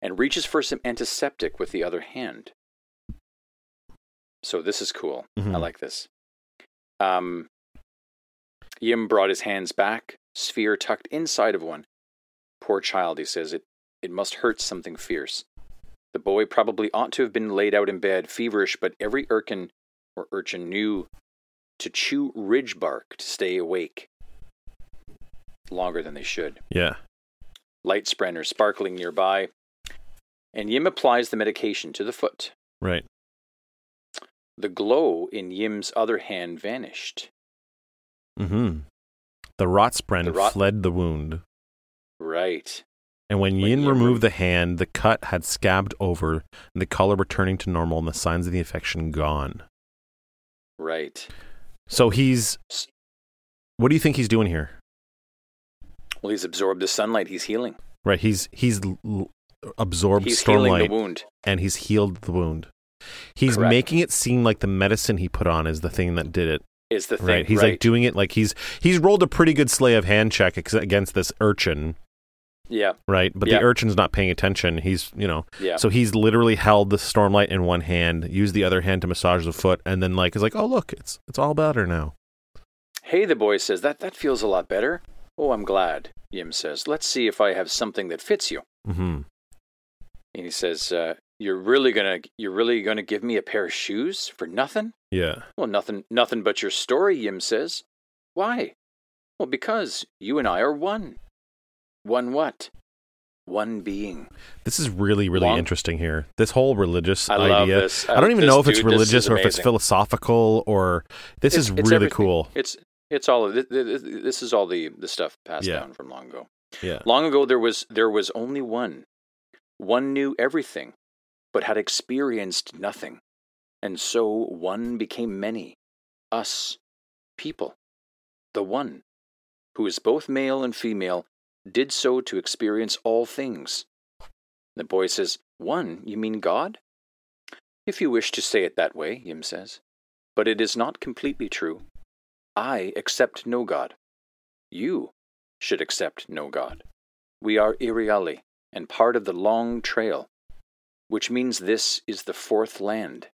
[SPEAKER 2] and reaches for some antiseptic with the other hand. So this is cool. I
[SPEAKER 1] Mhm.
[SPEAKER 2] like this. Um, Yim brought his hands back, sphere tucked inside of one. Poor child, he says, it, it must hurt something fierce. The boy probably ought to have been laid out in bed, feverish, but every urchin or urchin knew to chew ridge bark to stay awake longer than they should.
[SPEAKER 1] Yeah.
[SPEAKER 2] Light sprenner sparkling nearby, and Yim applies the medication to the foot.
[SPEAKER 1] Right.
[SPEAKER 2] The glow in Yim's other hand vanished.
[SPEAKER 1] Mm-hmm. The Rotspren
[SPEAKER 2] The rot-
[SPEAKER 1] fled the wound.
[SPEAKER 2] Right.
[SPEAKER 1] And when
[SPEAKER 2] When
[SPEAKER 1] Yin
[SPEAKER 2] Yin
[SPEAKER 1] removed the hand, the cut had scabbed over, and the color returning to normal, and the signs of the infection gone.
[SPEAKER 2] Right.
[SPEAKER 1] So he's. What do you think he's doing here?
[SPEAKER 2] Well, he's absorbed the sunlight. He's healing.
[SPEAKER 1] Right. He's he's l- absorbed
[SPEAKER 2] He's healing
[SPEAKER 1] stormlight,
[SPEAKER 2] the wound.
[SPEAKER 1] and he's healed the wound. He's
[SPEAKER 2] Correct.
[SPEAKER 1] making it seem like the medicine he put on is the thing that did it.
[SPEAKER 2] Is the thing.
[SPEAKER 1] Right. He's
[SPEAKER 2] right.
[SPEAKER 1] like doing it like he's he's rolled a pretty good slay of hand check ex- against this urchin,
[SPEAKER 2] yeah.
[SPEAKER 1] right? But
[SPEAKER 2] Yeah.
[SPEAKER 1] the urchin's not paying attention. He's you know
[SPEAKER 2] Yeah.
[SPEAKER 1] So he's literally held the stormlight in one hand, used the other hand to massage the foot, and then like is like, oh look, it's it's all better now.
[SPEAKER 2] Hey, the boy says that that feels a lot better. Oh, I'm glad. Yim says, "Let's see if I have something that fits you."
[SPEAKER 1] Mm-hmm.
[SPEAKER 2] And he says, uh, "You're really gonna you're really gonna give me a pair of shoes for nothing?"
[SPEAKER 1] Yeah.
[SPEAKER 2] Well, nothing nothing but your story. Yim says. Why? Well, because you and I are one. One what? One being.
[SPEAKER 1] This is really really
[SPEAKER 2] Long-
[SPEAKER 1] interesting here. This whole religious
[SPEAKER 2] I love
[SPEAKER 1] idea.
[SPEAKER 2] this.
[SPEAKER 1] I don't even
[SPEAKER 2] This
[SPEAKER 1] know if it's religious or if it's philosophical or this
[SPEAKER 2] It's-
[SPEAKER 1] is
[SPEAKER 2] it's
[SPEAKER 1] really
[SPEAKER 2] everything.
[SPEAKER 1] cool.
[SPEAKER 2] It's it's all this, this is all the the stuff passed
[SPEAKER 1] Yeah.
[SPEAKER 2] down from long ago.
[SPEAKER 1] Yeah.
[SPEAKER 2] Long ago there was there was only one. One knew everything, but had experienced nothing. And so one became many. Us, people. The one, who is both male and female, did so to experience all things. The boy says, One, you mean God? If you wish to say it that way, Yim says. But it is not completely true. I accept no God. You should accept no God. We are Iriali and part of the long trail, which means this is the fourth land.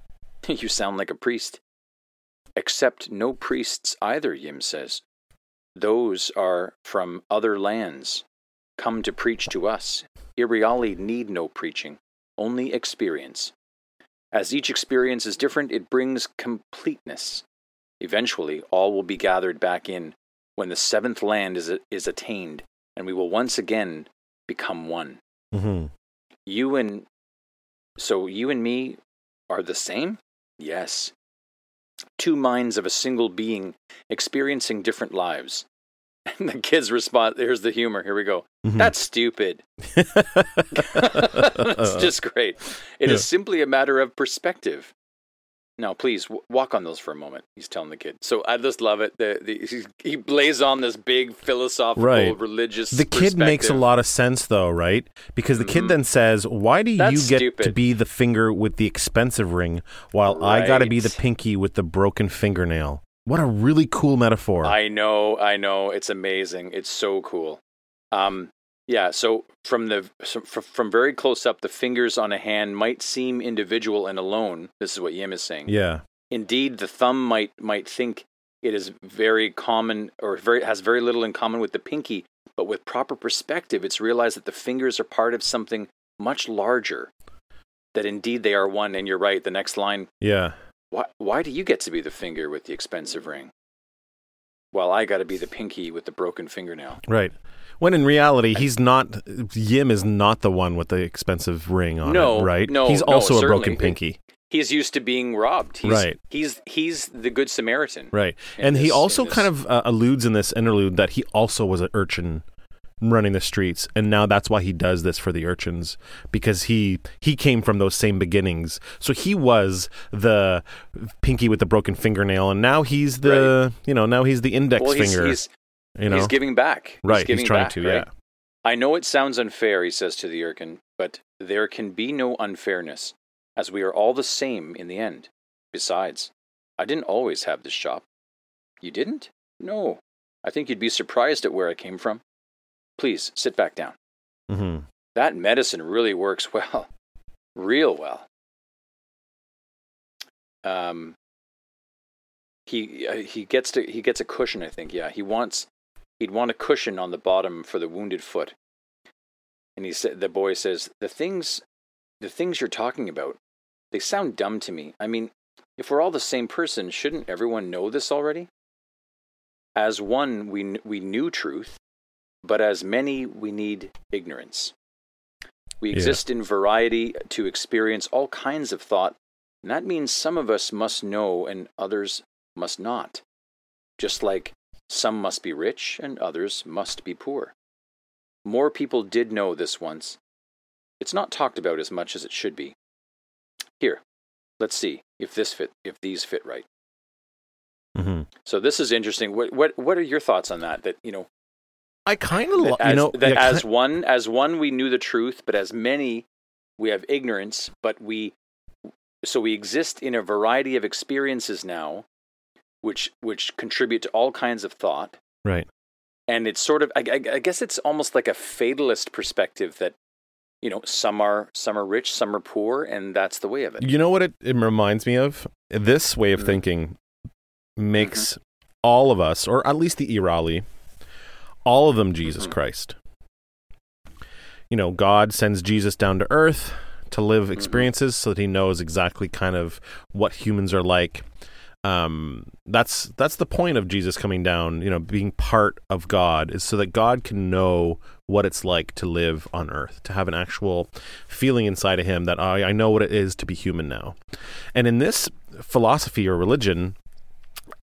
[SPEAKER 2] you sound like a priest. Accept no priests either, Yim says. Those are from other lands, come to preach to us. Iriali need no preaching, only experience. As each experience is different, it brings completeness. Eventually, all will be gathered back in when the seventh land is, is attained, and we will once again become one.
[SPEAKER 1] Mm-hmm.
[SPEAKER 2] You and so you and me are the same? Yes. Two minds of a single being experiencing different lives. And the kids respond, here's the humor. Here we go.
[SPEAKER 1] Mhm.
[SPEAKER 2] That's stupid. it's just great. It is
[SPEAKER 1] Yeah.
[SPEAKER 2] simply a matter of perspective. Now, please w- walk on those for a moment. He's telling the kid. So I just love it. The, the, he, he lays on this big philosophical,
[SPEAKER 1] Right.
[SPEAKER 2] religious.
[SPEAKER 1] the kid makes a lot of sense though, right? Because the kid
[SPEAKER 2] Mhm.
[SPEAKER 1] then says, "Why do
[SPEAKER 2] That's
[SPEAKER 1] you get to be the finger with the expensive ring while I got to be the pinky with the broken fingernail?" What a really cool metaphor.
[SPEAKER 2] I know, I know. It's amazing. It's so cool. Um, yeah. So from the from very close up, the fingers on a hand might seem individual and alone. This is what Yim is saying.
[SPEAKER 1] yeah.
[SPEAKER 2] Indeed, the thumb might might think it is very common or very has very little in common with the pinky. But with proper perspective, it's realized that the fingers are part of something much larger. That indeed they are one. And you're right. The next line.
[SPEAKER 1] Yeah.
[SPEAKER 2] Why? Why do you get to be the finger with the expensive ring? Well, I got to be the pinky with the broken fingernail.
[SPEAKER 1] Right. When in reality, he's not. Yim is not the one with the expensive ring on
[SPEAKER 2] No,
[SPEAKER 1] it, right?
[SPEAKER 2] no,
[SPEAKER 1] he's
[SPEAKER 2] no,
[SPEAKER 1] also a broken pinky,
[SPEAKER 2] He's used to being robbed. He's,
[SPEAKER 1] Right.
[SPEAKER 2] He's he's the good Samaritan.
[SPEAKER 1] right? And he also
[SPEAKER 2] in this-
[SPEAKER 1] kind of uh, alludes in this interlude that he also was an urchin running the streets, and now that's why he does this for the urchins because he he came from those same beginnings. So he was the pinky with the broken fingernail, and now he's the you know now he's the index
[SPEAKER 2] Well, he's,
[SPEAKER 1] finger.
[SPEAKER 2] he's,
[SPEAKER 1] you know,
[SPEAKER 2] he's giving back.
[SPEAKER 1] right? He's,
[SPEAKER 2] giving
[SPEAKER 1] trying
[SPEAKER 2] back,
[SPEAKER 1] to,
[SPEAKER 2] right?
[SPEAKER 1] yeah.
[SPEAKER 2] I know it sounds unfair, he says to the Urkin, but there can be no unfairness, as we are all the same in the end. Besides, I didn't always have this shop. You didn't? No. I think you'd be surprised at where I came from. Please sit back down.
[SPEAKER 1] hmm
[SPEAKER 2] That medicine really works well, real well. Um, he uh, he gets to he gets a cushion. I think. Yeah, he wants he'd want a cushion on the bottom for the wounded foot. And he said, the boy says, the things, the things you're talking about, they sound dumb to me. I mean, if we're all the same person, shouldn't everyone know this already? As one, we we knew truth, but as many, we need ignorance. We
[SPEAKER 1] Yeah.
[SPEAKER 2] exist in variety to experience all kinds of thought, and that means some of us must know and others must not. Just like some must be rich and others must be poor. More people did know this once. It's not talked about as much as it should be. Here, let's see if this fit if these fit right.
[SPEAKER 1] hmm
[SPEAKER 2] So this is interesting. What what what are your thoughts on that? That you know,
[SPEAKER 1] I kind of, lo- you know,
[SPEAKER 2] that
[SPEAKER 1] yeah,
[SPEAKER 2] as one as one we knew the truth, but as many we have ignorance, but we so we exist in a variety of experiences now, which which contribute to all kinds of thought.
[SPEAKER 1] right.
[SPEAKER 2] and it's sort of I, I, I guess it's almost like a fatalist perspective that you know some are some are rich some are poor and that's the way of it
[SPEAKER 1] You know what it, it reminds me of? This way of
[SPEAKER 2] Mhm.
[SPEAKER 1] thinking makes all of us, or at least the Iriali, all of them Jesus
[SPEAKER 2] Mhm.
[SPEAKER 1] Christ. You know, God sends Jesus down to earth to live experiences so that he knows exactly kind of what humans are like. Um, that's that's the point of Jesus coming down, you know, being part of God is so that God can know what it's like to live on earth, to have an actual feeling inside of him that I, I know what it is to be human now. And in this philosophy or religion,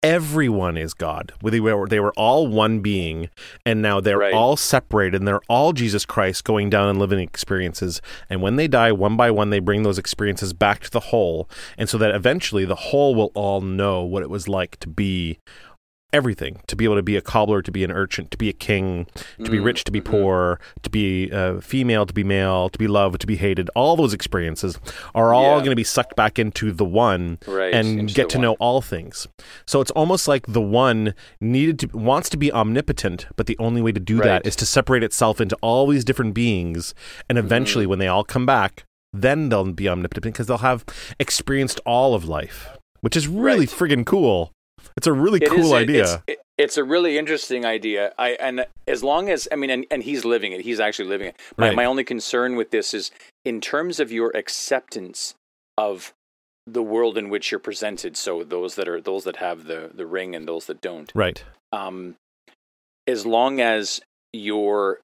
[SPEAKER 1] everyone is God. They were, they were all one being, and now they're
[SPEAKER 2] Right.
[SPEAKER 1] all separated, and they're all Jesus Christ going down and living experiences. And when they die, one by one, they bring those experiences back to the whole, and so that eventually the whole will all know what it was like to be everything to be able to be a cobbler to be an urchin to be a king to be
[SPEAKER 2] Mm,
[SPEAKER 1] rich to be
[SPEAKER 2] mhm.
[SPEAKER 1] poor to be uh, female to be male to be loved to be hated all those experiences are all
[SPEAKER 2] Yeah.
[SPEAKER 1] going to be sucked back into the one
[SPEAKER 2] right
[SPEAKER 1] and
[SPEAKER 2] into
[SPEAKER 1] get to
[SPEAKER 2] one.
[SPEAKER 1] know all things. So it's almost like the one needed to wants to be omnipotent, but the only way to do
[SPEAKER 2] Right.
[SPEAKER 1] that is to separate itself into all these different beings, and
[SPEAKER 2] Mm-hmm.
[SPEAKER 1] eventually, when they all come back, then they'll be omnipotent because they'll have experienced all of life, which is really
[SPEAKER 2] Right.
[SPEAKER 1] friggin' cool. It's a really
[SPEAKER 2] It
[SPEAKER 1] cool
[SPEAKER 2] a-
[SPEAKER 1] idea.
[SPEAKER 2] It's, it- it's a really interesting idea. I and as long as I mean, and, and he's living it. He's actually living it. My,
[SPEAKER 1] Right.
[SPEAKER 2] my only concern with this is in terms of your acceptance of the world in which you're presented. So those that are those that have the the ring and those that don't.
[SPEAKER 1] right.
[SPEAKER 2] Um, as long as your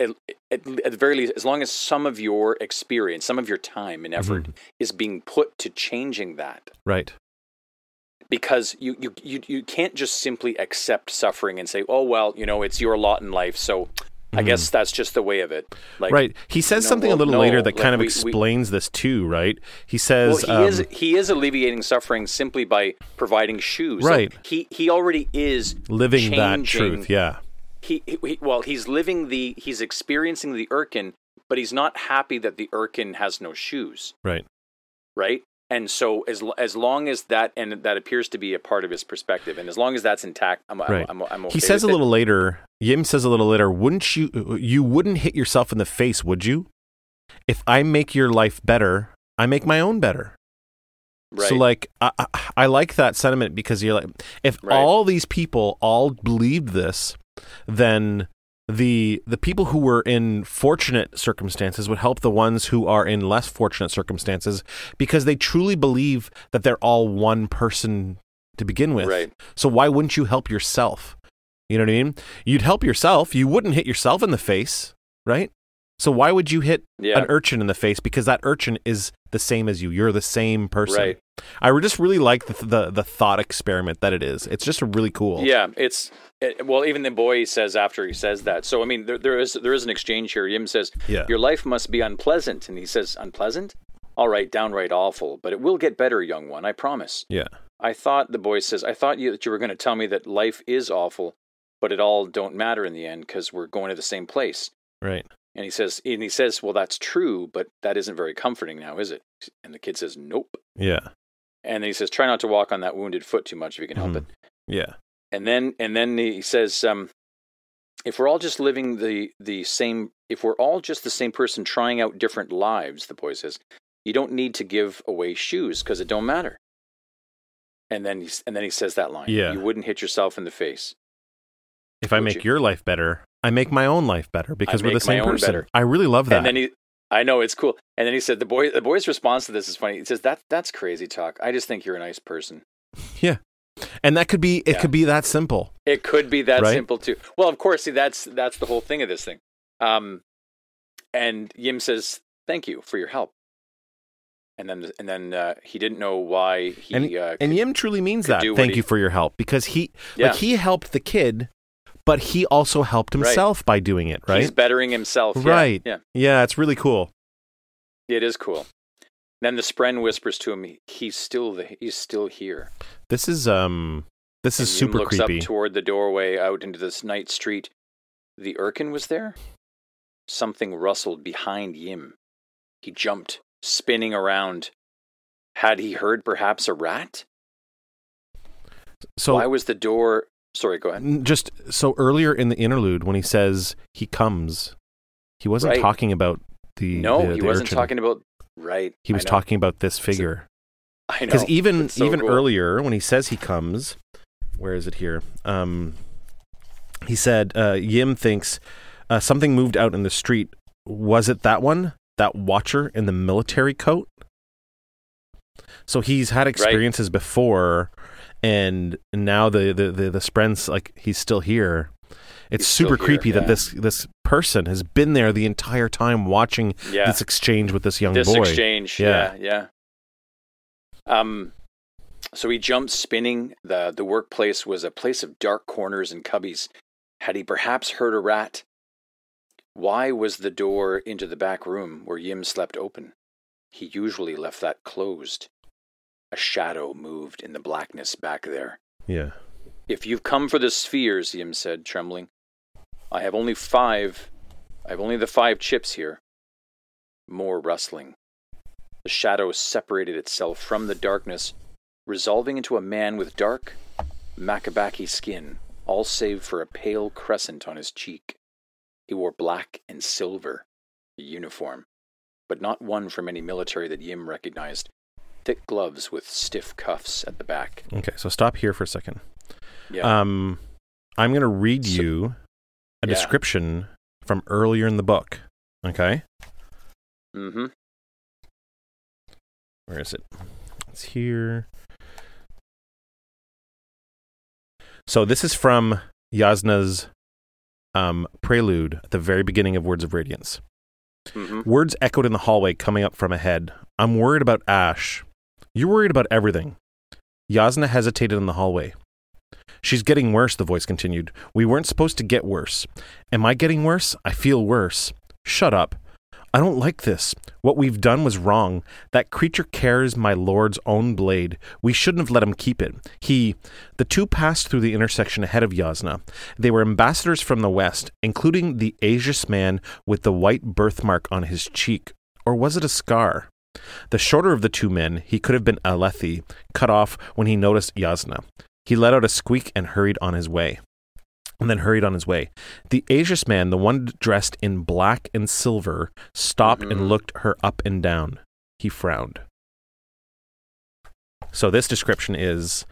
[SPEAKER 2] at, at, the very least, as long as some of your experience, some of your time and effort
[SPEAKER 1] Mhm.
[SPEAKER 2] is being put to changing that,
[SPEAKER 1] Right.
[SPEAKER 2] Because you, you you you can't just simply accept suffering and say, "Oh well, you know, it's your lot in life." So I guess that's just the way of it. Like,
[SPEAKER 1] Mm-hmm. right. He says
[SPEAKER 2] no,
[SPEAKER 1] something
[SPEAKER 2] well,
[SPEAKER 1] a little
[SPEAKER 2] no,
[SPEAKER 1] later that
[SPEAKER 2] like
[SPEAKER 1] kind of
[SPEAKER 2] we- we-
[SPEAKER 1] explains this too, right? He
[SPEAKER 2] Well,
[SPEAKER 1] says,
[SPEAKER 2] he
[SPEAKER 1] um,
[SPEAKER 2] is he is alleviating suffering simply by providing shoes.
[SPEAKER 1] Right.
[SPEAKER 2] he he already is
[SPEAKER 1] living that truth. Yeah.
[SPEAKER 2] He, he well, he's living the he's experiencing the Urkin, but he's not happy that the Urkin has no shoes.
[SPEAKER 1] Right.
[SPEAKER 2] right? And so as as long as that and that appears to be a part of his perspective, and as long as that's intact, I'm
[SPEAKER 1] Right.
[SPEAKER 2] I'm, I'm, I'm okay
[SPEAKER 1] he says a
[SPEAKER 2] with it.
[SPEAKER 1] little later yim says a little later wouldn't you you wouldn't hit yourself in the face would you if i make your life better i make my own better
[SPEAKER 2] Right.
[SPEAKER 1] So like I, I, I like that sentiment because you're like if
[SPEAKER 2] Right.
[SPEAKER 1] all these people all believed this, then the the people who were in fortunate circumstances would help the ones who are in less fortunate circumstances because they truly believe that they're all one person to begin with.
[SPEAKER 2] Right.
[SPEAKER 1] So why wouldn't you help yourself? You know what I mean? You'd help yourself. You wouldn't hit yourself in the face, right? So why would you hit
[SPEAKER 2] Yeah.
[SPEAKER 1] an urchin in the face because that urchin is the same as you. You're the same person.
[SPEAKER 2] Right.
[SPEAKER 1] I just really like the, the the thought experiment that it is. It's just really cool.
[SPEAKER 2] Yeah, it's it, well. Even the boy says after he says that. So I mean, there, there is there is an exchange here. Yim says,
[SPEAKER 1] Yeah.
[SPEAKER 2] "Your life must be unpleasant," and he says, "Unpleasant? All right, downright awful, but it will get better, young one. I promise."
[SPEAKER 1] Yeah.
[SPEAKER 2] I thought the boy says, "I thought you that you were going to tell me that life is awful, but it all don't matter in the end because we're going to the same place."
[SPEAKER 1] Right.
[SPEAKER 2] And he says, and he says, "Well, that's true, but that isn't very comforting now, is it?" And the kid says, "Nope."
[SPEAKER 1] Yeah.
[SPEAKER 2] And then he says, "Try not to walk on that wounded foot too much if you can help
[SPEAKER 1] Mhm.
[SPEAKER 2] it."
[SPEAKER 1] Yeah.
[SPEAKER 2] and then and then he says um, if we're all just living the the same if we're all just the same person trying out different lives the boy says you don't need to give away shoes because it don't matter and then he's, and then he says that line
[SPEAKER 1] Yeah.
[SPEAKER 2] you wouldn't hit yourself in the face
[SPEAKER 1] If I make
[SPEAKER 2] you?
[SPEAKER 1] your life better, I make my own life better because we're the same person.
[SPEAKER 2] better.
[SPEAKER 1] I really love that.
[SPEAKER 2] and then he I know it's cool. And then he said the boy the boy's response to this is funny. He says that that's crazy talk. I just think you're a nice person.
[SPEAKER 1] yeah. And that could be it
[SPEAKER 2] Yeah.
[SPEAKER 1] could be that simple.
[SPEAKER 2] It could be that
[SPEAKER 1] Right?
[SPEAKER 2] simple too. Well, of course, see that's that's the whole thing of this thing. Um, and Yim says, "Thank you for your help." And then and then uh, he didn't know why he
[SPEAKER 1] And
[SPEAKER 2] uh,
[SPEAKER 1] And Yim truly means that. Thank
[SPEAKER 2] he-
[SPEAKER 1] you for your help because he
[SPEAKER 2] Yeah.
[SPEAKER 1] like he helped the kid, but he also helped
[SPEAKER 2] Right.
[SPEAKER 1] himself by doing it, right?
[SPEAKER 2] he's bettering himself.
[SPEAKER 1] Right.
[SPEAKER 2] Yeah,
[SPEAKER 1] yeah, it's really cool.
[SPEAKER 2] it is cool. Then the Spren whispers to him, "He's still the, he's still here."
[SPEAKER 1] This is um this is super
[SPEAKER 2] looks
[SPEAKER 1] creepy.
[SPEAKER 2] up toward the doorway out into this night street. The Urkin was there. Something rustled behind Yim. He jumped, spinning around. Had he heard perhaps a rat?
[SPEAKER 1] so
[SPEAKER 2] Why was the door? Sorry, go ahead.
[SPEAKER 1] Just so earlier in the interlude when he says he comes he wasn't
[SPEAKER 2] Right.
[SPEAKER 1] talking about the
[SPEAKER 2] No,
[SPEAKER 1] the-
[SPEAKER 2] he
[SPEAKER 1] the
[SPEAKER 2] wasn't
[SPEAKER 1] urchin.
[SPEAKER 2] talking about. Right.
[SPEAKER 1] he was talking about this figure
[SPEAKER 2] I know.
[SPEAKER 1] because even
[SPEAKER 2] so
[SPEAKER 1] even
[SPEAKER 2] cool.
[SPEAKER 1] earlier when he says he comes where is it here um he said uh yim thinks uh, something moved out in the street was it that one that watcher in the military coat so he's had experiences before and now the the the, the Spren's like he's still here it's
[SPEAKER 2] He's
[SPEAKER 1] super
[SPEAKER 2] here,
[SPEAKER 1] creepy that this this person has been there the entire time watching
[SPEAKER 2] Yeah.
[SPEAKER 1] this exchange with this young boy.
[SPEAKER 2] this
[SPEAKER 1] boy
[SPEAKER 2] exchange.
[SPEAKER 1] Yeah.
[SPEAKER 2] Yeah. yeah. Um. So he jumped, spinning. the The workplace was a place of dark corners and cubbies. Had he perhaps heard a rat? Why was the door into the back room where Yim slept open? He usually left that closed. A shadow moved in the blackness back there.
[SPEAKER 1] yeah
[SPEAKER 2] If you've come for the spheres, Yim said, trembling, I have only five. I have only the five chips here. More rustling. The shadow separated itself from the darkness, resolving into a man with dark, Makabaki skin, all save for a pale crescent on his cheek. He wore black and silver, a uniform, but not one from any military that Yim recognized. Thick gloves with stiff cuffs at the back.
[SPEAKER 1] okay so stop here for a second
[SPEAKER 2] Yeah.
[SPEAKER 1] Um, I'm going to read
[SPEAKER 2] So-
[SPEAKER 1] you a
[SPEAKER 2] Yeah.
[SPEAKER 1] description from earlier in the book. Okay,
[SPEAKER 2] mm-hmm.
[SPEAKER 1] where is it? It's here. So this is from Jasnah's um, prelude at the very beginning of Words of Radiance.
[SPEAKER 2] Mm-hmm.
[SPEAKER 1] Words echoed in the hallway coming up from ahead. I'm worried about Ash. You're worried about everything. Jasnah hesitated in the hallway. She's getting worse, the voice continued. We weren't supposed to get worse. Am I getting worse? I feel worse. Shut up. I don't like this. What we've done was wrong. That creature carries my lord's own blade. We shouldn't have let him keep it. He. The two passed through the intersection ahead of Jasnah. They were ambassadors from the west, including the Azish man with the white birthmark on his cheek. Or was it a scar? The shorter of the two men, he could have been Alethi, cut off when he noticed Jasnah. He let out a squeak and hurried on his way. And then hurried on his way. The Azish man, the one dressed in black and silver, stopped
[SPEAKER 2] Mhm.
[SPEAKER 1] and looked her up and down. He frowned. So this description is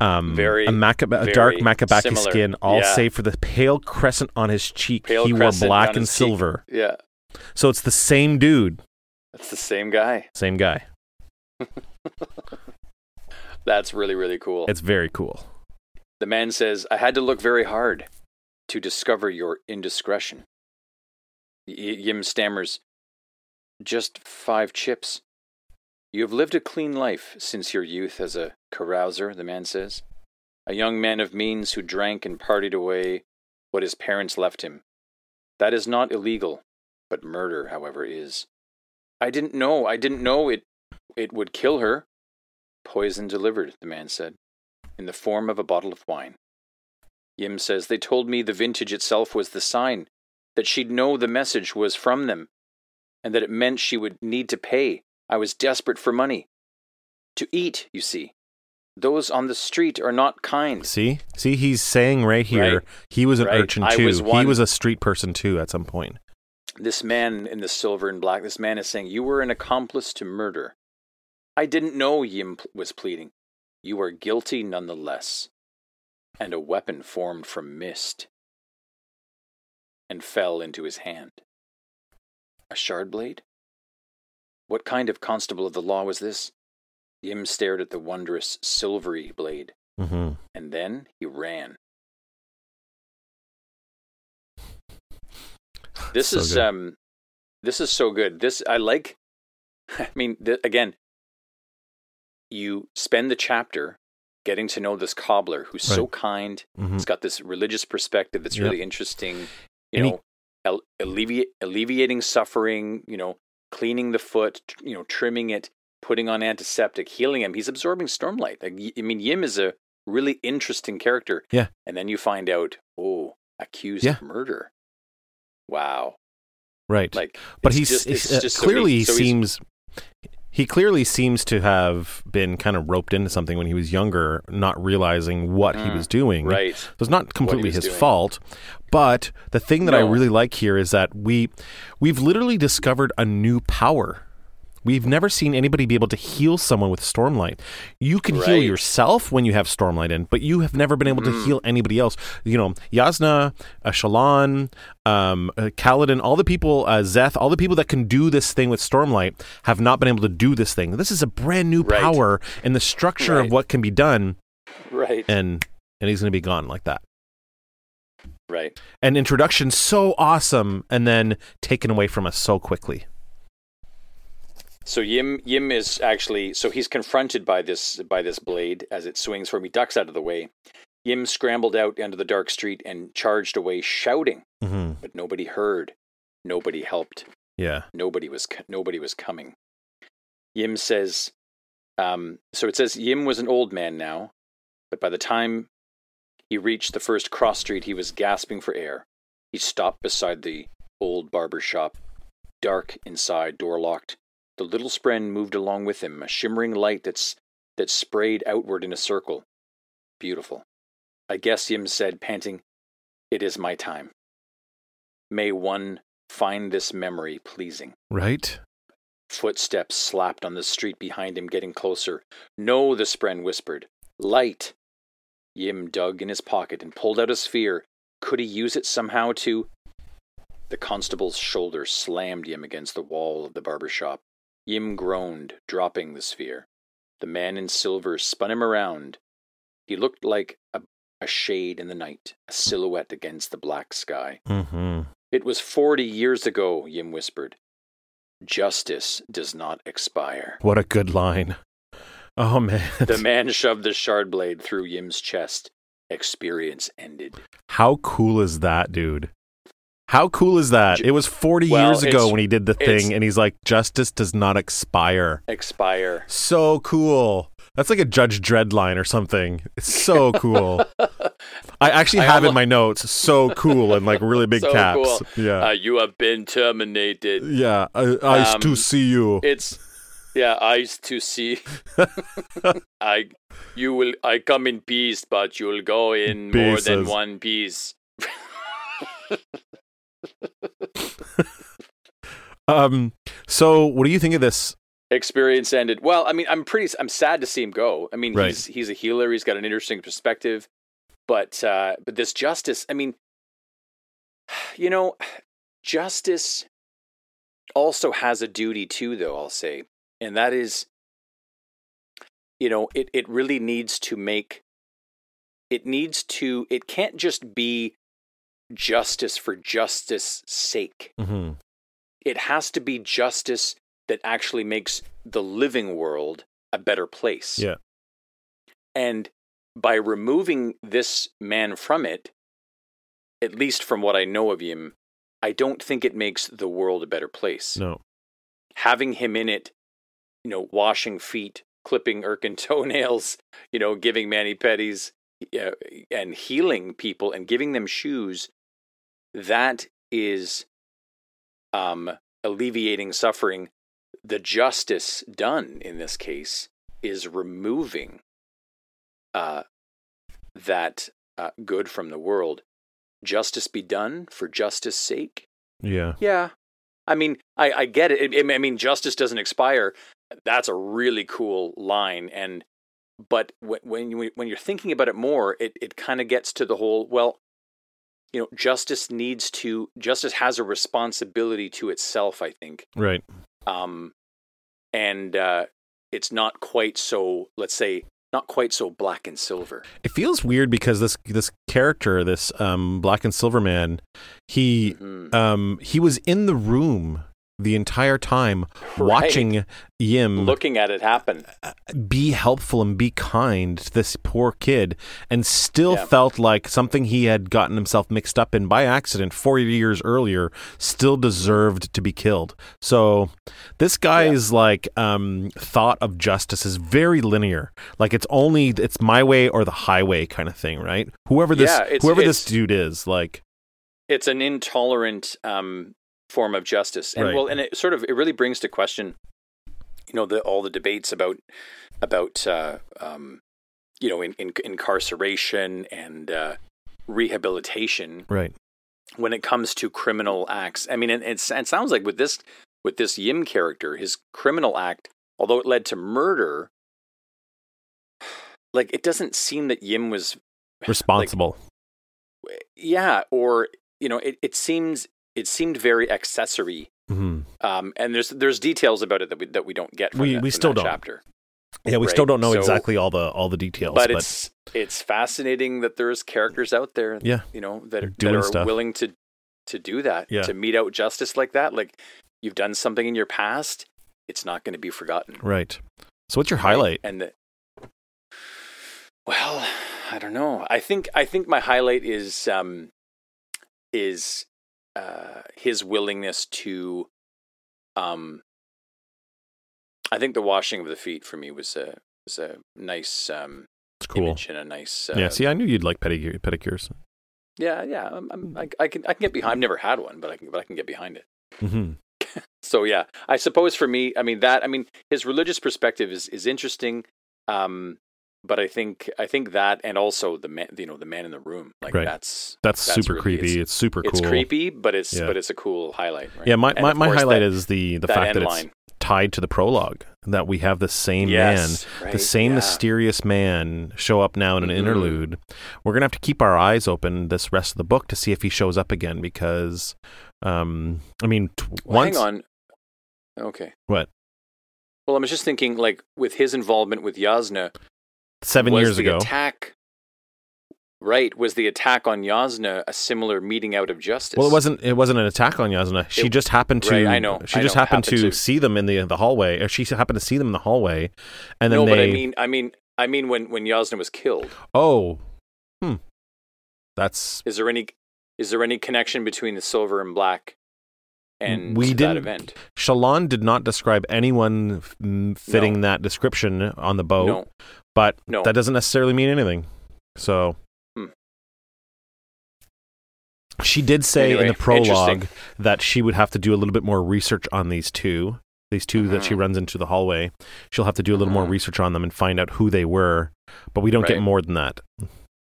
[SPEAKER 1] um,
[SPEAKER 2] Very,
[SPEAKER 1] a, Macab- a dark Makabaki
[SPEAKER 2] similar.
[SPEAKER 1] skin, all
[SPEAKER 2] Yeah.
[SPEAKER 1] save for the pale crescent on his cheek.
[SPEAKER 2] Pale
[SPEAKER 1] he wore black and
[SPEAKER 2] his cheek.
[SPEAKER 1] silver.
[SPEAKER 2] Yeah,
[SPEAKER 1] So it's the same dude,
[SPEAKER 2] that's the same guy.
[SPEAKER 1] same guy.
[SPEAKER 2] That's really really cool.
[SPEAKER 1] It's very cool.
[SPEAKER 2] The man says, I had to look very hard to discover your indiscretion. Y- Yim stammers, Just five chips. You have lived a clean life since your youth as a carouser, the man says. A young man of means who drank and partied away what his parents left him. That is not illegal, but murder, however, is. I didn't know, I didn't know it, it would kill her. Poison delivered, the man said in the form of a bottle of wine. Yim says, They told me the vintage itself was the sign, that she'd know the message was from them, and that it meant she would need to pay. I was desperate for money. To eat, you see. Those on the street are not kind.
[SPEAKER 1] See, see, he's saying right here,
[SPEAKER 2] Right.
[SPEAKER 1] he was an
[SPEAKER 2] Right.
[SPEAKER 1] urchin too.
[SPEAKER 2] was
[SPEAKER 1] he was a street person too at some point.
[SPEAKER 2] This man in the silver and black, this man is saying, You were an accomplice to murder. I didn't know, Yim was pleading. You are guilty nonetheless. And a weapon formed from mist and fell into his hand. A shard blade? What kind of constable of the law was this? Yim stared at the wondrous silvery blade,
[SPEAKER 1] mm-hmm.
[SPEAKER 2] and then he ran. This
[SPEAKER 1] So
[SPEAKER 2] is
[SPEAKER 1] good.
[SPEAKER 2] um, this is so good. This I like. I mean, th- again, you spend the chapter getting to know this cobbler who's so
[SPEAKER 1] Right.
[SPEAKER 2] kind.
[SPEAKER 1] hmm
[SPEAKER 2] He's got this religious perspective that's
[SPEAKER 1] Yep.
[SPEAKER 2] really interesting. You
[SPEAKER 1] And he-
[SPEAKER 2] know, al- alleviate, alleviating suffering. You know, cleaning the foot. tr- You know, trimming it, putting on antiseptic, healing him. He's absorbing stormlight. Like, y- I mean, Yim is a really interesting character.
[SPEAKER 1] Yeah.
[SPEAKER 2] And then you find out, oh, accused
[SPEAKER 1] Yeah.
[SPEAKER 2] of murder. Wow.
[SPEAKER 1] Right.
[SPEAKER 2] Like,
[SPEAKER 1] but he's
[SPEAKER 2] just,
[SPEAKER 1] he's, uh,
[SPEAKER 2] so
[SPEAKER 1] clearly he
[SPEAKER 2] So
[SPEAKER 1] seems he clearly seems to have been kind of roped into something when he was younger, not realizing what he
[SPEAKER 2] Mm,
[SPEAKER 1] was doing.
[SPEAKER 2] right.
[SPEAKER 1] So it's not completely
[SPEAKER 2] was
[SPEAKER 1] his
[SPEAKER 2] doing.
[SPEAKER 1] fault. But the thing that I really like here is that we we've literally discovered a new power. We've never seen anybody be able to heal someone with stormlight. You can heal yourself when you have stormlight in, but you have never been able to
[SPEAKER 2] Mm.
[SPEAKER 1] heal anybody else. You know, Jasnah, uh, Shallan, um, uh, Kaladin, all the people, uh, Szeth, all the people that can do this thing with stormlight have not been able to do this thing. This is a brand new
[SPEAKER 2] Right.
[SPEAKER 1] power in the structure of what can be done,
[SPEAKER 2] Right.
[SPEAKER 1] and and he's going to be gone like that
[SPEAKER 2] right.
[SPEAKER 1] an introduction so awesome and then taken away from us so quickly.
[SPEAKER 2] So Yim Yim is actually so he's confronted by this by this blade as it swings for him. He ducks out of the way. Yim scrambled out into the dark street and charged away, shouting,
[SPEAKER 1] mm-hmm.
[SPEAKER 2] but nobody heard. Nobody helped.
[SPEAKER 1] Yeah.
[SPEAKER 2] Nobody was nobody was coming. Yim says, um, so it says Yim was an old man now, but by the time he reached the first cross street, he was gasping for air. He stopped beside the old barber shop, dark inside, door locked. The little spren moved along with him, a shimmering light that's that sprayed outward in a circle. Beautiful. I guess Yim said, panting, It is my time. May one find this memory pleasing.
[SPEAKER 1] Right?
[SPEAKER 2] Footsteps slapped on the street behind him, getting closer. No, the spren whispered. Light. Yim dug in his pocket and pulled out a sphere. Could he use it somehow to. The constable's shoulder slammed Yim against the wall of the barber shop. Yim groaned, dropping the sphere. The man in silver spun him around. He looked like a, a shade in the night, a silhouette against the black sky.
[SPEAKER 1] Mm-hmm.
[SPEAKER 2] It was forty years ago, Yim whispered. Justice does not expire.
[SPEAKER 1] What a good line. Oh man.
[SPEAKER 2] The man shoved the shard blade through Yim's chest. Experience ended.
[SPEAKER 1] How cool is that, dude? How cool is that? It was 40
[SPEAKER 2] Well,
[SPEAKER 1] years ago when he did the thing and he's like justice does not expire.
[SPEAKER 2] Expire.
[SPEAKER 1] So cool. That's like a Judge Dredd line or something. It's so cool. I actually
[SPEAKER 2] I
[SPEAKER 1] have in my notes so cool in like really big
[SPEAKER 2] So
[SPEAKER 1] caps.
[SPEAKER 2] cool.
[SPEAKER 1] Yeah.
[SPEAKER 2] Uh, you have been terminated.
[SPEAKER 1] yeah, I, I
[SPEAKER 2] um,
[SPEAKER 1] to see you.
[SPEAKER 2] It's yeah, eyes to see. I you will I come in peace, but you'll go in more than one piece.
[SPEAKER 1] Um, so what do you think of this
[SPEAKER 2] experience ended. Well, I mean, I'm pretty. I'm sad to see him go. I mean,
[SPEAKER 1] Right.
[SPEAKER 2] he's he's a healer. He's got an interesting perspective, but uh, but this justice. I mean, you know, justice also has a duty too, though. I'll say, and that is, you know, it it really needs to make. It needs to. It can't just be justice for justice sake
[SPEAKER 1] hmm
[SPEAKER 2] it has to be justice that actually makes the living world a better place.
[SPEAKER 1] Yeah.
[SPEAKER 2] And by removing this man from it, at least from what I know of him, I don't think it makes the world a better place.
[SPEAKER 1] No.
[SPEAKER 2] Having him in it, you know, washing feet, clipping Irkin toenails, you know, giving mani pedis, uh, and healing people and giving them shoes, that is um, alleviating suffering. The justice done in this case is removing uh, that uh, good from the world. Justice be done for justice' sake.
[SPEAKER 1] Yeah.
[SPEAKER 2] Yeah, I mean, I, I get it. It- I mean, justice doesn't expire. That's a really cool line, and but when when you when you're thinking about it more, it it kind of gets to the whole. Well, you know, justice needs to justice has a responsibility to itself. I think,
[SPEAKER 1] Right.
[SPEAKER 2] um, and uh, it's not quite so. Let's say not quite so black and silver.
[SPEAKER 1] It feels weird because this this character, this um, black and silver man, he
[SPEAKER 2] Mhm.
[SPEAKER 1] um, he was in the room the entire time
[SPEAKER 2] Right.
[SPEAKER 1] watching Yim
[SPEAKER 2] Looking at it happen,
[SPEAKER 1] be helpful and be kind to this poor kid and still
[SPEAKER 2] Yeah.
[SPEAKER 1] felt like something he had gotten himself mixed up in by accident 40 years earlier still deserved to be killed. So this guy's like um thought of justice is very linear. Like it's only it's my way or the highway kind of thing, right? Whoever this
[SPEAKER 2] Yeah, it's-
[SPEAKER 1] whoever this dude is, like
[SPEAKER 2] it's an intolerant um, form of justice, and
[SPEAKER 1] Right.
[SPEAKER 2] well, and it sort of it really brings to question, you know, the all the debates about about uh, um, you know in, in, incarceration and uh, rehabilitation
[SPEAKER 1] right.
[SPEAKER 2] when it comes to criminal acts. I mean, it, it's, it sounds like with this with this Yim character, his criminal act, although it led to murder, like it doesn't seem that Yim was
[SPEAKER 1] Responsible.
[SPEAKER 2] yeah or you know it, it seems it seemed very accessory
[SPEAKER 1] hmm
[SPEAKER 2] um and there's there's details about it that we that we don't get from
[SPEAKER 1] We-
[SPEAKER 2] that-
[SPEAKER 1] we still don't.
[SPEAKER 2] chapter
[SPEAKER 1] Yeah, we
[SPEAKER 2] Right.
[SPEAKER 1] still don't know
[SPEAKER 2] So-
[SPEAKER 1] exactly all the all the details,
[SPEAKER 2] but,
[SPEAKER 1] but,
[SPEAKER 2] it's it's fascinating that there's characters out there
[SPEAKER 1] Yeah.
[SPEAKER 2] you know that, that
[SPEAKER 1] Doing
[SPEAKER 2] are
[SPEAKER 1] stuff.
[SPEAKER 2] willing to to do that
[SPEAKER 1] Yeah.
[SPEAKER 2] to mete out justice like that like you've done something in your past it's not going to be forgotten
[SPEAKER 1] right. So what's your
[SPEAKER 2] right?
[SPEAKER 1] highlight?
[SPEAKER 2] and the, well i don't know i think i think my highlight is um is uh his willingness to um i think the washing of the feet for me was a was a nice um
[SPEAKER 1] It's cool.
[SPEAKER 2] image and a nice uh,
[SPEAKER 1] yeah, see, I knew you'd like pedicure, pedicures.
[SPEAKER 2] yeah yeah I'm, I'm, I, I can i can get behind i've never had one but i can but i can get behind it
[SPEAKER 1] hmm
[SPEAKER 2] so yeah i suppose for me i mean that i mean his religious perspective is is interesting um but i think i think that and also the man you know the man in the room like
[SPEAKER 1] Right.
[SPEAKER 2] that's
[SPEAKER 1] That's,
[SPEAKER 2] That's
[SPEAKER 1] super
[SPEAKER 2] really-
[SPEAKER 1] creepy.
[SPEAKER 2] it's-
[SPEAKER 1] It's, super
[SPEAKER 2] it's creepy but it's
[SPEAKER 1] Yeah.
[SPEAKER 2] but it's a cool highlight right?
[SPEAKER 1] Yeah, my,
[SPEAKER 2] And
[SPEAKER 1] my, my highlight
[SPEAKER 2] that-
[SPEAKER 1] is the the
[SPEAKER 2] that
[SPEAKER 1] fact that it's
[SPEAKER 2] line
[SPEAKER 1] tied to the prologue. That we have the same
[SPEAKER 2] yes
[SPEAKER 1] man,
[SPEAKER 2] right,
[SPEAKER 1] the same
[SPEAKER 2] yeah.
[SPEAKER 1] mysterious man, show up now in an
[SPEAKER 2] Mhm.
[SPEAKER 1] interlude. We're gonna have to keep our eyes open this rest of the book to see if he shows up again because, um, I mean, t-
[SPEAKER 2] well,
[SPEAKER 1] once
[SPEAKER 2] hang on okay
[SPEAKER 1] What?
[SPEAKER 2] well i was just thinking like with his involvement with Jasnah
[SPEAKER 1] seven years ago,
[SPEAKER 2] attack right was the attack on Jasnah a similar meeting out of justice
[SPEAKER 1] Well, it wasn't. It wasn't an attack on Jasnah. She
[SPEAKER 2] It-
[SPEAKER 1] just happened to.
[SPEAKER 2] right, I know,
[SPEAKER 1] She
[SPEAKER 2] I
[SPEAKER 1] just
[SPEAKER 2] know,
[SPEAKER 1] happened,
[SPEAKER 2] happened
[SPEAKER 1] to,
[SPEAKER 2] to-
[SPEAKER 1] see them in the the hallway. Or she happened to see them in the hallway, and then
[SPEAKER 2] no
[SPEAKER 1] they.
[SPEAKER 2] but i mean i mean i mean when when Jasnah was killed
[SPEAKER 1] oh, hmm. That's
[SPEAKER 2] Is there any is there any connection between the silver and black and
[SPEAKER 1] We didn't-
[SPEAKER 2] event?
[SPEAKER 1] Shallan did not describe anyone f- fitting that description on the boat,
[SPEAKER 2] No,
[SPEAKER 1] but
[SPEAKER 2] no.
[SPEAKER 1] that doesn't necessarily mean anything. So.
[SPEAKER 2] Hmm.
[SPEAKER 1] She did say in the prologue that she would have to do a little bit more research on these two. These 2 that she
[SPEAKER 2] Mhm.
[SPEAKER 1] runs into the hallway. She'll have to do a little more
[SPEAKER 2] Mhm.
[SPEAKER 1] research on them and find out who they were, but we don't get more than that.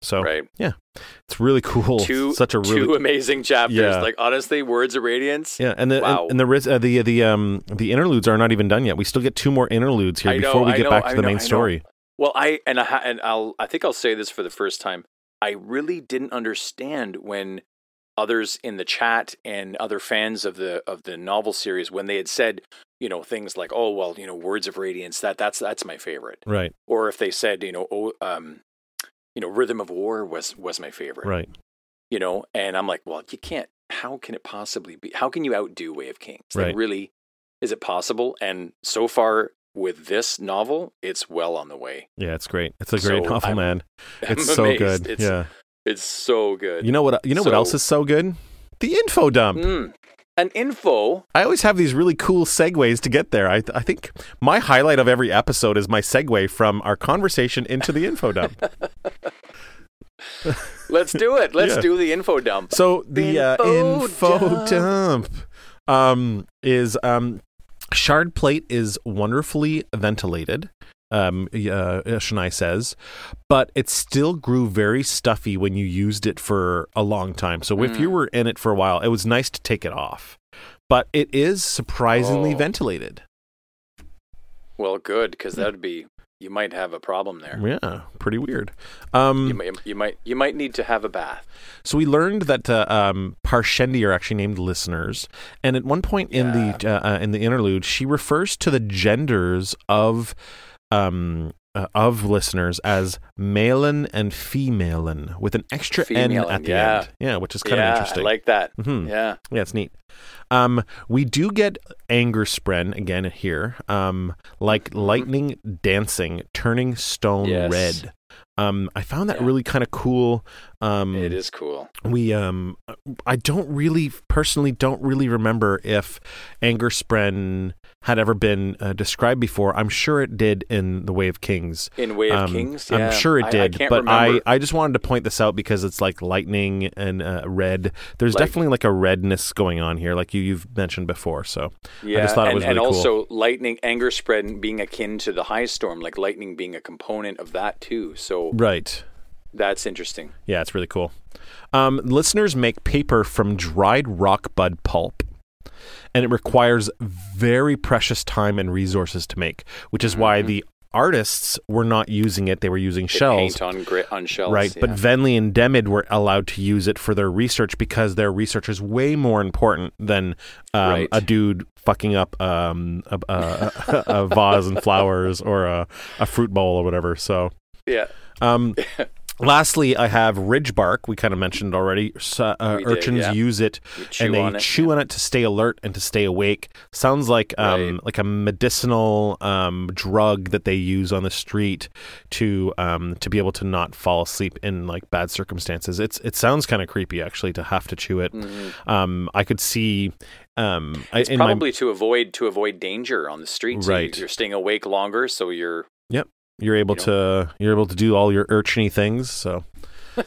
[SPEAKER 1] So
[SPEAKER 2] right.
[SPEAKER 1] it's really cool.
[SPEAKER 2] Two
[SPEAKER 1] Such a really
[SPEAKER 2] two amazing chapters.
[SPEAKER 1] Yeah.
[SPEAKER 2] Like honestly, words of radiance.
[SPEAKER 1] yeah, and the
[SPEAKER 2] Wow.
[SPEAKER 1] and, and the uh, the the um the interludes are not even done yet. We still get two more interludes here
[SPEAKER 2] know,
[SPEAKER 1] before we
[SPEAKER 2] I
[SPEAKER 1] get
[SPEAKER 2] know,
[SPEAKER 1] back to
[SPEAKER 2] I
[SPEAKER 1] the
[SPEAKER 2] know,
[SPEAKER 1] main story.
[SPEAKER 2] Well, I and I and I'll I think I'll say this for the first time. I really didn't understand when others in the chat and other fans of the of the novel series when they had said, you know, things like, "Oh, well, you know, Words of Radiance, that that's that's my favorite."
[SPEAKER 1] Right,
[SPEAKER 2] Or if they said, you know, oh, um, you know, Rhythm of War was was my favorite.
[SPEAKER 1] right.
[SPEAKER 2] You know, and I'm like, "Well, you can't how can it possibly be? How can you outdo Way of Kings?
[SPEAKER 1] Right.
[SPEAKER 2] Like really is it possible?" And so far with this novel, it's well on the way.
[SPEAKER 1] Yeah, it's great. It's a great
[SPEAKER 2] So
[SPEAKER 1] novel,
[SPEAKER 2] I'm-
[SPEAKER 1] man.
[SPEAKER 2] I'm
[SPEAKER 1] It's so
[SPEAKER 2] amazed.
[SPEAKER 1] good.
[SPEAKER 2] It's,
[SPEAKER 1] yeah.
[SPEAKER 2] it's so good.
[SPEAKER 1] You know what? You know what else is so good? The info dump.
[SPEAKER 2] Mm. An info.
[SPEAKER 1] I always have these really cool segues to get there. I, I think my highlight of every episode is my segue from our conversation into the info dump.
[SPEAKER 2] Let's do it. Let's
[SPEAKER 1] Yeah.
[SPEAKER 2] do the info dump.
[SPEAKER 1] So the uh,
[SPEAKER 2] Info
[SPEAKER 1] info dump um, is um, shard plate is wonderfully ventilated. Um, uh, Eshonai says, but it still grew very stuffy when you used it for a long time. So if you
[SPEAKER 2] Mm.
[SPEAKER 1] were in it for a while, it was nice to take it off. But it is surprisingly
[SPEAKER 2] Oh.
[SPEAKER 1] ventilated.
[SPEAKER 2] Well, good because that'd be you might have a problem there.
[SPEAKER 1] Yeah, pretty weird. Um,
[SPEAKER 2] You might, you might you might need to have a bath.
[SPEAKER 1] So we learned that uh, um, Parshendi are actually named listeners, and at one point in the uh, uh, in the interlude, she refers to the genders of um, uh, of listeners as malen and femalen with an extra n at the
[SPEAKER 2] yeah.
[SPEAKER 1] end. Yeah, which is kind
[SPEAKER 2] yeah,
[SPEAKER 1] of interesting.
[SPEAKER 2] I like that.
[SPEAKER 1] Mm-hmm.
[SPEAKER 2] Yeah.
[SPEAKER 1] Yeah, it's neat. Um, we do get anger spren again here, um, like lightning dancing, turning stone
[SPEAKER 2] Yes.
[SPEAKER 1] red. Um, I found that
[SPEAKER 2] Yeah.
[SPEAKER 1] really kind of cool. Um,
[SPEAKER 2] It is cool.
[SPEAKER 1] we um i don't really personally don't really remember if anger spren had ever been uh, described before i'm sure it did in the way of kings
[SPEAKER 2] In Way of
[SPEAKER 1] Um,
[SPEAKER 2] Kings, yeah.
[SPEAKER 1] i'm sure it
[SPEAKER 2] I- I
[SPEAKER 1] did
[SPEAKER 2] can't
[SPEAKER 1] but i
[SPEAKER 2] remember.
[SPEAKER 1] i just wanted to point this out because it's like lightning and uh, red there's
[SPEAKER 2] Like-
[SPEAKER 1] definitely like a redness going on here like you you've mentioned before so
[SPEAKER 2] yeah,
[SPEAKER 1] just thought it
[SPEAKER 2] and,
[SPEAKER 1] was
[SPEAKER 2] and
[SPEAKER 1] really cool.
[SPEAKER 2] also lightning anger spren being akin to the high storm, like lightning being a component of that too. So
[SPEAKER 1] right
[SPEAKER 2] that's interesting.
[SPEAKER 1] yeah it's really cool um, listeners make paper from dried rock bud pulp and it requires very precious time and resources to make, which is why the artists were not using it; they were using
[SPEAKER 2] Mm-hmm. They
[SPEAKER 1] shells.
[SPEAKER 2] paint on grit on shells,
[SPEAKER 1] Right, but Venli and Demid were allowed to use it for their research because their research is way more important than um,
[SPEAKER 2] Right.
[SPEAKER 1] a dude fucking up um, a, a, a, a vase and flowers or a, a fruit bowl or whatever. So,
[SPEAKER 2] yeah,
[SPEAKER 1] um, lastly, I have ridge bark. We kind of mentioned already. So, uh,
[SPEAKER 2] We did,
[SPEAKER 1] urchins
[SPEAKER 2] yeah.
[SPEAKER 1] use it and they
[SPEAKER 2] on it.
[SPEAKER 1] chew on it to stay alert and to stay awake. Sounds like um
[SPEAKER 2] Right.
[SPEAKER 1] like a medicinal um drug that they use on the street to um to be able to not fall asleep in like bad circumstances. It's it sounds kind of creepy actually to have to chew it.
[SPEAKER 2] Mhm.
[SPEAKER 1] Um I could see um I,
[SPEAKER 2] It's
[SPEAKER 1] my
[SPEAKER 2] probably to avoid to avoid danger on the street. So
[SPEAKER 1] Right.
[SPEAKER 2] you're staying awake longer, so you're
[SPEAKER 1] you're able
[SPEAKER 2] you
[SPEAKER 1] to you're able to do all your urchiny things so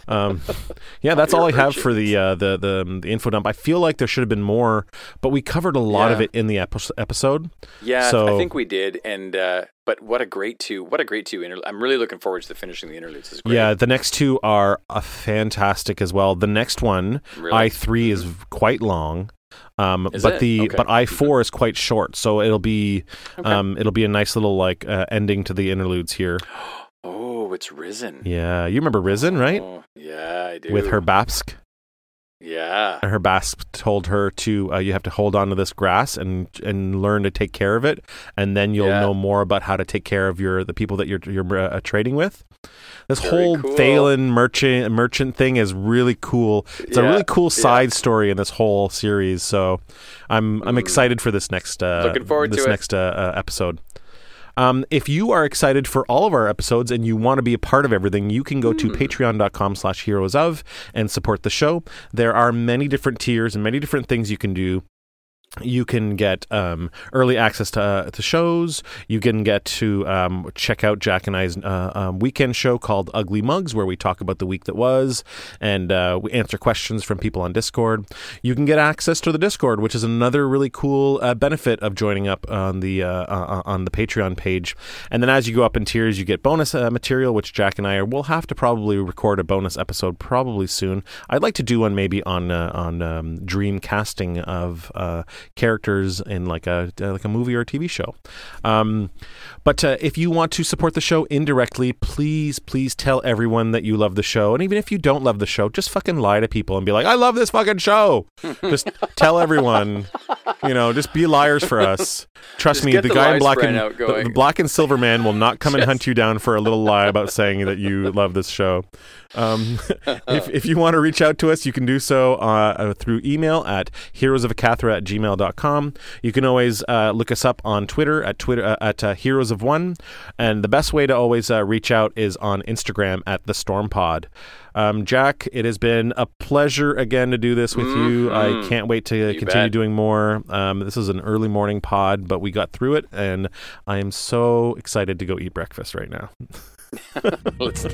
[SPEAKER 1] um yeah that's
[SPEAKER 2] All
[SPEAKER 1] i have for the uh the, the the info dump i feel like there should have been more but we covered a lot of it in the epi- episode
[SPEAKER 2] yeah.
[SPEAKER 1] So-
[SPEAKER 2] I think we did, and uh, but what a great two! What a great two interlude! I'm really looking forward to the finishing the interludes.
[SPEAKER 1] Yeah the next two are uh, fantastic as well the next one
[SPEAKER 2] Really?
[SPEAKER 1] i3 is quite long um but
[SPEAKER 2] it?
[SPEAKER 1] the
[SPEAKER 2] Okay.
[SPEAKER 1] but i4 is quite short so it'll be
[SPEAKER 2] Okay.
[SPEAKER 1] um it'll be a nice little like uh, ending to the interludes here
[SPEAKER 2] oh, it's Rysn.
[SPEAKER 1] yeah you remember Rysn right
[SPEAKER 2] Oh, yeah, I do.
[SPEAKER 1] with her babsk
[SPEAKER 2] Yeah.
[SPEAKER 1] her babsk told her to uh, you have to hold on to this grass and and learn to take care of it and then you'll
[SPEAKER 2] Yeah.
[SPEAKER 1] know more about how to take care of your the people that you're you're uh, trading with this
[SPEAKER 2] Very
[SPEAKER 1] whole
[SPEAKER 2] cool.
[SPEAKER 1] Thaylen merchant merchant thing is really cool. It's a really cool
[SPEAKER 2] yeah.
[SPEAKER 1] side story in this whole series. So I'm I'm
[SPEAKER 2] Mm.
[SPEAKER 1] excited for this next uh,
[SPEAKER 2] Looking forward
[SPEAKER 1] this
[SPEAKER 2] to
[SPEAKER 1] next uh, uh, episode. Um, if you are excited for all of our episodes and you want to be a part of everything, you can go to
[SPEAKER 2] Hmm.
[SPEAKER 1] patreon.com slash heroes of and support the show. There are many different tiers and many different things you can do. You can get um, early access to, uh, to shows. You can get to um, check out Jack and I's uh, um, weekend show called Ugly Mugs, where we talk about the week that was and uh, we answer questions from people on Discord. You can get access to the Discord, which is another really cool uh, benefit of joining up on the uh, uh, on the Patreon page. And then as you go up in tiers, you get bonus material, which Jack and I will have to probably record a bonus episode probably soon. I'd like to do one maybe on on um, dream casting of characters in like a like a movie or a TV show. Um, but uh, if you want to support the show indirectly, please please tell everyone that you love the show. And even if you don't love the show, just fucking lie to people and be like, "I love this fucking show." just tell everyone. You know, just be liars for us. Trust
[SPEAKER 2] Just
[SPEAKER 1] me, the
[SPEAKER 2] the
[SPEAKER 1] guy in black and the, the black and silver man will not come and hunt you down for a little lie about saying that you love this show. Um, if, if you want to reach out to us, you can do so uh, uh, through email at heroesofcathra at gmail.com. You can always uh, look us up on Twitter at Twitter uh, at uh, Heroes of One, and the best way to always uh, reach out is on Instagram at the Storm Pod. Um, Jack, it has been a pleasure again to do this with you. I
[SPEAKER 2] Mhm.
[SPEAKER 1] can't wait to
[SPEAKER 2] You
[SPEAKER 1] continue
[SPEAKER 2] bet.
[SPEAKER 1] doing more. Um, this is an early morning pod, but we got through it, and I am so excited to go eat breakfast right now.
[SPEAKER 2] let's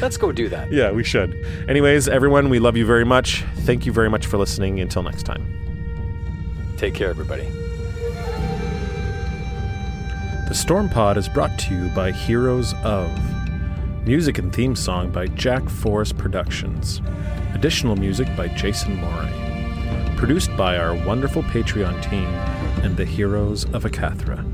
[SPEAKER 2] let's go do that.
[SPEAKER 1] Yeah, we should. Anyways, everyone, we love you very much. Thank you very much for listening. Until next time.
[SPEAKER 2] Take care, everybody.
[SPEAKER 1] The Storm Pod is brought to you by Heroes of. Music and theme song by Jack Forrest Productions. Additional music by Jason Moray. Produced by our wonderful Patreon team and the Heroes of Akathra.